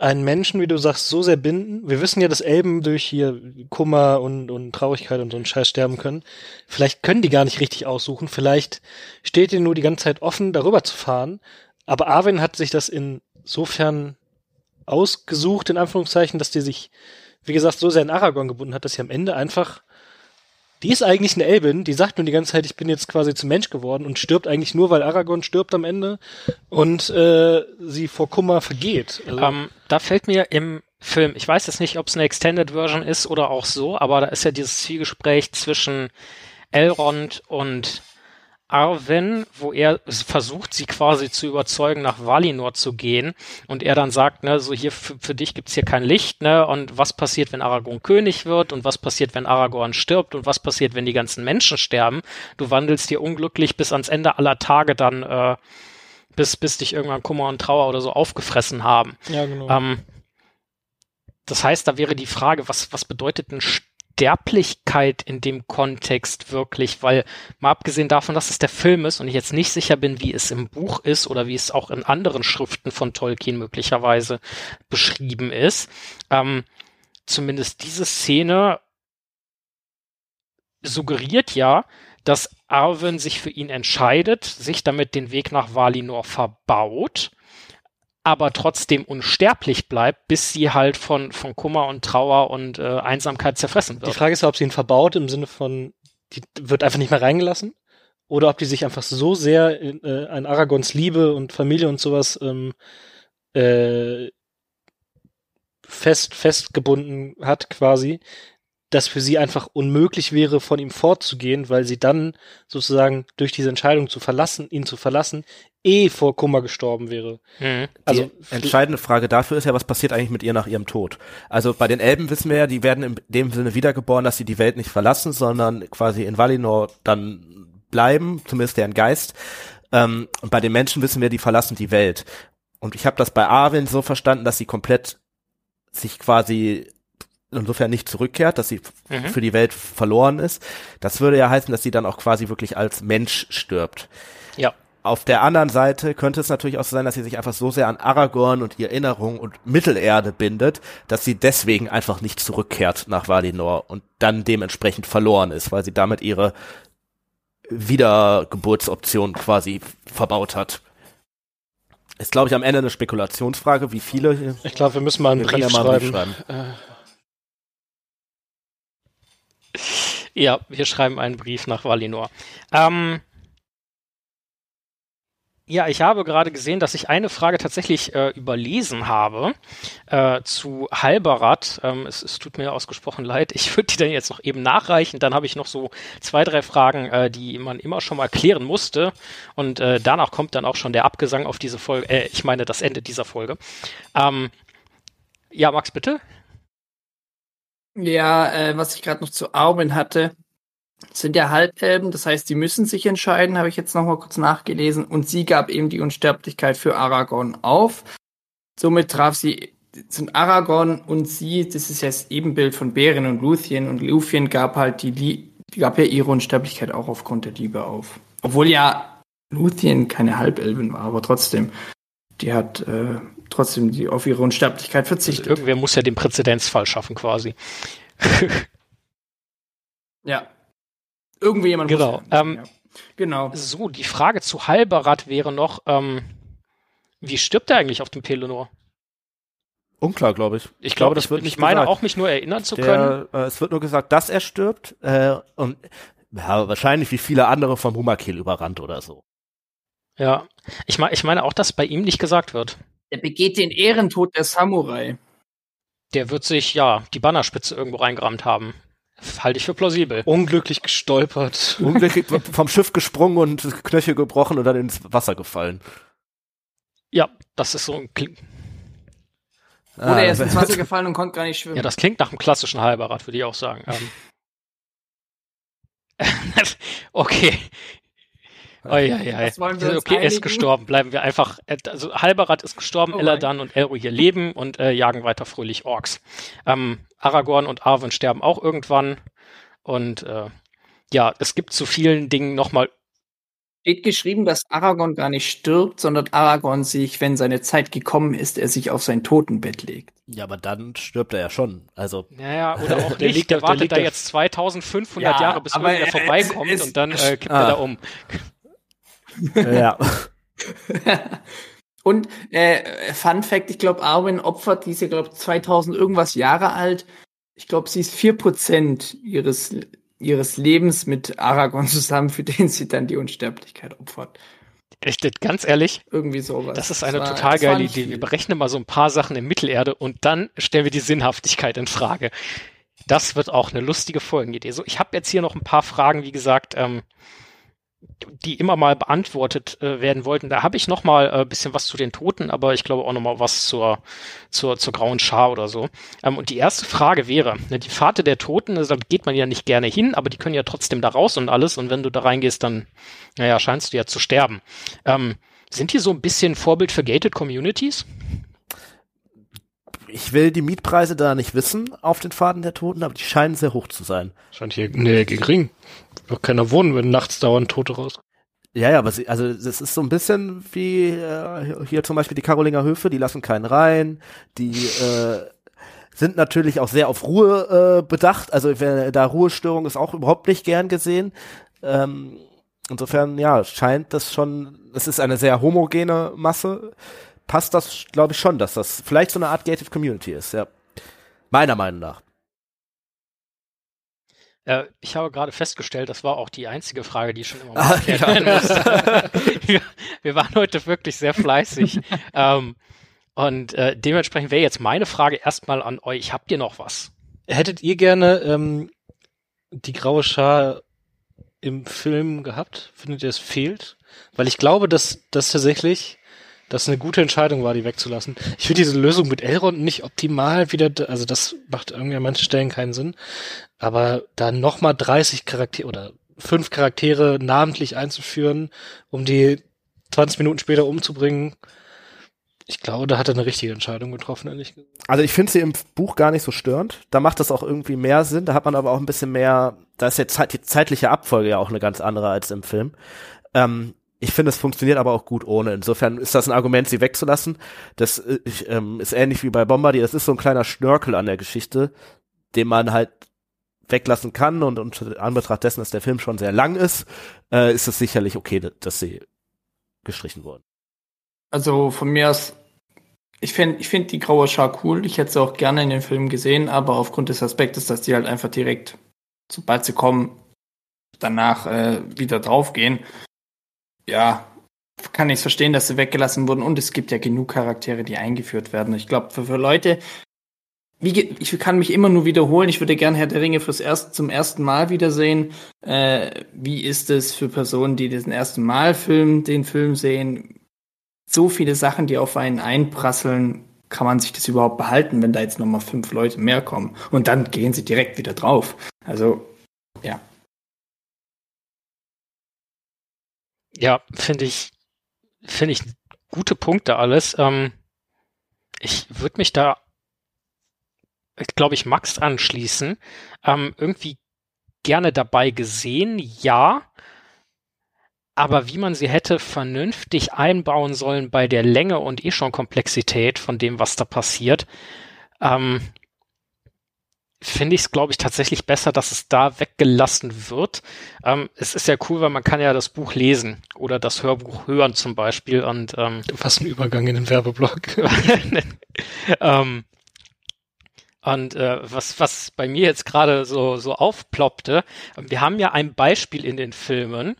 einen Menschen, wie du sagst, so sehr binden. Wir wissen ja, dass Elben durch hier Kummer und, und Traurigkeit und so einen Scheiß sterben können. Vielleicht können die gar nicht richtig aussuchen. Vielleicht steht ihnen nur die ganze Zeit offen, darüber zu fahren. Aber Arwen hat sich das insofern ausgesucht, in Anführungszeichen, dass die sich, wie gesagt, so sehr in Aragorn gebunden hat, dass sie am Ende einfach die ist eigentlich eine Elbin, die sagt nur die ganze Zeit, ich bin jetzt quasi zum Mensch geworden und stirbt eigentlich nur, weil Aragorn stirbt am Ende und äh, sie vor Kummer vergeht. Also ähm, da fällt mir im Film, ich weiß jetzt nicht, ob es eine Extended Version ist oder auch so, aber da ist ja dieses Zwiegespräch zwischen Elrond und Arwen, wo er versucht, sie quasi zu überzeugen, nach Valinor zu gehen. Und er dann sagt, ne, so hier für, für dich gibt's hier kein Licht, ne? Und was passiert, wenn Aragorn König wird? Und was passiert, wenn Aragorn stirbt? Und was passiert, wenn die ganzen Menschen sterben? Du wandelst dir unglücklich bis ans Ende aller Tage dann, äh, bis, bis dich irgendwann Kummer und Trauer oder so aufgefressen haben. Ja, genau. Ähm, das heißt, da wäre die Frage, was, was bedeutet ein Sterblichkeit in dem Kontext wirklich, weil mal abgesehen davon, dass es der Film ist und ich jetzt nicht sicher bin, wie es im Buch ist oder wie es auch in anderen Schriften von Tolkien möglicherweise beschrieben ist, ähm, zumindest diese Szene suggeriert ja, dass Arwen sich für ihn entscheidet, sich damit den Weg nach Valinor verbaut aber trotzdem unsterblich bleibt, bis sie halt von, von Kummer und Trauer und äh, Einsamkeit zerfressen wird. Die Frage ist, ob sie ihn verbaut im Sinne von, die wird einfach nicht mehr reingelassen oder ob die sich einfach so sehr in, äh, an Aragons Liebe und Familie und sowas ähm, äh, fest festgebunden hat quasi, dass für sie einfach unmöglich wäre, von ihm fortzugehen, weil sie dann sozusagen durch diese Entscheidung zu verlassen, ihn zu verlassen, eh vor Kummer gestorben wäre. Mhm. Also die entscheidende Frage dafür ist ja, was passiert eigentlich mit ihr nach ihrem Tod? Also bei den Elben wissen wir ja, die werden in dem Sinne wiedergeboren, dass sie die Welt nicht verlassen, sondern quasi in Valinor dann bleiben, zumindest deren Geist. Ähm, und bei den Menschen wissen wir, die verlassen die Welt. Und ich habe das bei Arwen so verstanden, dass sie komplett sich quasi insofern nicht zurückkehrt, dass sie mhm. für die Welt verloren ist. Das würde ja heißen, dass sie dann auch quasi wirklich als Mensch stirbt. Ja. Auf der anderen Seite könnte es natürlich auch so sein, dass sie sich einfach so sehr an Aragorn und die Erinnerung und Mittelerde bindet, dass sie deswegen einfach nicht zurückkehrt nach Valinor und dann dementsprechend verloren ist, weil sie damit ihre Wiedergeburtsoption quasi verbaut hat. Ist, glaube ich, am Ende eine Spekulationsfrage, wie viele. Ich glaube, wir müssen mal einen, Brief, ja mal einen schreiben. Brief schreiben. Äh. Ja, wir schreiben einen Brief nach Valinor. Ähm, ja, ich habe gerade gesehen, dass ich eine Frage tatsächlich äh, überlesen habe äh, zu Halberat. Ähm, es, es, tut mir ausgesprochen leid. Ich würde die dann jetzt noch eben nachreichen. Dann habe ich noch so zwei, drei Fragen, äh, die man immer schon mal klären musste. Und äh, danach kommt dann auch schon der Abgesang auf diese Folge. Äh, ich meine das Ende dieser Folge. Ähm, ja, Max, bitte. Ja, äh, was ich gerade noch zu Arwen hatte, sind ja Halbelben, das heißt, die müssen sich entscheiden, habe ich jetzt noch mal kurz nachgelesen. Und sie gab eben die Unsterblichkeit für Aragorn auf. Somit traf sie, sind Aragorn und sie, das ist ja das Ebenbild von Beren und Luthien. Und Luthien gab halt die, die gab ja ihre Unsterblichkeit auch aufgrund der Liebe auf. Obwohl ja Luthien keine Halbelben war, aber trotzdem. Die hat äh, trotzdem die, auf ihre Unsterblichkeit verzichtet. Also irgendwer muss ja den Präzedenzfall schaffen, quasi. (laughs) ja. Irgendwie jemand genau. muss. Ähm, ja. Genau. So, die Frage zu Halberat wäre noch, ähm, wie stirbt er eigentlich auf dem Pelennor? Unklar, glaube ich. Ich glaube, das wird nicht. Ich meine gesagt. auch, mich nur erinnern zu können. äh, es wird nur gesagt, dass er stirbt äh, und ja, wahrscheinlich wie viele andere vom Humakil überrannt oder so. Ja, ich, mein, ich meine auch, dass bei ihm nicht gesagt wird. Er begeht den Ehrentod der Samurai. Der wird sich, ja, die Bannerspitze irgendwo reingerammt haben. Halte ich für plausibel. Unglücklich gestolpert. Unglücklich (laughs) vom Schiff gesprungen und Knöchel gebrochen und dann ins Wasser gefallen. Ja, das ist so ein Kling. Oder er ist (laughs) ins Wasser gefallen und konnte gar nicht schwimmen. Ja, das klingt nach einem klassischen Halberrad, würde ich auch sagen. Ähm. (laughs) okay, Oh, ja, ja, ja. Okay, er ist gestorben. Bleiben wir einfach. Äh, also Halberat ist gestorben, oh Eladan und Elro hier leben und äh, jagen weiter fröhlich Orks. Ähm, Aragorn und Arwen sterben auch irgendwann. Und äh, ja, es gibt zu vielen Dingen nochmal steht geschrieben, dass Aragorn gar nicht stirbt, sondern Aragorn sich, wenn seine Zeit gekommen ist, er sich auf sein Totenbett legt. Ja, aber dann stirbt er ja schon. Also Naja, oder (laughs) auch Der nicht. liegt der da- der wartet liegt da jetzt 2500 Ja, Jahre, bis aber irgendwer es- vorbeikommt es- und dann äh, kippt Ah. er da um. Ja. (laughs) Und äh, Fun Fact, ich glaube, Arwen opfert diese, glaube 2000 irgendwas Jahre alt. Ich glaube, sie ist 4% ihres, ihres Lebens mit Aragorn zusammen, für den sie dann die Unsterblichkeit opfert. Echt, ganz ehrlich, Irgendwie sowas. das ist eine war- total das war geile nicht Idee. viel. Wir berechnen mal so ein paar Sachen in Mittelerde und dann stellen wir die Sinnhaftigkeit in Frage. Das wird auch eine lustige Folgenidee. So, ich habe jetzt hier noch ein paar Fragen, wie gesagt, ähm, die immer mal beantwortet äh, werden wollten. Da habe ich noch mal ein äh, bisschen was zu den Toten, aber ich glaube auch noch mal was zur, zur, zur grauen Schar oder so. Ähm, und die erste Frage wäre, ne, die Pfade der Toten, also da geht man ja nicht gerne hin, aber die können ja trotzdem da raus und alles. Und wenn du da reingehst, dann, naja, scheinst du ja zu sterben. Ähm, sind die so ein bisschen Vorbild für gated Communities? Ich will die Mietpreise da nicht wissen auf den Faden der Toten, aber die scheinen sehr hoch zu sein. Scheint hier nee, gering. Wird keiner wohnen, wenn nachts dauernd Tote raus. Ja, ja, aber sie, also das ist so ein bisschen wie äh, hier zum Beispiel die Karolinger Höfe, die lassen keinen rein, die äh, sind natürlich auch sehr auf Ruhe äh, bedacht, also wenn, da Ruhestörung ist auch überhaupt nicht gern gesehen. Ähm, insofern, ja, scheint das schon, es ist eine sehr homogene Masse, passt das, glaube ich, schon, dass das vielleicht so eine Art Gated Community ist, ja. Meiner Meinung nach. Äh, ich habe gerade festgestellt, das war auch die einzige Frage, die schon immer Ah, (laughs) mal werden musste. (laughs) wir, wir waren heute wirklich sehr fleißig. (laughs) ähm, und äh, dementsprechend wäre jetzt meine Frage erstmal an euch. Habt ihr noch was? Hättet ihr gerne ähm, die graue Schar im Film gehabt? Findet ihr, es fehlt? Weil ich glaube, dass das tatsächlich das eine gute Entscheidung war, die wegzulassen. Ich finde diese Lösung mit Elrond nicht optimal wieder, also das macht irgendwie an manchen Stellen keinen Sinn. Aber da nochmal 30 Charaktere oder fünf Charaktere namentlich einzuführen, um die 20 Minuten später umzubringen, ich glaube, da hat er eine richtige Entscheidung getroffen, ehrlich gesagt. Also ich finde sie im Buch gar nicht so störend. Da macht das auch irgendwie mehr Sinn. Da hat man aber auch ein bisschen mehr, da ist jetzt die zeitliche Abfolge ja auch eine ganz andere als im Film. Ähm, ich finde, es funktioniert aber auch gut ohne. Insofern ist das ein Argument, sie wegzulassen. Das äh, ich, ähm, ist ähnlich wie bei Bombardier. Das ist so ein kleiner Schnörkel an der Geschichte, den man halt weglassen kann. Und unter Anbetracht dessen, dass der Film schon sehr lang ist, äh, ist es sicherlich okay, dass sie gestrichen wurden. Also von mir aus, ich finde ich find die graue Schar cool. Ich hätte sie auch gerne in den Film gesehen, aber aufgrund des Aspektes, dass die halt einfach direkt, sobald sie kommen, danach äh, wieder draufgehen, ja, kann ich verstehen, dass sie weggelassen wurden. Und es gibt ja genug Charaktere, die eingeführt werden. Ich glaube, für, für Leute, wie, ich kann mich immer nur wiederholen. Ich würde gerne Herr der Ringe fürs erst, zum ersten Mal wiedersehen. Äh, wie ist es für Personen, die den ersten Mal Film, den Film sehen? so viele Sachen, die auf einen einprasseln, kann man sich das überhaupt behalten, wenn da jetzt nochmal fünf Leute mehr kommen? Und dann gehen sie direkt wieder drauf. Also, ja. Ja, finde ich, finde ich gute Punkte alles. Ähm, ich würde mich da, glaube ich, Max anschließen. Ähm, irgendwie gerne dabei gesehen, ja. Aber wie man sie hätte vernünftig einbauen sollen bei der Länge und eh schon Komplexität von dem, was da passiert, ähm, finde ich es, glaube ich, tatsächlich besser, dass es da weggelassen wird. Ähm, es ist ja cool, weil man kann ja das Buch lesen oder das Hörbuch hören zum Beispiel und ähm, Fast ein Übergang in den Werbeblock. (laughs) ähm, und äh, was, was bei mir jetzt gerade so, so aufploppte, wir haben ja ein Beispiel in den Filmen,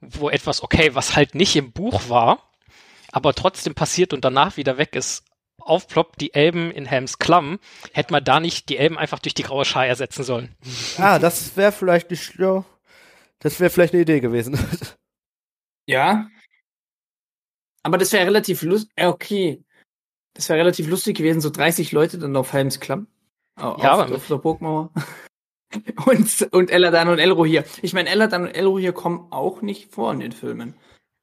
wo etwas, okay, was halt nicht im Buch war, aber trotzdem passiert und danach wieder weg ist, aufploppt, die Elben in Helms Klamm, hätte man da nicht die Elben einfach durch die graue Schar ersetzen sollen. Ah, das wäre vielleicht nicht, ja, das wäre vielleicht eine Idee gewesen. (laughs) Ja. Aber das wäre relativ lustig. Äh, okay. Das wäre relativ lustig gewesen, so 30 Leute dann auf Helms Klamm. Au- Ja, auf, aber- auf der Burgmauer. (laughs) und, und Eladan und Elrohir. Ich meine, Eladan und Elrohir kommen auch nicht vor in den Filmen.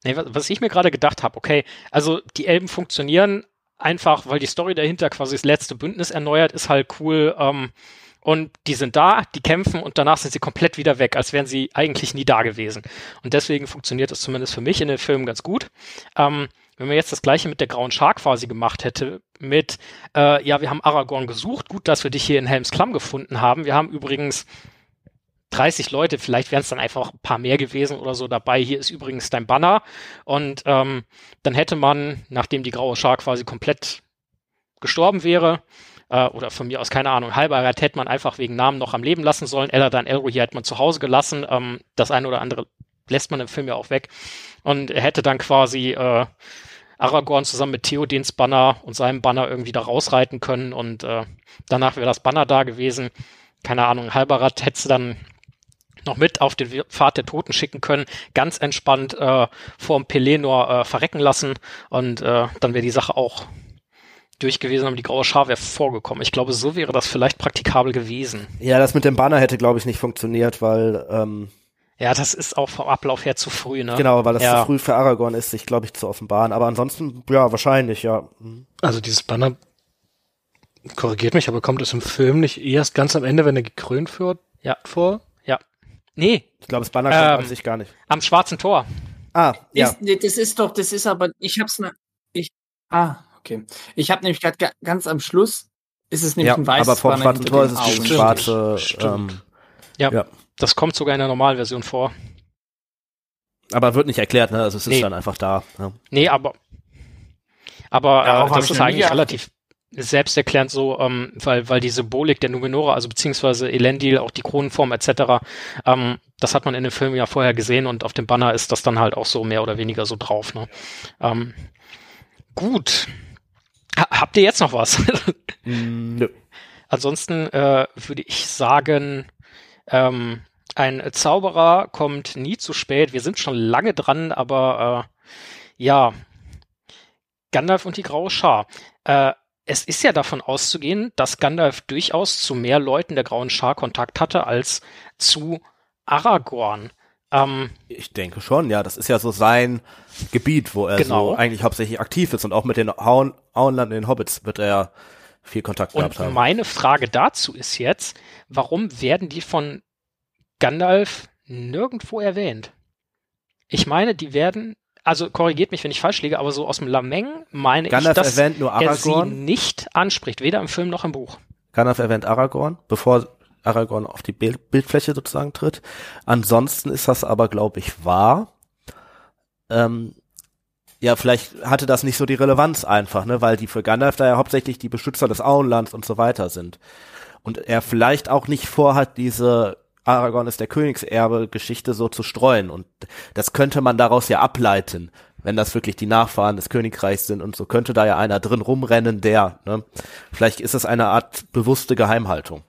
Nee, was, was ich mir gerade gedacht habe, okay, also die Elben funktionieren einfach, weil die Story dahinter quasi das letzte Bündnis erneuert, ist halt cool. Ähm, und die sind da, die kämpfen und danach sind sie komplett wieder weg, als wären sie eigentlich nie da gewesen. Und deswegen funktioniert das zumindest für mich in den Filmen ganz gut. Ähm, wenn man jetzt das gleiche mit der grauen Schar quasi gemacht hätte, mit, äh, ja, wir haben Aragorn gesucht, gut, dass wir dich hier in Helms Klamm gefunden haben. Wir haben übrigens 30 Leute, vielleicht wären es dann einfach ein paar mehr gewesen oder so dabei. Hier ist übrigens dein Banner. Und ähm, dann hätte man, nachdem die graue Schar quasi komplett gestorben wäre, äh, oder von mir aus, keine Ahnung, Halberrat hätte man einfach wegen Namen noch am Leben lassen sollen. Eladan Elro hier hätte man zu Hause gelassen. Ähm, das eine oder andere lässt man im Film ja auch weg. Und er hätte dann quasi äh, Aragorn zusammen mit Theodens Banner und seinem Banner irgendwie da rausreiten können und äh, danach wäre das Banner da gewesen. Keine Ahnung, Halberat hätte dann noch mit auf den Pfad der Toten schicken können, ganz entspannt äh, vorm Pelenor äh, verrecken lassen und äh, dann wäre die Sache auch durch gewesen, aber die graue Schar wäre vorgekommen. Ich glaube, so wäre das vielleicht praktikabel gewesen. Ja, das mit dem Banner hätte, glaube ich, nicht funktioniert, weil ähm, ja, das ist auch vom Ablauf her zu früh, ne? Genau, weil das ja. zu früh für Aragorn ist, sich, glaube ich, zu offenbaren. Aber ansonsten, ja, wahrscheinlich, ja. Mhm. Also dieses Banner korrigiert mich, aber kommt es im Film nicht erst ganz am Ende, wenn er gekrönt wird, ja. vor? Ja. Nee. Ich glaube, das Banner kommt Ähm, an sich gar nicht. Am Schwarzen Tor. Ah, ja. Ist, nee, das ist doch, das ist aber, ich hab's, ne, ich, ah, okay. Ich habe nämlich gerade ganz am Schluss, ist es nämlich ja ein weißes aber vom Banner Schwarzen Tor ist es Stimmt, schwarze, stimmt. ähm, Ja. Ja. Das kommt sogar in der Normalversion vor. aber wird nicht erklärt, ne? Also es ist Nee. dann einfach da. Ja. Nee, aber aber Darauf äh, das ich ist eigentlich relativ selbsterklärend so, ähm, weil, weil die Symbolik der Numenora, also beziehungsweise Elendil, auch die Kronenform etc., ähm, das hat man in dem Film ja vorher gesehen und auf dem Banner ist das dann halt auch so mehr oder weniger so drauf. Ne? Ähm, gut. Ha habt ihr jetzt noch was? (laughs) Nö. Ansonsten äh, würde ich sagen, ähm, ein Zauberer kommt nie zu spät. Wir sind schon lange dran, aber äh, ja, Gandalf und die graue Schar. Äh, es ist ja davon auszugehen, dass Gandalf durchaus zu mehr Leuten der grauen Schar Kontakt hatte als zu Aragorn. Ähm, Ich denke schon, ja. Das ist ja so sein Gebiet, wo er Genau. so eigentlich hauptsächlich aktiv ist. Und auch mit den Hauen, Auenland und den Hobbits wird er ja viel Kontakt gehabt Und haben. meine Frage dazu ist jetzt, warum werden die von Gandalf nirgendwo erwähnt? Ich meine, die werden, also korrigiert mich, wenn ich falsch liege, aber so aus dem Lameng meine Gandalf ich, dass erwähnt nur er sie Aragorn. nicht anspricht, weder im Film noch im Buch. Gandalf erwähnt Aragorn, bevor Aragorn auf die Bild Bildfläche sozusagen tritt. Ansonsten ist das aber, glaube ich, wahr. Ähm, ja, vielleicht hatte das nicht so die Relevanz einfach, ne, weil die für Gandalf da ja hauptsächlich die Beschützer des Auenlands und so weiter sind. Und er vielleicht auch nicht vorhat, diese Aragorn ist der Königserbe Geschichte so zu streuen. Und das könnte man daraus ja ableiten, wenn das wirklich die Nachfahren des Königreichs sind und so könnte da ja einer drin rumrennen, der, ne, vielleicht ist es eine Art bewusste Geheimhaltung.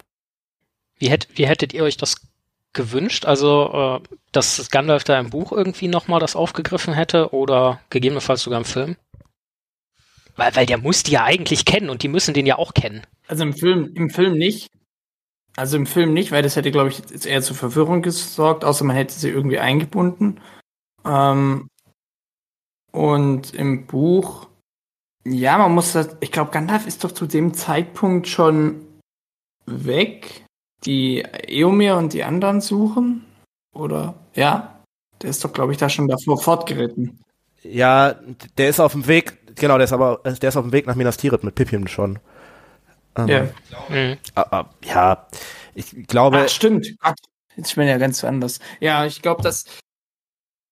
Wie, hätt, wie hättet ihr euch das gewünscht? Also, äh, dass Gandalf da im Buch irgendwie nochmal das aufgegriffen hätte oder gegebenenfalls sogar im Film? Weil, weil der muss die ja eigentlich kennen und die müssen den ja auch kennen. Also im Film, im Film nicht. Also im Film nicht, weil das hätte, glaube ich, jetzt eher zur Verwirrung gesorgt, außer man hätte sie irgendwie eingebunden. Ähm, und im Buch, ja, man muss das, ich glaube, Gandalf ist doch zu dem Zeitpunkt schon weg, die Eomer und die anderen suchen. Oder, ja, der ist doch, glaube ich, da schon davor fortgeritten. Ja, der ist auf dem Weg, genau, der ist aber, der ist auf dem Weg nach Minas Tirith mit Pippin schon. Ähm, Ja. Mhm. ja, ich glaube, Ach, stimmt. Gott, jetzt bin ich ja ganz anders. Ja, ich glaube, dass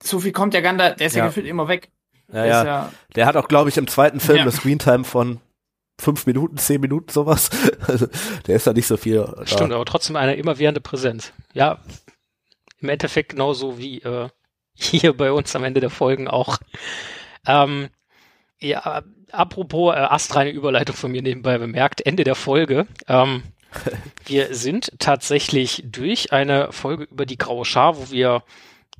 so viel kommt der Gandalf, der ist ja, Ja. gefühlt immer weg. ja, Der ja, ja der hat auch, glaube ich, im zweiten Film Ja. eine Screentime von fünf Minuten, zehn Minuten, sowas. Also, (laughs) der ist da nicht so viel. Da. Stimmt, aber trotzdem eine immerwährende Präsenz. Ja, im Endeffekt genauso wie äh, (laughs) hier bei uns am Ende der Folgen auch. Ähm, ja, apropos äh, astreine Überleitung von mir nebenbei bemerkt, Ende der Folge. Ähm, (laughs) wir sind tatsächlich durch eine Folge über die graue Schar, wo wir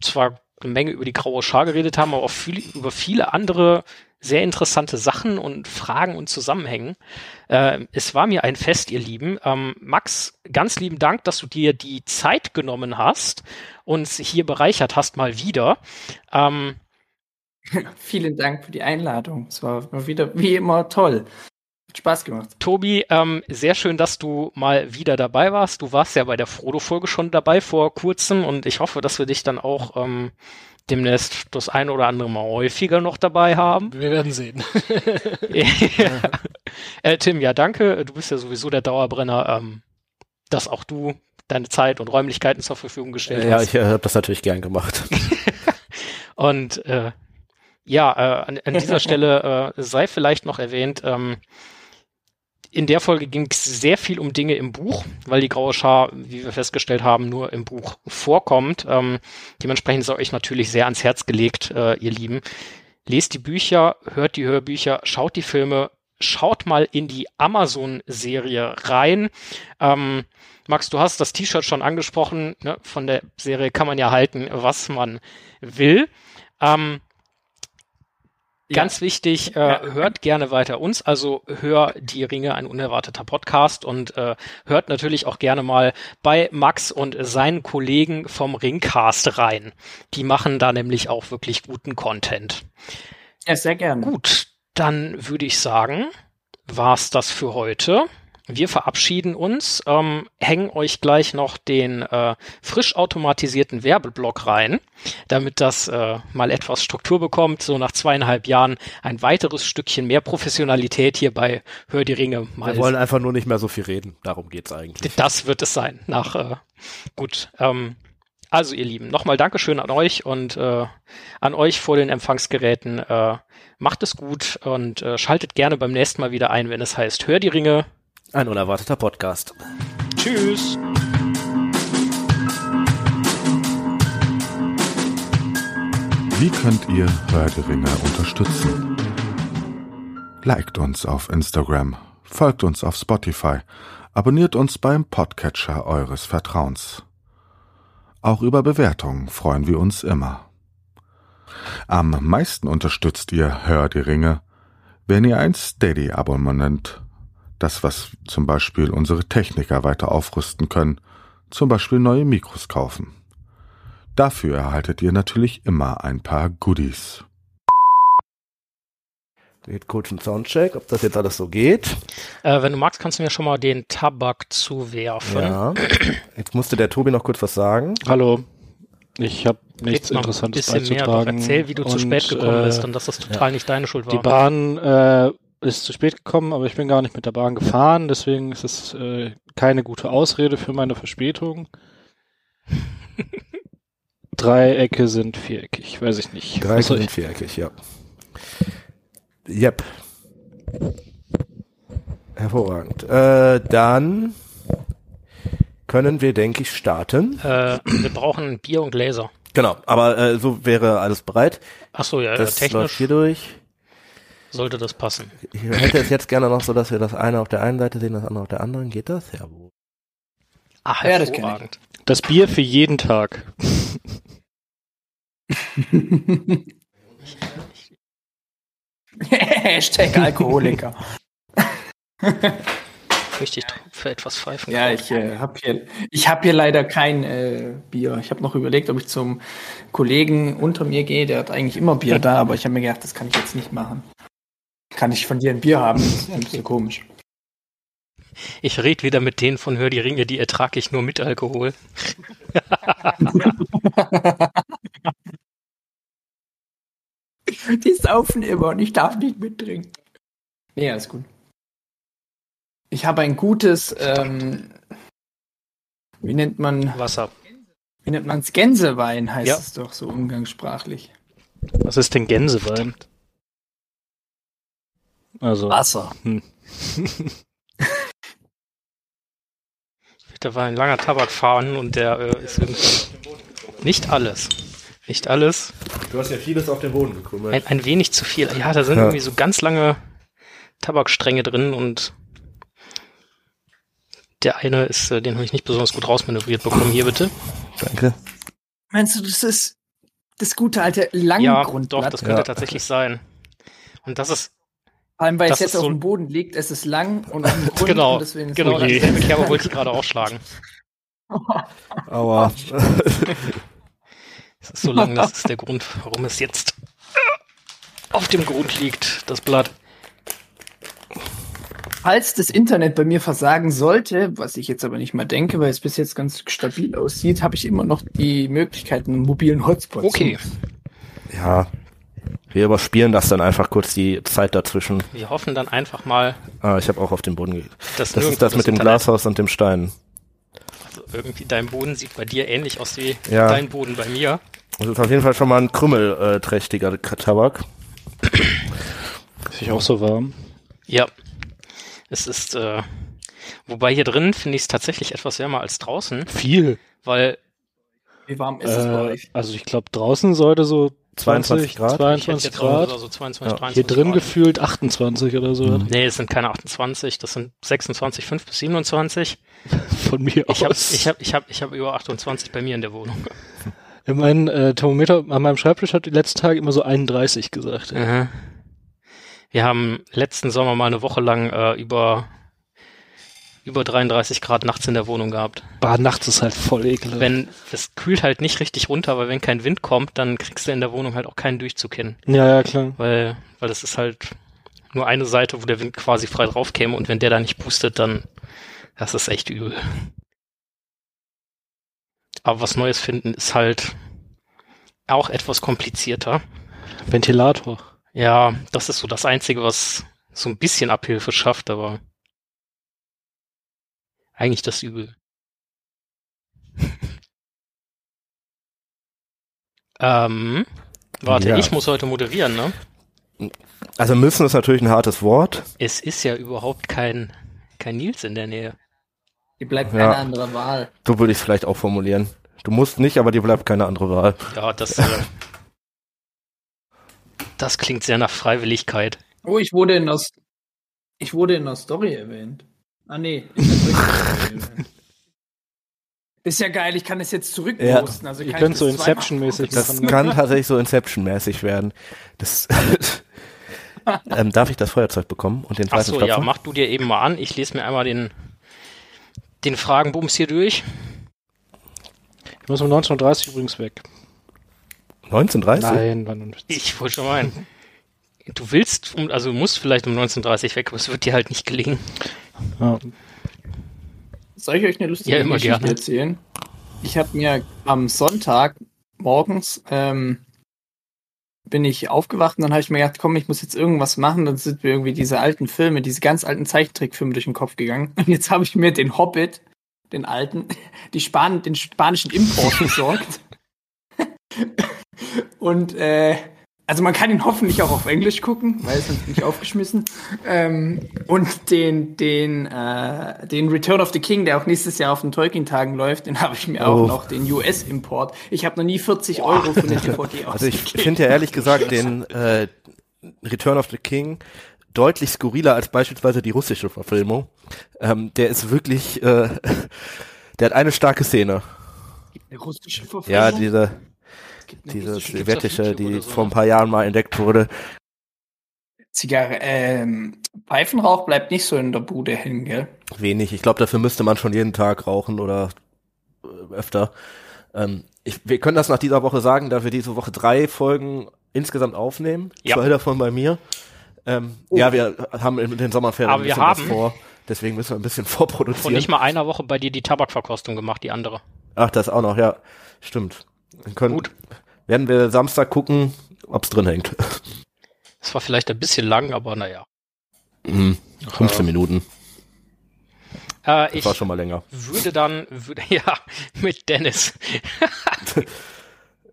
zwar eine Menge über die graue Schar geredet haben, aber auch viel, über viele andere sehr interessante Sachen und Fragen und Zusammenhängen. Äh, es war mir ein Fest, ihr Lieben. Ähm, Max, ganz lieben Dank, dass du dir die Zeit genommen hast, uns hier bereichert hast, mal wieder. Ähm, (laughs) vielen Dank für die Einladung. Es war mal wieder wie immer toll. Hat Spaß gemacht. Tobi, ähm, sehr schön, dass du mal wieder dabei warst. Du warst ja bei der Frodo-Folge schon dabei vor kurzem und ich hoffe, dass wir dich dann auch ähm, demnächst das ein oder andere Mal häufiger noch dabei haben. Wir werden sehen. (laughs) ja. (laughs) äh, Tim, ja, danke. Du bist ja sowieso der Dauerbrenner, ähm, dass auch du deine Zeit und Räumlichkeiten zur Verfügung gestellt Ja, hast. ich äh, habe das natürlich gern gemacht. Und äh, ja, äh, an, an dieser (laughs) Stelle äh, sei vielleicht noch erwähnt, ähm, in der Folge ging es sehr viel um Dinge im Buch, weil die graue Schar, wie wir festgestellt haben, nur im Buch vorkommt. Ähm, dementsprechend sei euch natürlich sehr ans Herz gelegt, äh, ihr Lieben. Lest die Bücher, hört die Hörbücher, schaut die Filme, schaut mal in die Amazon-Serie rein. Ähm, Max, du hast das T-Shirt schon angesprochen. Ne? Von der Serie kann man ja halten, was man will. Ähm. Ganz wichtig, äh, hört gerne weiter uns, also hör die Ringe, ein unerwarteter Podcast und äh, hört natürlich auch gerne mal bei Max und seinen Kollegen vom Ringcast rein. Die machen da nämlich auch wirklich guten Content. Ja, sehr gerne. Gut, dann würde ich sagen, war's das für heute. Wir verabschieden uns, ähm, hängen euch gleich noch den äh, frisch automatisierten Werbeblock rein, damit das äh, mal etwas Struktur bekommt. So nach zweieinhalb Jahren ein weiteres Stückchen mehr Professionalität hier bei Hör die Ringe mal Wir wollen einfach nur nicht mehr so viel reden. Darum geht's eigentlich. das wird es sein. Nach äh, gut. Ähm, also ihr Lieben, nochmal Dankeschön an euch und äh, an euch vor den Empfangsgeräten. Äh, macht es gut und äh, schaltet gerne beim nächsten Mal wieder ein, wenn es heißt Hör die Ringe. Ein unerwarteter Podcast. Tschüss. Wie könnt ihr Hör die Ringe unterstützen? Liked uns auf Instagram, folgt uns auf Spotify, abonniert uns beim Podcatcher eures Vertrauens. Auch über Bewertungen freuen wir uns immer. Am meisten unterstützt ihr Hör die Ringe, wenn ihr ein Steady-Abonnement, das was zum Beispiel unsere Techniker weiter aufrüsten können, zum Beispiel neue Mikros kaufen. Dafür erhaltet ihr natürlich immer ein paar Goodies. Geht kurz ein Soundcheck, ob das jetzt alles so geht. Äh, wenn du magst, kannst du mir schon mal den Tabak zuwerfen. Ja. Jetzt musste der Tobi noch kurz was sagen. Hallo. Ich habe nichts Interessantes ein bisschen mehr, beizutragen. erzähl, wie du zu Und, spät gekommen äh, bist und dass das total nicht deine Schuld war. Die Bahn äh, ist zu spät gekommen, aber ich bin gar nicht mit der Bahn gefahren, deswegen ist es äh, keine gute Ausrede für meine Verspätung. (laughs) Dreiecke sind viereckig, weiß ich nicht. Drei Was soll sind viereckig, ja. Yep. Hervorragend. Äh, dann können wir, denke ich, starten. äh, wir brauchen Bier und Gläser. Genau, aber äh, so wäre alles bereit. Ach so, ja, Das läuft technisch hier durch. Sollte das passen. Ich hätte es jetzt gerne noch so, dass wir das eine auf der einen Seite sehen, das andere auf der anderen. Geht das? Ja, wo? Ah, Ja, das kenn ich. Das Bier für jeden Tag. Hashtag Alkoholiker. Richtig für etwas pfeifen. ja, ich äh, habe hier, ich hab hier leider kein äh, Bier. Ich habe noch überlegt, ob ich zum Kollegen unter mir gehe. Der hat eigentlich immer Bier da, aber ich habe mir gedacht, das kann ich jetzt nicht machen. Kann ich von dir ein Bier haben? Das ist ein bisschen komisch. Ich rede wieder mit denen von Hör die Ringe, die ertrage ich nur mit Alkohol. (laughs) Die saufen immer und ich darf nicht mittrinken. Nee, alles gut. Ich habe ein gutes, ähm, wie nennt man, Wasser. wie nennt man's? Gänsewein heißt Ja. es doch so umgangssprachlich. Was ist denn Gänsewein? Also, Wasser. Da war ein langer Tabakfahren und der äh, ist irgendwie nicht alles. Nicht alles. Du hast ja vieles auf den Boden gekrümelt. Ein, ein wenig zu viel. Ja, da sind Ja. irgendwie so ganz lange Tabakstränge drin und der eine ist, äh, den habe ich nicht besonders gut rausmanövriert bekommen. Hier bitte. Danke. Meinst du, das ist das gute alte Ja, Langgrundblatt? doch, das könnte Ja. tatsächlich sein. Und das ist Vor allem, weil das es jetzt ist auf so- dem Boden liegt, es ist lang und auf dem Grund genau, und deswegen ist genau es (laughs) dieselbe Kerbe wollte ich gerade aufschlagen. (laughs) Aua. (laughs) Es ist so lang, das ist der Grund, warum es jetzt auf dem Grund liegt, das Blatt. falls das Internet bei mir versagen sollte, was ich jetzt aber nicht mal denke, weil es bis jetzt ganz stabil aussieht, habe ich immer noch die Möglichkeit, einen mobilen Hotspot Okay, zu. Ja. Wir überspielen das dann einfach kurz die Zeit dazwischen. wir hoffen dann einfach mal, Ah, ich habe auch auf den Boden ge dass Das ist das mit dem Internet- Glashaus und dem Stein. Also irgendwie dein Boden sieht bei dir ähnlich aus wie Ja. dein Boden bei mir. Das ist auf jeden Fall schon mal ein krümmelträchtiger Tabak. Ist ich auch so warm? Ja. Es ist, äh, wobei hier drin finde ich es tatsächlich etwas wärmer als draußen, Viel. weil Wie warm ist es bei Äh, euch? also ich glaube draußen sollte so 22 20, Grad? ich hätte 22 jetzt auch Grad. so 22, Ja. 23 Hier drin Grad. gefühlt 28 oder so. Nee, es sind keine 28, das sind 26, 5 bis 27. (laughs) Von mir Ich habe aus. ich hab, ich hab, ich hab über 28 bei mir in der Wohnung. (laughs) In meinem äh, Thermometer an meinem Schreibtisch hat die letzten Tage immer so 31 gesagt. Aha. Wir haben letzten Sommer mal eine Woche lang äh, über, über 33 Grad nachts in der Wohnung gehabt. Bah, nachts ist halt voll ekelhaft. Wenn, es kühlt halt nicht richtig runter, weil wenn kein Wind kommt, dann kriegst du in der Wohnung halt auch keinen Durchzug hin. ja, ja, klar. Weil, weil das ist halt nur eine Seite, wo der Wind quasi frei drauf käme und wenn der da nicht pustet, dann, das ist echt übel. Aber was Neues finden ist halt auch etwas komplizierter. Ventilator. Ja, das ist so das Einzige, was so ein bisschen Abhilfe schafft, aber eigentlich das Übel. (laughs) ähm, warte, Ja. ich muss heute moderieren, ne? Also müssen ist natürlich ein hartes Wort. Es ist ja überhaupt kein, kein Nils in der Nähe. Dir bleibt Ja. keine andere Wahl. So würde ich es vielleicht auch formulieren. Du musst nicht, aber dir bleibt keine andere Wahl. Ja, das, äh, (laughs) das klingt sehr nach Freiwilligkeit. Oh, ich wurde in der, ich wurde in der Story erwähnt. Ah, nee. (laughs) Ist ja geil, ich kann es jetzt zurückposten. Also Ihr kann könnt ich so das Inception-mäßig Das kann tatsächlich so Inception-mäßig werden. Das (laughs) ähm, darf ich das Feuerzeug bekommen und den Ach zweiten so, ja, mach du dir eben mal an. Ich lese mir einmal den, den Fragenbums hier durch. Ich muss um 19.30 Uhr übrigens weg. 1930? Nein, wann? Ich wollte schon meinen. Du willst, um, also du musst vielleicht um 19.30 weg, aber es wird dir halt nicht gelingen. Ja. Soll ich euch eine lustige Ja, immer Geschichte gerne. erzählen? Ich habe mir am Sonntag morgens ähm, bin ich aufgewacht und dann habe ich mir gedacht, komm, ich muss jetzt irgendwas machen. Dann sind mir irgendwie diese alten Filme, diese ganz alten Zeichentrickfilme durch den Kopf gegangen. (laughs) Und jetzt habe ich mir den Hobbit, den alten, die Span den spanischen Import besorgt. (laughs) und äh, also man kann ihn hoffentlich auch auf Englisch gucken, weil es sonst nicht (laughs) aufgeschmissen. Ähm, und den, den, äh, den Return of the King, der auch nächstes Jahr auf den Tolkien-Tagen läuft, den habe ich mir Oh. auch noch, den US-Import. Ich habe noch nie 40 Euro für eine DVD (laughs) Also ich ausgegeben. finde ja ehrlich gesagt den äh, Return of the King deutlich skurriler als beispielsweise die russische Verfilmung. Ähm, der ist wirklich, äh, (laughs) der hat eine starke Szene. Eine russische Verfilmung? Ja, diese, diese sowjetische, die so, vor ein paar Jahren mal entdeckt wurde. Zigarre, ähm, Pfeifenrauch bleibt nicht so in der Bude hängen, gell? Wenig. Ich glaube, dafür müsste man schon jeden Tag rauchen oder äh, öfter. Ähm, ich, wir können das nach dieser Woche sagen, da wir diese Woche drei Folgen insgesamt aufnehmen. Ja. Zwei davon bei mir. Ähm, Ja, wir haben in den Sommerferien Aber ein wir bisschen was haben- vor. Deswegen müssen wir ein bisschen (laughs) Vor vorproduzieren. nicht mal einer Woche bei dir die Tabakverkostung gemacht, die andere. Ach, das auch noch, ja. Stimmt. Können, Gut. Werden wir Samstag gucken, ob's drin hängt. Das war vielleicht ein bisschen lang, aber naja. Mhm. 15 Minuten. Äh, Das ich war schon mal länger. würde dann, würde, (laughs) ja, mit Dennis. (laughs)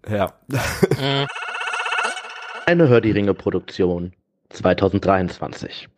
Ja. Mm, Eine Hör die Ringe Produktion 2023.